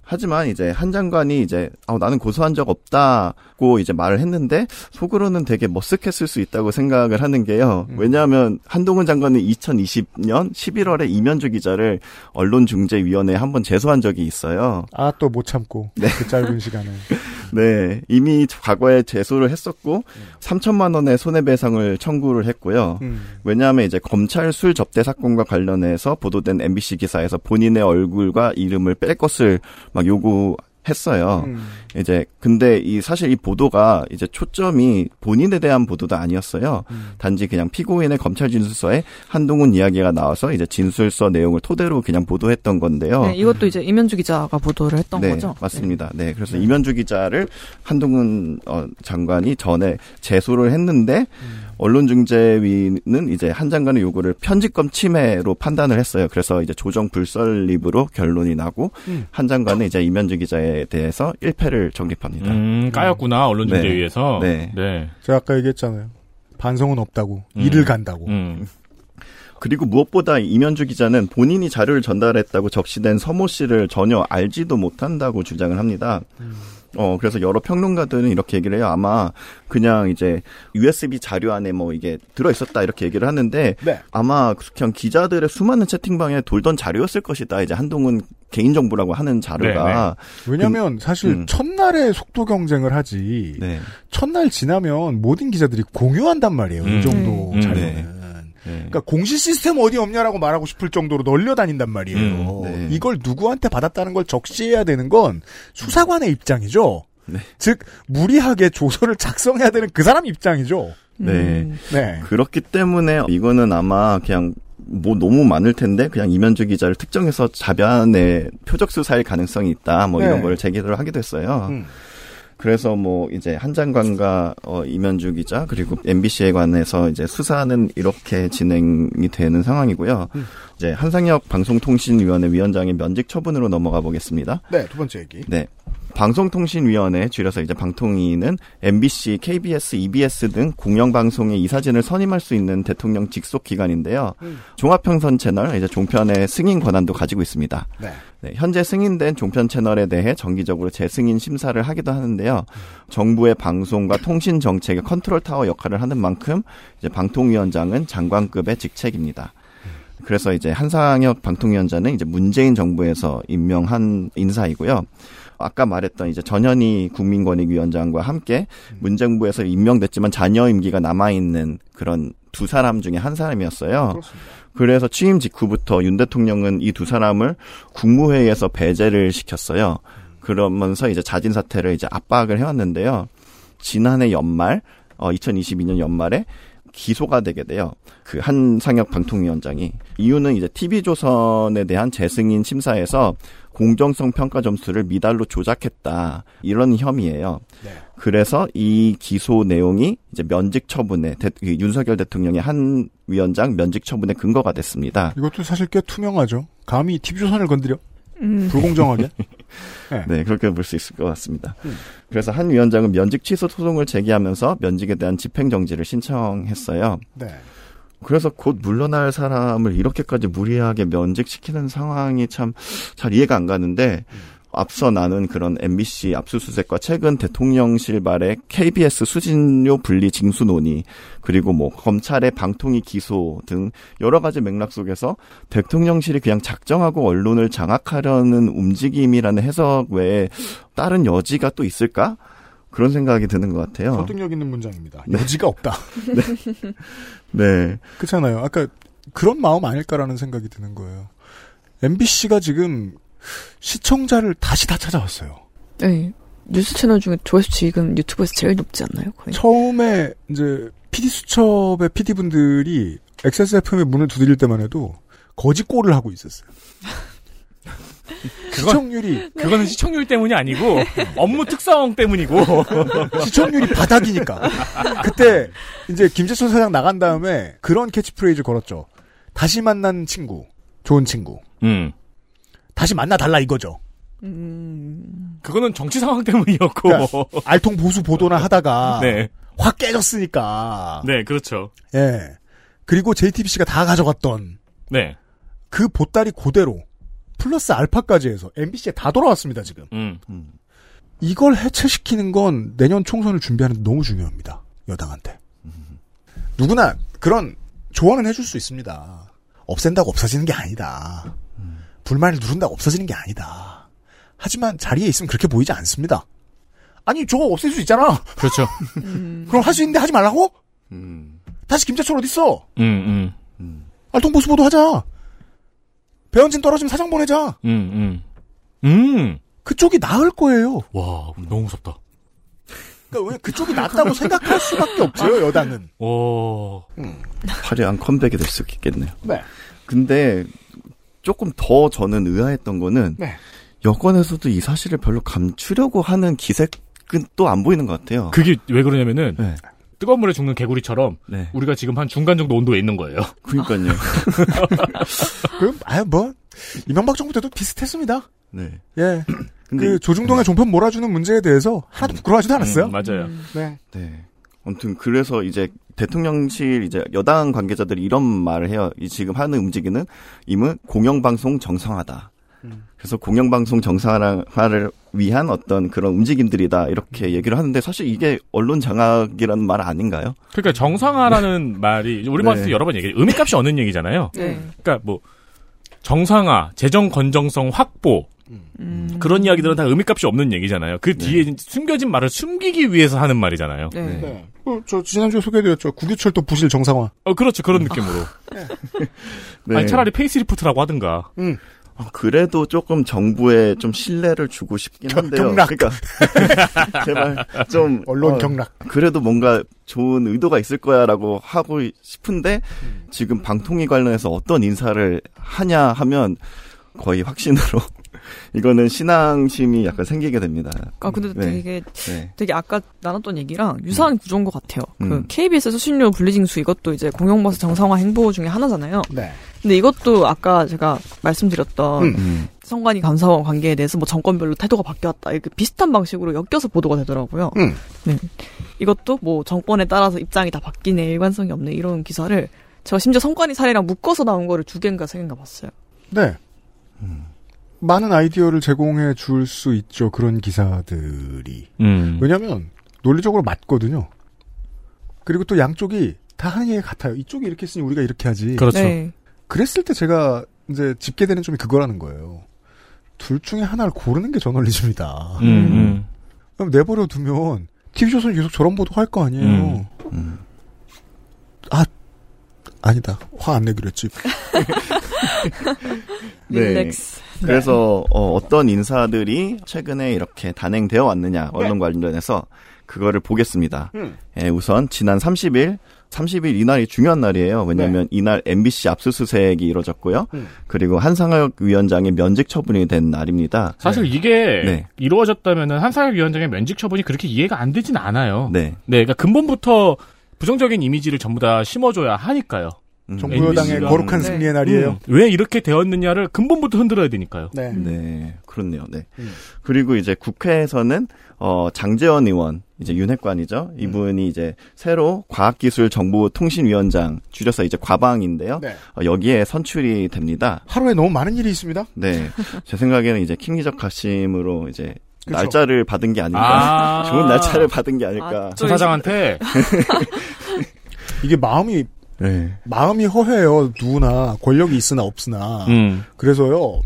Speaker 4: 하지만 이제 한 장관이 이제 아, 나는 고소한 적 없다고 이제 말을 했는데 속으로는 되게 머쓱했을 수 있다고 생각을 하는 게요. 왜냐하면 한동훈 장관은 2020년 11월에 이면주 기자를 언론중재위원회에 한 번 제소한 적이 있어요.
Speaker 2: 아, 또 못 참고.
Speaker 4: 네.
Speaker 2: 그 짧은 시간에.
Speaker 4: 네, 이미 과거에 제소를 했었고 3천만 원의 손해배상을 청구를 했고요.
Speaker 2: 음.
Speaker 4: 왜냐하면 이제 검찰 술 접대 사건과 관련해서 보도된 MBC 기사에서 본인의 얼굴과 이름을 뺄 것을 막 요구 했어요.
Speaker 2: 음.
Speaker 4: 이제 근데 이 사실 이 보도가 이제 초점이 본인에 대한 보도도 아니었어요.
Speaker 2: 음.
Speaker 4: 단지 그냥 피고인의 검찰 진술서에 한동훈 이야기가 나와서 이제 진술서 내용을 토대로 그냥 보도했던 건데요.
Speaker 5: 네, 이것도 이제 이면주 기자가 보도를 했던
Speaker 4: 네,
Speaker 5: 거죠.
Speaker 4: 맞습니다. 네, 그래서 이면주 기자를 한동훈 어, 장관이 전에 제소를 했는데 언론중재위는 이제 한 장관의 요구를 편집권 침해로 판단을 했어요. 그래서 이제 조정 불설립으로 결론이 나고
Speaker 2: 음.
Speaker 4: 한 장관은 이제 이면주 기자에 대해서 1패를 정립합니다.
Speaker 3: 음, 까였구나, 언론 중재위에서.
Speaker 4: 네.
Speaker 3: 네.
Speaker 2: 제가 아까 얘기했잖아요. 반성은 없다고.
Speaker 3: 음.
Speaker 2: 일을 간다고.
Speaker 3: 음.
Speaker 4: 그리고 무엇보다 이면주 기자는 본인이 자료를 전달했다고 적시된 서모 씨를 전혀 알지도 못한다고 주장을 합니다. 어, 그래서 여러 평론가들은 이렇게 얘기를 해요. 아마 그냥 이제 USB 자료 안에 뭐 이게 들어있었다 이렇게 얘기를 하는데
Speaker 2: 네.
Speaker 4: 아마 그냥 기자들의 수많은 채팅방에 돌던 자료였을 것이다. 이제 한동훈 개인정보라고 하는 자료가.
Speaker 2: 왜냐면 사실
Speaker 4: 음.
Speaker 2: 첫날에 속도 경쟁을 하지.
Speaker 4: 네.
Speaker 2: 첫날 지나면 모든 기자들이 공유한단 말이에요.
Speaker 3: 음.
Speaker 2: 이 정도
Speaker 3: 음.
Speaker 2: 자료는.
Speaker 4: 네. 네.
Speaker 2: 그러니까 공시 시스템 어디 없냐라고 말하고 싶을 정도로 널려 다닌단 말이에요.
Speaker 4: 음, 네.
Speaker 2: 이걸 누구한테 받았다는 걸 적시해야 되는 건 수사관의 입장이죠.
Speaker 4: 네.
Speaker 2: 즉 무리하게 조서를 작성해야 되는 그 사람 입장이죠.
Speaker 4: 네.
Speaker 2: 네.
Speaker 4: 그렇기 때문에 이거는 아마 그냥 뭐 너무 많을 텐데 그냥 이면주 기자를 특정해서 자변의 표적 수사일 가능성이 있다. 뭐
Speaker 2: 네.
Speaker 4: 이런 걸 제기를 하기도 했어요.
Speaker 2: 음.
Speaker 4: 그래서 뭐 이제 한 장관과 어, 이면주 기자 그리고 MBC에 관해서 이제 수사는 이렇게 진행이 되는 상황이고요.
Speaker 2: 음.
Speaker 4: 이제 한상혁 방송통신위원회 위원장의 면직 처분으로 넘어가 보겠습니다.
Speaker 2: 네, 두 번째 얘기.
Speaker 4: 네. 방송통신위원회 줄여서 이제 방통위는 MBC, KBS, EBS 등 공영방송의 이사진을 선임할 수 있는 대통령 직속 기관인데요.
Speaker 2: 음.
Speaker 4: 종합편성 채널 이제 종편의 승인 권한도 가지고 있습니다.
Speaker 2: 네.
Speaker 4: 네, 현재 승인된 종편 채널에 대해 정기적으로 재승인 심사를 하기도 하는데요. 정부의 방송과 통신 정책의 컨트롤 타워 역할을 하는 만큼 이제 방통위원장은 장관급의 직책입니다. 그래서 이제 한상혁 방통위원장은 이제 문재인 정부에서 임명한 인사이고요. 아까 말했던 이제 전현희 국민권익위원장과 함께 문정부에서 임명됐지만 잔여 임기가 남아 있는 그런 두 사람 중에 한 사람이었어요. 그 래서 취임 직후부터 윤 대통령은 이 두 사람을 국무회의에서 배제를 시켰어요. 그러면서 이제 자진 사퇴를 이제 압박을 해왔는데요. 지난해 연말, 어, 2022년 연말에 기소가 되게 돼요. 그 한상혁 방통위원장이 이유는 이제 TV조선에 대한 재승인 심사에서 공정성 평가 점수를 미달로 조작했다 이런 혐의예요. 그래서 이 기소 내용이 이제 면직 처분에 대- 그 윤석열 대통령의 한 위원장 면직 처분의 근거가 됐습니다.
Speaker 2: 이것도 사실 꽤 투명하죠. 감히 TV조선을 건드려?
Speaker 5: 음.
Speaker 2: 불공정하게? 네.
Speaker 4: 네, 그렇게 볼 수 있을 것 같습니다. 그래서 한 위원장은 면직 취소 소송을 제기하면서 면직에 대한 집행 정지를 신청했어요.
Speaker 2: 네.
Speaker 4: 그래서 곧 물러날 사람을 이렇게까지 무리하게 면직시키는 상황이 참 잘 이해가 안 가는데 앞서 나눈 그런 MBC 압수수색과 최근 대통령실 발의 KBS 수진료 분리 징수 논의 그리고 뭐 검찰의 방통위 기소 등 여러 가지 맥락 속에서 대통령실이 그냥 작정하고 언론을 장악하려는 움직임이라는 해석 외에 다른 여지가 또 있을까? 그런 생각이 드는 것 같아요.
Speaker 2: 설득력 있는 문장입니다.
Speaker 4: 네.
Speaker 2: 여지가 없다.
Speaker 4: 네.
Speaker 2: 그렇잖아요. 아까 그런 마음 아닐까라는 생각이 드는 거예요. MBC가 지금 시청자를 다시 다 찾아왔어요.
Speaker 5: 네. 뉴스 채널 중에 조회수 지금 유튜브에서 제일 높지 않나요? 거의.
Speaker 2: 처음에 이제 PD 수첩의 PD 분들이 XSFM의 문을 두드릴 때만 해도 거지꼴을 하고 있었어요. 시청률이
Speaker 3: 그거는 시청률 때문이 아니고 업무 특성 때문이고
Speaker 2: 시청률이 바닥이니까. 그때 이제 김재철 사장 나간 다음에 그런 캐치프레이즈 걸었죠. 다시 만난 친구, 좋은 친구.
Speaker 3: 음.
Speaker 2: 다시 만나 달라 이거죠.
Speaker 3: 그거는 정치 상황 때문이었고
Speaker 2: 그러니까 꼴통 보수 보도나 하다가
Speaker 3: 네.
Speaker 2: 확 깨졌으니까.
Speaker 3: 네, 그렇죠.
Speaker 2: 예. 그리고 JTBC가 다 가져갔던
Speaker 3: 네.
Speaker 2: 그 보따리 그대로 플러스 알파까지 해서 MBC에 다 돌아왔습니다 지금.
Speaker 3: 음.
Speaker 2: 이걸 해체시키는 건 내년 총선을 준비하는 데 너무 중요합니다. 여당한테. 누구나 그런 조언은 해줄 수 있습니다. 없앤다고 없어지는 게 아니다. 불만을 누른다고 없어지는 게 아니다. 하지만 자리에 있으면 그렇게 보이지 않습니다. 아니 저거 없앨 수 있잖아.
Speaker 3: 그렇죠.
Speaker 2: 그럼 할 수 있는데 하지 말라고?
Speaker 4: 음.
Speaker 2: 다시 김재철 어딨어?
Speaker 3: 음, 음.
Speaker 2: 알통보수 보도 하자. 배현진 떨어지면 사장 보내자.
Speaker 3: 음, 음. 음.
Speaker 2: 그쪽이 나을 거예요.
Speaker 3: 와, 너무 무섭다.
Speaker 2: 그러니까 왜 그쪽이 낫다고 생각할 수밖에 없어요, 여당은.
Speaker 3: 오.
Speaker 4: 화려한 컴백이 될 수 있겠네요.
Speaker 2: 네.
Speaker 4: 근데 조금 더 저는 의아했던 거는
Speaker 2: 네.
Speaker 4: 여권에서도 이 사실을 별로 감추려고 하는 기색은 또 안 보이는 것 같아요.
Speaker 3: 그게 왜 그러냐면은
Speaker 4: 네.
Speaker 3: 뜨거운 물에 죽는 개구리처럼
Speaker 4: 네.
Speaker 3: 우리가 지금 한 중간 정도 온도에 있는 거예요.
Speaker 4: 그러니까요.
Speaker 2: 그럼 아뭐 이명박 정부 때도 비슷했습니다.
Speaker 4: 네.
Speaker 2: 예.
Speaker 4: 근데
Speaker 2: 그 조중동의 종편 몰아주는 문제에 대해서 하나도 부끄러워하지도 않았어요.
Speaker 3: 음, 맞아요.
Speaker 2: 네.
Speaker 4: 네. 아무튼 그래서 이제 대통령실 이제 여당 관계자들이 이런 말을 해요. 이 지금 하는 움직이는 임은 공영방송 정상화다. 그래서 공영방송 정상화를 위한 어떤 그런 움직임들이다 이렇게 얘기를 하는데 사실 이게 언론 장악이라는 말 아닌가요?
Speaker 3: 그러니까 정상화라는 말이 우리 봤을 때
Speaker 4: 네.
Speaker 3: 여러 번 얘기해. 의미값이 없는 얘기잖아요.
Speaker 5: 네.
Speaker 3: 그러니까 뭐 정상화, 재정 건정성 확보
Speaker 5: 음.
Speaker 3: 그런 이야기들은 다 의미값이 없는 얘기잖아요. 그 뒤에 숨겨진 말을 숨기기 위해서 하는 말이잖아요.
Speaker 5: 네.
Speaker 2: 네. 어, 저 지난주에 소개해드렸죠. 국유철도 부실 정상화.
Speaker 3: 어, 그렇죠. 그런 느낌으로.
Speaker 4: 네.
Speaker 3: 아니, 차라리 facelift라고 하든가.
Speaker 2: 음.
Speaker 4: 어, 그래도 조금 정부에 좀 신뢰를 주고 싶긴 한데요.
Speaker 2: 경락.
Speaker 4: 그러니까 제발 좀
Speaker 2: 언론
Speaker 4: 어,
Speaker 2: 경락.
Speaker 4: 그래도 뭔가 좋은 의도가 있을 거야라고 하고 싶은데 지금 방통위 관련해서 어떤 인사를 하냐 하면 거의 확신으로 이거는 신앙심이 약간 생기게 됩니다.
Speaker 5: 아 근데
Speaker 4: 네.
Speaker 5: 되게
Speaker 4: 네.
Speaker 5: 되게 아까 나눴던 얘기랑 유사한 구조인 것 같아요. 그
Speaker 4: 음.
Speaker 5: KBS 수신료 분리징수 이것도 이제 공영버스 정상화 행보 중에 하나잖아요.
Speaker 2: 네.
Speaker 5: 근데 이것도 아까 제가 말씀드렸던
Speaker 4: 음.
Speaker 5: 선관위 감사원 관계에 대해서 뭐 정권별로 태도가 바뀌었다 이렇게 비슷한 방식으로 엮여서 보도가 되더라고요.
Speaker 2: 음.
Speaker 5: 네. 이것도 뭐 정권에 따라서 입장이 다 바뀌네 일관성이 없네 이런 기사를 제가 심지어 선관위 사례랑 묶어서 나온 거를 두 개인가 세 개인가 봤어요.
Speaker 2: 네. 많은 아이디어를 제공해 줄 수 있죠. 그런 기사들이.
Speaker 3: 음.
Speaker 2: 왜냐면 논리적으로 맞거든요. 그리고 또 양쪽이 다 하는 얘기가 같아요. 이쪽이 이렇게 했으니 우리가 이렇게 하지.
Speaker 3: 그렇죠.
Speaker 5: 네.
Speaker 2: 그랬을 때 제가 이제 집계되는 점이 그거라는 거예요. 둘 중에 하나를 고르는 게 저널리즘이다.
Speaker 3: 음, 음.
Speaker 2: 그럼 내버려 두면 TV조선이 계속 저런 보도 할 거 아니에요.
Speaker 3: 음.
Speaker 4: 음.
Speaker 2: 아, 아니다. 화 안 내기로 했지.
Speaker 4: 네.
Speaker 5: 릴렉스.
Speaker 4: 그래서 어, 떤 인사들이 최근에 이렇게 단행되어 왔느냐 언론 관련해서 그거를 보겠습니다.
Speaker 2: 음.
Speaker 4: 예, 우선 지난 30일 30일 이날이 중요한 날이에요. 왜냐하면 이날 MBC 압수수색이 이루어졌고요.
Speaker 2: 음.
Speaker 4: 그리고 한상혁 위원장의 면직 처분이 된 날입니다.
Speaker 3: 사실 이게
Speaker 4: 네.
Speaker 3: 이루어졌다면은 한상혁 위원장의 면직 처분이 그렇게 이해가 안 되진 않아요.
Speaker 4: 네.
Speaker 3: 네, 그러니까 근본부터 부정적인 이미지를 전부 다 심어줘야 하니까요.
Speaker 4: 음,
Speaker 2: 정부 여당의
Speaker 3: MBC 가-
Speaker 2: 거룩한
Speaker 5: 네.
Speaker 2: 승리의 날이에요.
Speaker 3: 음, 왜 이렇게 되었느냐를 근본부터 흔들어야 되니까요.
Speaker 2: 네.
Speaker 4: 네, 그렇네요. 네.
Speaker 2: 음.
Speaker 4: 그리고 이제 국회에서는 어 장재원 의원 이제 윤핵관이죠. 이분이 이제 새로 과학기술정보통신위원장 줄여서 이제 과방인데요.
Speaker 2: 네.
Speaker 4: 어, 여기에 선출이 됩니다.
Speaker 2: 하루에 너무 많은 일이 있습니다.
Speaker 4: 네, 제 생각에는 이제 킹리적 가심으로 이제
Speaker 2: 그쵸.
Speaker 4: 날짜를 받은 게 아닐까.
Speaker 3: 아.
Speaker 4: 좋은 날짜를 받은 게 아닐까.
Speaker 3: 저 사장한테
Speaker 2: 이게 마음이
Speaker 4: 네.
Speaker 2: 마음이 허해요. 누구나 권력이 있으나 없으나.
Speaker 3: 음.
Speaker 2: 그래서요.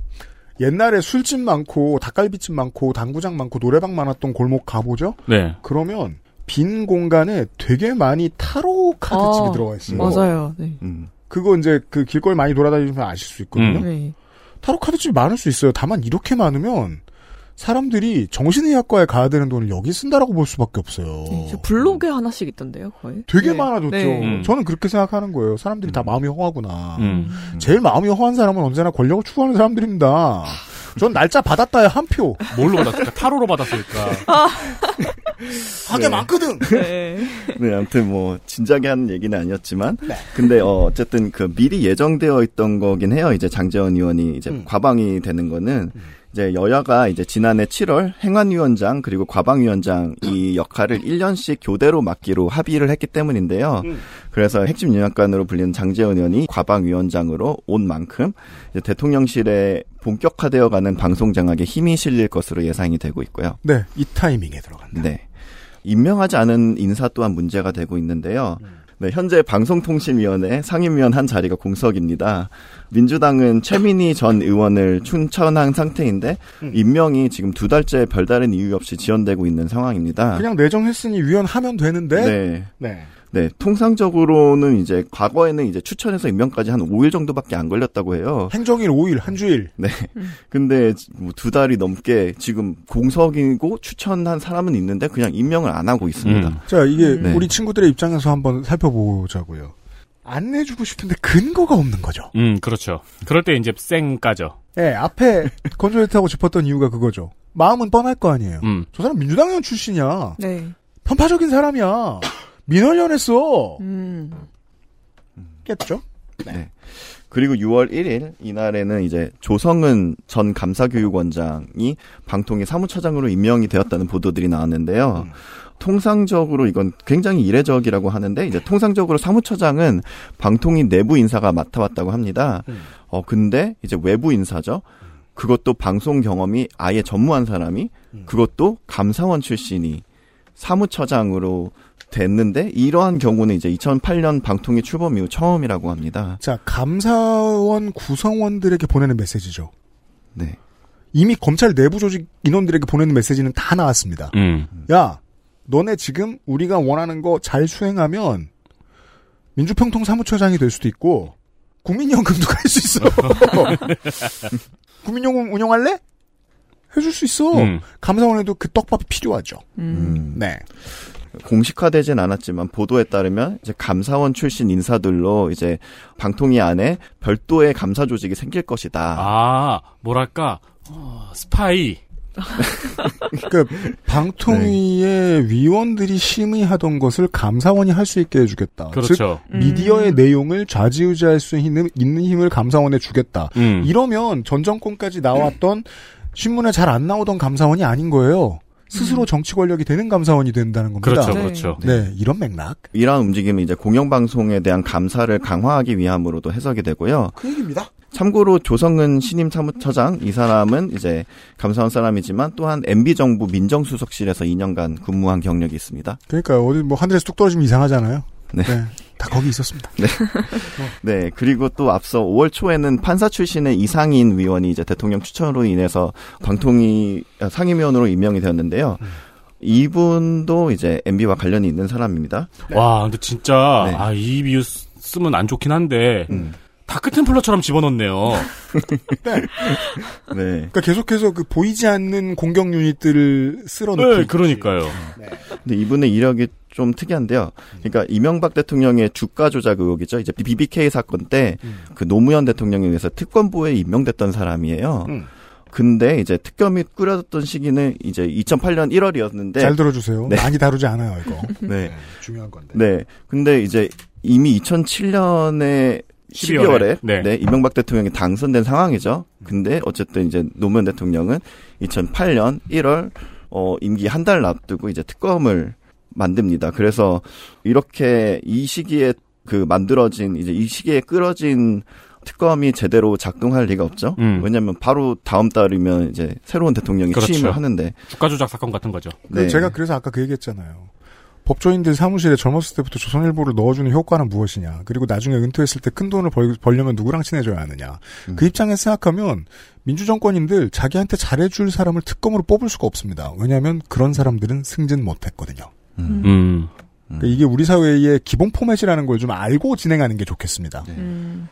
Speaker 2: 옛날에 술집 많고 닭갈비집 많고 당구장 많고 노래방 많았던 골목 가보죠.
Speaker 3: 네.
Speaker 2: 그러면 빈 공간에 되게 많이 타로 카드집이
Speaker 5: 아,
Speaker 2: 들어가 있어요.
Speaker 5: 맞아요. 네.
Speaker 4: 음.
Speaker 2: 그거 이제 그 길거리 많이 돌아다니시면 아실 수 있거든요.
Speaker 3: 음.
Speaker 5: 네.
Speaker 2: 타로 카드집이 많을 수 있어요. 다만 이렇게 많으면 사람들이 정신의학과에 가야 되는 돈을 여기 쓴다라고 볼 수밖에 없어요.
Speaker 5: 네, 저 블록에 하나씩 있던데요, 거의.
Speaker 2: 되게
Speaker 5: 네.
Speaker 2: 많아졌죠.
Speaker 5: 네.
Speaker 3: 음.
Speaker 2: 저는 그렇게 생각하는 거예요. 사람들이 다 마음이 허하구나.
Speaker 3: 음.
Speaker 2: 제일 마음이 허한 사람은 언제나 권력을 추구하는 사람들입니다. 전 날짜 받았다에 한 표.
Speaker 3: 뭘로 받았을까? 타로로 받았을까?
Speaker 2: 하게
Speaker 4: 네.
Speaker 2: 많거든.
Speaker 5: 네.
Speaker 4: 네, 아무튼 뭐 진작에 하는 얘기는 아니었지만,
Speaker 2: 네.
Speaker 4: 근데 어, 어쨌든 그 미리 예정되어 있던 거긴 해요. 이제 장재원 의원이 이제
Speaker 2: 음.
Speaker 4: 과방이 되는 거는 이제 여야가 이제 지난해 7월 행안위원장 그리고 과방위원장 이 역할을 1년씩 교대로 맡기로 합의를 했기 때문인데요.
Speaker 2: 음.
Speaker 4: 그래서 핵심 윤핵관으로 불리는 장재원 의원이 과방위원장으로 온 만큼 이제 대통령실에 본격화되어가는 방송 장악에 힘이 실릴 것으로 예상이 되고 있고요.
Speaker 2: 네, 이 타이밍에 들어간다.
Speaker 4: 네. 임명하지 않은 인사 또한 문제가 되고 있는데요. 네, 현재 방송통신위원회 상임위원 한 자리가 공석입니다. 민주당은 최민희 전 의원을 춘천한 상태인데
Speaker 2: 음.
Speaker 4: 임명이 지금 두 달째 별다른 이유 없이 지연되고 있는 상황입니다.
Speaker 2: 그냥 내정했으니 위원 하면 되는데.
Speaker 4: 네.
Speaker 2: 네.
Speaker 4: 네, 통상적으로는 이제 과거에는 이제 추천해서 임명까지 한 5일 정도밖에 안 걸렸다고 해요.
Speaker 2: 행정일 5일, 한 주일.
Speaker 4: 네. 근데 뭐 두 달이 넘게 지금 공석이고 추천한 사람은 있는데 그냥 임명을 안 하고 있습니다.
Speaker 3: 음.
Speaker 2: 자, 이게
Speaker 4: 네.
Speaker 2: 우리 친구들의 입장에서 한번 살펴보자고요. 안 내주고 싶은데 근거가 없는 거죠.
Speaker 3: 음, 그렇죠. 그럴 때 이제 쌩 까죠.
Speaker 2: 예, 앞에 건조해타고 짚었던 이유가 그거죠. 마음은 뻔할 거 아니에요.
Speaker 3: 음.
Speaker 2: 저 사람 민주당 의원 출신이야.
Speaker 5: 네.
Speaker 2: 편파적인 사람이야. 민원연했어.
Speaker 5: 음.
Speaker 2: 겠죠?
Speaker 4: 네. 그리고 6월 1일 이날에는 이제 조성은 전 감사교육원장이 방통위 사무처장으로 임명이 되었다는 보도들이 나왔는데요. 통상적으로 이건 굉장히 이례적이라고 하는데 이제 통상적으로 사무처장은 방통위 내부 인사가 맡아왔다고 합니다. 어 근데 이제 외부 인사죠. 그것도 방송 경험이 아예 전무한 사람이 그것도 감사원 출신이 사무처장으로 됐는데 이러한 경우는 이제 2008년 방통위 출범 이후 처음이라고 합니다.
Speaker 2: 자, 감사원 구성원들에게 보내는 메시지죠.
Speaker 4: 네.
Speaker 2: 이미 검찰 내부 조직 인원들에게 보내는 메시지는 다 나왔습니다.
Speaker 3: 음.
Speaker 2: 야, 너네 지금 우리가 원하는 거 잘 수행하면 민주평통 사무처장이 될 수도 있고 국민연금도 갈 수 있어. 국민연금 운영할래? 해줄 수 있어.
Speaker 3: 음.
Speaker 2: 감사원에도 그 떡밥이 필요하죠.
Speaker 4: 음.
Speaker 2: 네.
Speaker 4: 공식화되진 않았지만 보도에 따르면 이제 감사원 출신 인사들로 이제 방통위 안에 별도의 감사 조직이 생길 것이다.
Speaker 3: 아, 뭐랄까, 어, 스파이.
Speaker 2: 그 방통위의 위원들이 심의하던 것을 감사원이 할 수 있게 해주겠다.
Speaker 3: 그렇죠.
Speaker 2: 즉 미디어의 내용을 좌지우지할 수 있는, 있는 힘을 감사원에 주겠다.
Speaker 3: 음.
Speaker 2: 이러면 전 정권까지 나왔던 신문에 잘 안 나오던 감사원이 아닌 거예요. 스스로 정치 권력이 되는 감사원이 된다는 겁니다.
Speaker 3: 그렇죠,
Speaker 5: 네.
Speaker 3: 그렇죠.
Speaker 2: 네, 이런 맥락.
Speaker 4: 이러한 움직임은 이제 공영방송에 대한 감사를 강화하기 위함으로도 해석이 되고요.
Speaker 2: 그 얘기입니다.
Speaker 4: 참고로 조성은 신임 사무처장 이 사람은 이제 감사원 사람이지만 또한 MB 정부 민정수석실에서 2년간 근무한 경력이 있습니다.
Speaker 2: 그러니까 어디 뭐 하늘에서 뚝 떨어지면 이상하잖아요.
Speaker 4: 네.
Speaker 2: 다 거기 있었습니다.
Speaker 4: 네, 그리고 또 앞서 5월 초에는 판사 출신의 이상인 위원이 이제 대통령 추천으로 인해서 방통위 상임위원으로 임명이 되었는데요. 이분도 이제 MB와 관련이 있는 사람입니다.
Speaker 3: 와, 근데 진짜,
Speaker 4: 네.
Speaker 3: 아, 이 비유 쓰- 쓰면 안 좋긴 한데,
Speaker 4: 음.
Speaker 3: 다크템플러처럼 집어넣네요.
Speaker 4: 네.
Speaker 2: 그러니까 계속해서 그 보이지 않는 공격 유닛들을 쓸어놓고.
Speaker 3: 네, 그러니까요.
Speaker 4: 근데 이분의 이력이 좀 특이한데요. 그러니까 이명박 대통령의 주가 조작 의혹이죠. 이제 BBK 사건 때그 노무현 대통령에 의해서 특검부에 임명됐던 사람이에요.
Speaker 2: 음.
Speaker 4: 근데 이제 특검이 꾸려졌던 시기는 이제 2008년 1월이었는데
Speaker 2: 잘 들어주세요.
Speaker 4: 네.
Speaker 2: 많이 다루지 않아요, 이거.
Speaker 4: 네.
Speaker 2: 중요한 건데.
Speaker 4: 네. 근데 이제 이미 2007년에 12월에
Speaker 3: 12월에, 네.
Speaker 4: 네. 이명박 대통령이 당선된 상황이죠. 근데 어쨌든 이제 노무현 대통령은 2008년 1월 어 임기 한 달 앞두고 이제 특검을 만듭니다. 그래서 이렇게 이 시기에 그 만들어진 이제 이 시기에 끌어진 특검이 제대로 작동할 리가 없죠.
Speaker 3: 음.
Speaker 4: 왜냐하면 바로 다음 달이면 이제 새로운 대통령이
Speaker 3: 그렇죠.
Speaker 4: 취임을 하는데
Speaker 3: 주가 조작 사건 같은 거죠.
Speaker 4: 네.
Speaker 2: 제가 그래서 아까 그 얘기했잖아요. 법조인들 사무실에 젊었을 때부터 조선일보를 넣어주는 효과는 무엇이냐. 그리고 나중에 은퇴했을 때 큰 돈을 벌, 벌려면 누구랑 친해져야 하느냐.
Speaker 4: 음.
Speaker 2: 그 입장에서 생각하면 민주정권인들 자기한테 잘해줄 사람을 특검으로 뽑을 수가 없습니다. 왜냐하면 그런 사람들은 승진 못했거든요.
Speaker 3: 음.
Speaker 2: 그러니까 이게 우리 사회의 기본 포맷이라는 걸 좀 알고 진행하는 게 좋겠습니다.
Speaker 5: 음.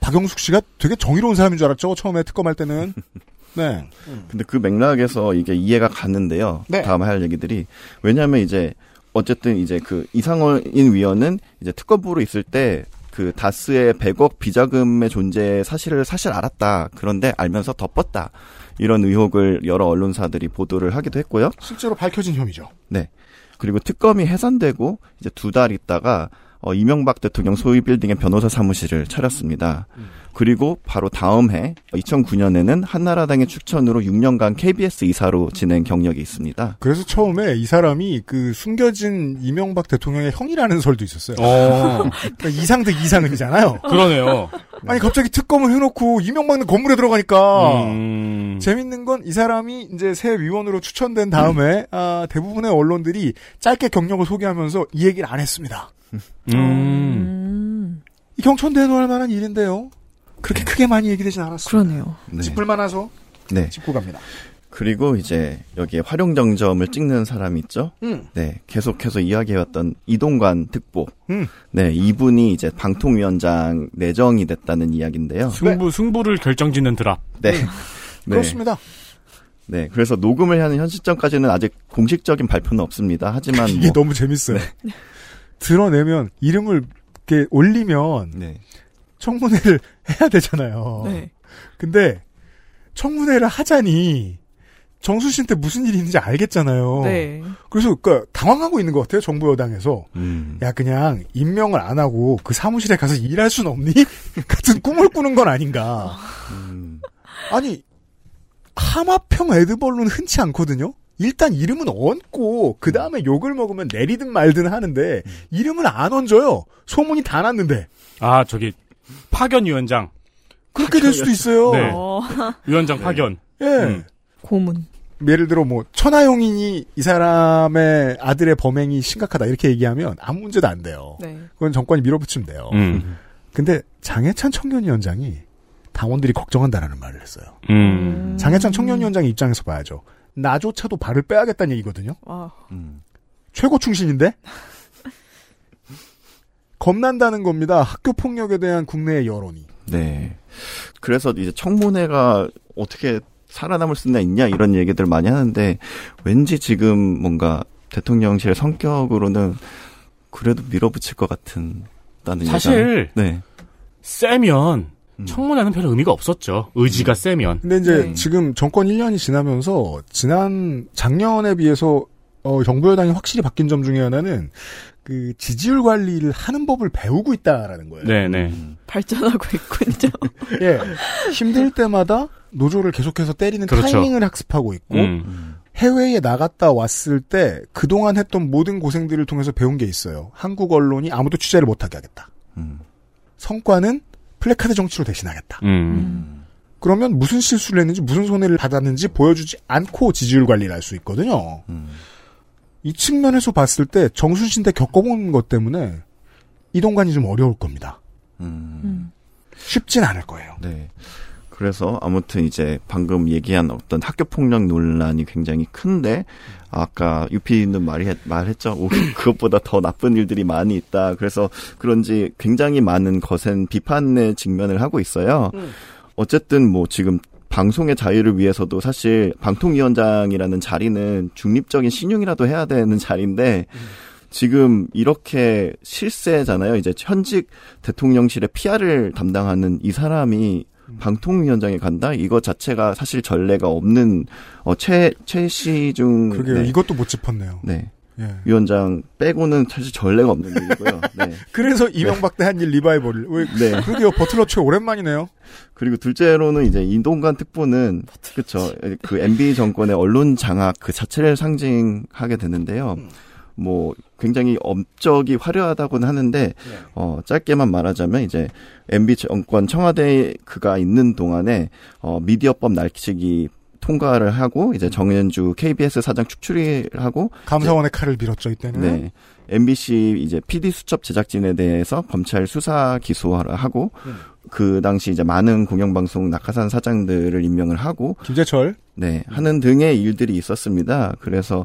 Speaker 2: 박영숙 씨가 되게 정의로운 사람인 줄 알았죠. 처음에 특검할 때는. 네.
Speaker 4: 근데 그 맥락에서 이게 이해가 가는데요.
Speaker 2: 네.
Speaker 4: 다음 할 얘기들이 왜냐하면 이제 어쨌든 이제 그 이상원 위원은 이제 특검부로 있을 때 그 다스의 100억 비자금의 존재 사실을 사실 알았다. 그런데 알면서 덮었다. 이런 의혹을 여러 언론사들이 보도를 하기도 했고요.
Speaker 2: 실제로 밝혀진 혐의죠.
Speaker 4: 네. 그리고 특검이 해산되고 이제 두 달 있다가 어, 이명박 대통령 소유 빌딩의 변호사 사무실을 차렸습니다. 그리고 바로 다음 해 2009년에는 한나라당의 추천으로 6년간 KBS 이사로 지낸 경력이 있습니다.
Speaker 2: 그래서 처음에 이 사람이 그 숨겨진 이명박 대통령의 형이라는 설도 있었어요.
Speaker 3: 어.
Speaker 2: 그러니까 이상득 이상은이잖아요.
Speaker 3: 그러네요.
Speaker 2: 아니 갑자기 특검을 해놓고 이명박은 건물에 들어가니까
Speaker 3: 음.
Speaker 2: 재밌는 건 이 사람이 이제 새 위원으로 추천된 다음에 아, 대부분의 언론들이 짧게 경력을 소개하면서 이 얘기를 안 했습니다.
Speaker 3: 음.
Speaker 2: 이 경천대에 놓을 만한 일인데요. 그렇게 크게 많이 얘기되진 않았어요.
Speaker 5: 그러네요.
Speaker 4: 네.
Speaker 2: 짚을 만해서
Speaker 4: 네.
Speaker 2: 짚고 갑니다.
Speaker 4: 그리고 이제 여기에 활용 정점을 찍는 사람이 있죠.
Speaker 2: 음.
Speaker 4: 네, 계속해서 이야기해왔던 이동관 특보.
Speaker 2: 음.
Speaker 4: 네, 이분이 이제 방통위원장 내정이 됐다는 이야기인데요.
Speaker 3: 승부 승부를 결정짓는 드랍.
Speaker 4: 네. 네.
Speaker 2: 그렇습니다.
Speaker 4: 네, 그래서 녹음을 하는 현 시점까지는 아직 공식적인 발표는 없습니다. 하지만
Speaker 2: 이게
Speaker 4: 뭐,
Speaker 2: 너무 재밌어요. 드러내면 이름을 이렇게 올리면
Speaker 4: 네.
Speaker 2: 청문회를 해야 되잖아요.
Speaker 5: 네.
Speaker 2: 근데 청문회를 하자니 정수신한테 무슨 일이 있는지 알겠잖아요.
Speaker 5: 네.
Speaker 2: 그래서 그러니까 당황하고 있는 것 같아요. 정부 여당에서.
Speaker 4: 음.
Speaker 2: 야 그냥 임명을 안 하고 그 사무실에 가서 일할 순 없니? 같은 꿈을 꾸는 건 아닌가.
Speaker 4: 음.
Speaker 2: 아니 하마평 에드벌룬 흔치 않거든요. 일단 이름은 얹고 그 다음에 욕을 먹으면 내리든 말든 하는데 이름을 안 얹어요. 소문이 다 났는데
Speaker 3: 아 저기 파견 위원장.
Speaker 2: 그렇게 될 수도 있어요.
Speaker 3: 네.
Speaker 5: 어,
Speaker 3: 위원장 파견.
Speaker 2: 예.
Speaker 3: 음.
Speaker 5: 고문.
Speaker 2: 예를 들어 뭐 천하용인이 이 사람의 아들의 범행이 심각하다 이렇게 얘기하면 아무 문제도 안 돼요.
Speaker 5: 네.
Speaker 2: 그건 정권이 밀어붙이면 돼요.
Speaker 3: 음.
Speaker 2: 근데 장해찬 청년위원장이 당원들이 걱정한다라는 말을 했어요.
Speaker 3: 음.
Speaker 2: 장해찬 청년위원장 입장에서 봐야죠. 나조차도 발을 빼야겠다는 얘기거든요.
Speaker 5: 와.
Speaker 4: 음.
Speaker 2: 최고 충신인데 겁난다는 겁니다. 학교 폭력에 대한 국내의 여론이.
Speaker 4: 네. 그래서 이제 청문회가 어떻게 살아남을 수나 있냐 이런 얘기들 많이 하는데 왠지 지금 뭔가 대통령실 성격으로는 그래도 밀어붙일 것 같은 다는
Speaker 3: 사실.
Speaker 4: 네.
Speaker 3: 세면
Speaker 4: 음.
Speaker 3: 청문회는 별 의미가 없었죠. 의지가 세면.
Speaker 2: 근데 이제
Speaker 5: 네.
Speaker 2: 지금 정권 1년이 지나면서 지난 작년에 비해서 어, 정부 여당이 확실히 바뀐 점 중에 하나는 그 지지율 관리를 하는 법을 배우고 있다라는 거예요.
Speaker 3: 네네.
Speaker 5: 발전하고 있군요.
Speaker 2: 예. 힘들 때마다 노조를 계속해서 때리는
Speaker 3: 그렇죠.
Speaker 2: 타이밍을 학습하고 있고
Speaker 3: 음.
Speaker 2: 해외에 나갔다 왔을 때 그동안 했던 모든 고생들을 통해서 배운 게 있어요. 한국 언론이 아무도 취재를 못하게 하겠다.
Speaker 4: 음.
Speaker 2: 성과는 플래카드 정치로 대신하겠다.
Speaker 3: 음.
Speaker 2: 그러면 무슨 실수를 했는지 무슨 손해를 받았는지 보여주지 않고 지지율 관리를 할 수 있거든요.
Speaker 4: 음.
Speaker 2: 이 측면에서 봤을 때 정순신 때 겪어본 것 때문에 이동관이 좀 어려울 겁니다.
Speaker 4: 음.
Speaker 5: 음.
Speaker 2: 쉽진 않을 거예요.
Speaker 4: 네. 그래서 아무튼 이제 방금 얘기한 어떤 학교 폭력 논란이 굉장히 큰데 아까 유피는 말이 말했죠. 오, 그것보다 더 나쁜 일들이 많이 있다. 그래서 그런지 굉장히 많은 거센 비판의 직면을 하고 있어요. 어쨌든 뭐 지금 방송의 자유를 위해서도 사실 방통위원장이라는 자리는 중립적인 신용이라도 해야 되는 자리인데 지금 이렇게 실세잖아요. 이제 현직 대통령실의 PR을 담당하는 이 사람이 방통위원장에 간다? 이거 자체가 사실 전례가 없는 어, 최 최시중
Speaker 2: 그러게요.
Speaker 4: 네.
Speaker 2: 이것도 못 짚었네요.
Speaker 4: 네.
Speaker 2: 예.
Speaker 4: 위원장 빼고는 사실 전례가 없는 일이고요. 네.
Speaker 2: 그래서 이명박 때 한 일 리바이벌을. 왜,
Speaker 4: 네.
Speaker 2: 그러게요. 버틀러 최 오랜만이네요.
Speaker 4: 그리고 둘째로는 이제 이동관 특보는 그쵸 그 MB 정권의 언론 장악 그 자체를 상징하게 되는데요. 뭐 굉장히 업적이 화려하다고는 하는데 어 짧게만 말하자면 이제 MB 정권 청와대 그가 있는 동안에 어 미디어법 날치기 통과를 하고 이제 정현주 KBS 사장 축출하고
Speaker 2: 감사원의 칼을 빌었죠 이때는.
Speaker 4: 네. MBC 이제 PD 수첩 제작진에 대해서 검찰 수사 기소를 하고
Speaker 2: 음.
Speaker 4: 그 당시 이제 많은 공영방송 낙하산 사장들을 임명을 하고
Speaker 2: 김재철.
Speaker 4: 네, 하는 등의 일들이 있었습니다. 그래서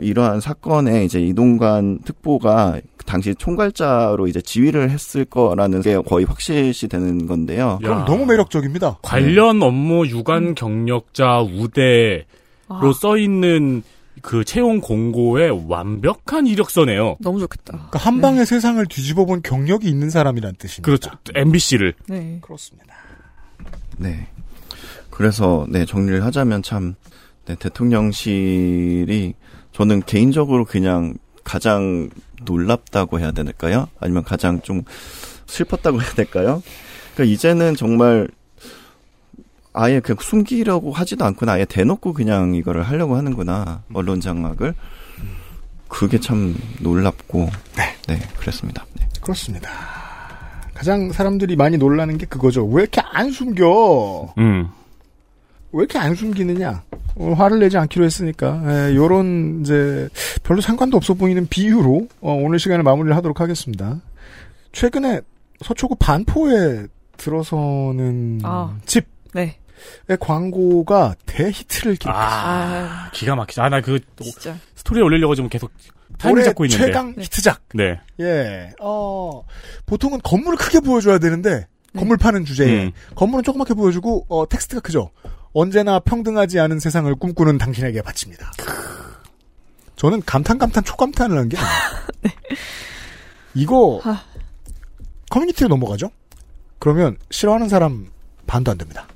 Speaker 4: 이러한 사건에 이제 이동관 특보가 당시 총괄자로 이제 지휘를 했을 거라는 게 거의 확실시 되는 건데요.
Speaker 2: 그럼 너무 매력적입니다.
Speaker 3: 관련 업무 유관 경력자 우대로
Speaker 5: 아.
Speaker 3: 써 있는 그 채용 공고에 완벽한 이력서네요.
Speaker 5: 너무 좋겠다.
Speaker 2: 그러니까 한 방에 세상을 뒤집어 본 경력이 있는 사람이란 뜻입니다.
Speaker 3: 그렇죠. MBC를.
Speaker 5: 네.
Speaker 2: 그렇습니다.
Speaker 4: 네. 그래서 네 정리를 하자면 참 네, 대통령실이 저는 개인적으로 그냥 가장 놀랍다고 해야 될까요? 아니면 가장 좀 슬펐다고 해야 될까요? 그러니까 이제는 정말 아예 그냥 숨기려고 하지도 않구나. 아예 대놓고 그냥 이거를 하려고 하는구나. 언론 장악을. 그게 참 놀랍고. 네. 그랬습니다. 네.
Speaker 2: 그렇습니다. 가장 사람들이 많이 놀라는 게 그거죠. 왜 이렇게 안 숨겨?
Speaker 3: 음.
Speaker 2: 왜 이렇게 안 숨기느냐? 어, 화를 내지 않기로 했으니까 예, 요런 이제 별로 상관도 없어 보이는 비유로 어, 오늘 시간을 마무리를 하도록 하겠습니다. 최근에 서초구 반포에 들어서는
Speaker 5: 아.
Speaker 2: 집의
Speaker 5: 네.
Speaker 2: 광고가 대히트를 기록.
Speaker 3: 아, 기가 막히죠. 아, 나 그. 스토리에 올리려고 지금 계속 타이밍
Speaker 2: 오래
Speaker 3: 잡고 있는데.
Speaker 2: 최강 히트작.
Speaker 3: 네.
Speaker 2: 예, 어, 보통은 건물을 크게 보여줘야 되는데, 건물 파는 주제에,
Speaker 3: 음.
Speaker 2: 건물은 조그맣게 보여주고, 어, 텍스트가 크죠. 언제나 평등하지 않은 세상을 꿈꾸는 당신에게 바칩니다. 저는 감탄, 감탄, 초감탄을 한 게, 아니에요. 이거,
Speaker 5: 아.
Speaker 2: 커뮤니티로 넘어가죠? 그러면, 싫어하는 사람 반도 안 됩니다.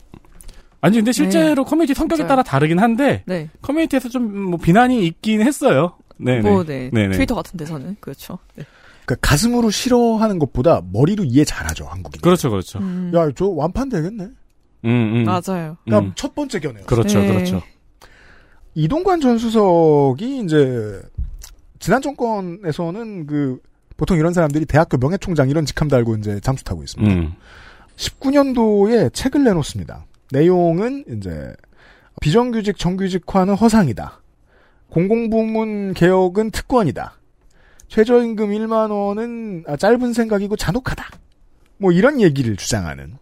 Speaker 3: 아니 근데 실제로 커뮤니티 성격에
Speaker 5: 맞아요.
Speaker 3: 따라 다르긴 한데
Speaker 5: 네.
Speaker 3: 커뮤니티에서 좀 뭐 비난이 있긴 했어요. 네,
Speaker 5: 뭐, 네.
Speaker 3: 네, 네.
Speaker 5: 트위터 같은 데서는. 그렇죠. 네.
Speaker 2: 그 가슴으로 싫어하는 것보다 머리로 이해 잘하죠, 한국인.
Speaker 3: 그렇죠, 그렇죠.
Speaker 5: 음.
Speaker 2: 야, 저 완판 되겠네.
Speaker 3: 음, 음.
Speaker 5: 맞아요.
Speaker 2: 그러니까
Speaker 3: 음.
Speaker 2: 첫 번째 견해요.
Speaker 3: 그렇죠,
Speaker 5: 네.
Speaker 3: 그렇죠.
Speaker 2: 이동관 전 수석이 이제 지난 정권에서는 그 보통 이런 사람들이 대학교 명예총장 이런 직함 달고 이제 잠수 타고 있습니다.
Speaker 3: 음.
Speaker 2: 19년도에 책을 내놓습니다. 내용은 이제 비정규직 정규직화는 허상이다. 공공부문 개혁은 특권이다. 최저임금 1만 원은 아, 짧은 생각이고 잔혹하다. 뭐 이런 얘기를 주장하는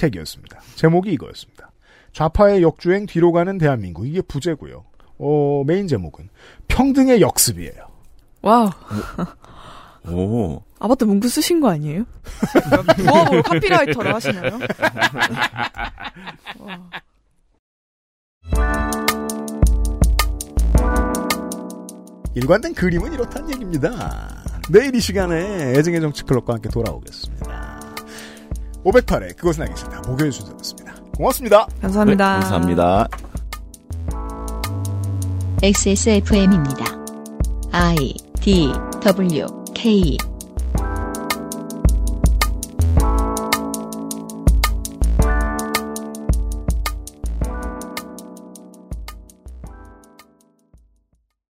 Speaker 2: 책이었습니다. 제목이 이거였습니다. 좌파의 역주행 뒤로 가는 대한민국 이게 부제고요. 어, 메인 제목은 평등의 역습이에요.
Speaker 5: 와우.
Speaker 4: 오.
Speaker 5: 아바타 문구 쓰신 거 아니에요? 부업으로 카피라이터를 하시나요?
Speaker 2: 일관된 그림은 이렇다는 얘기입니다. 내일 이 시간에 애증의 정치 클럽과 함께 돌아오겠습니다. 508회 그것은 싫다. 목요일 순서였습니다. 고맙습니다.
Speaker 5: 감사합니다.
Speaker 4: 네, 감사합니다.
Speaker 1: XSFM입니다. I D W K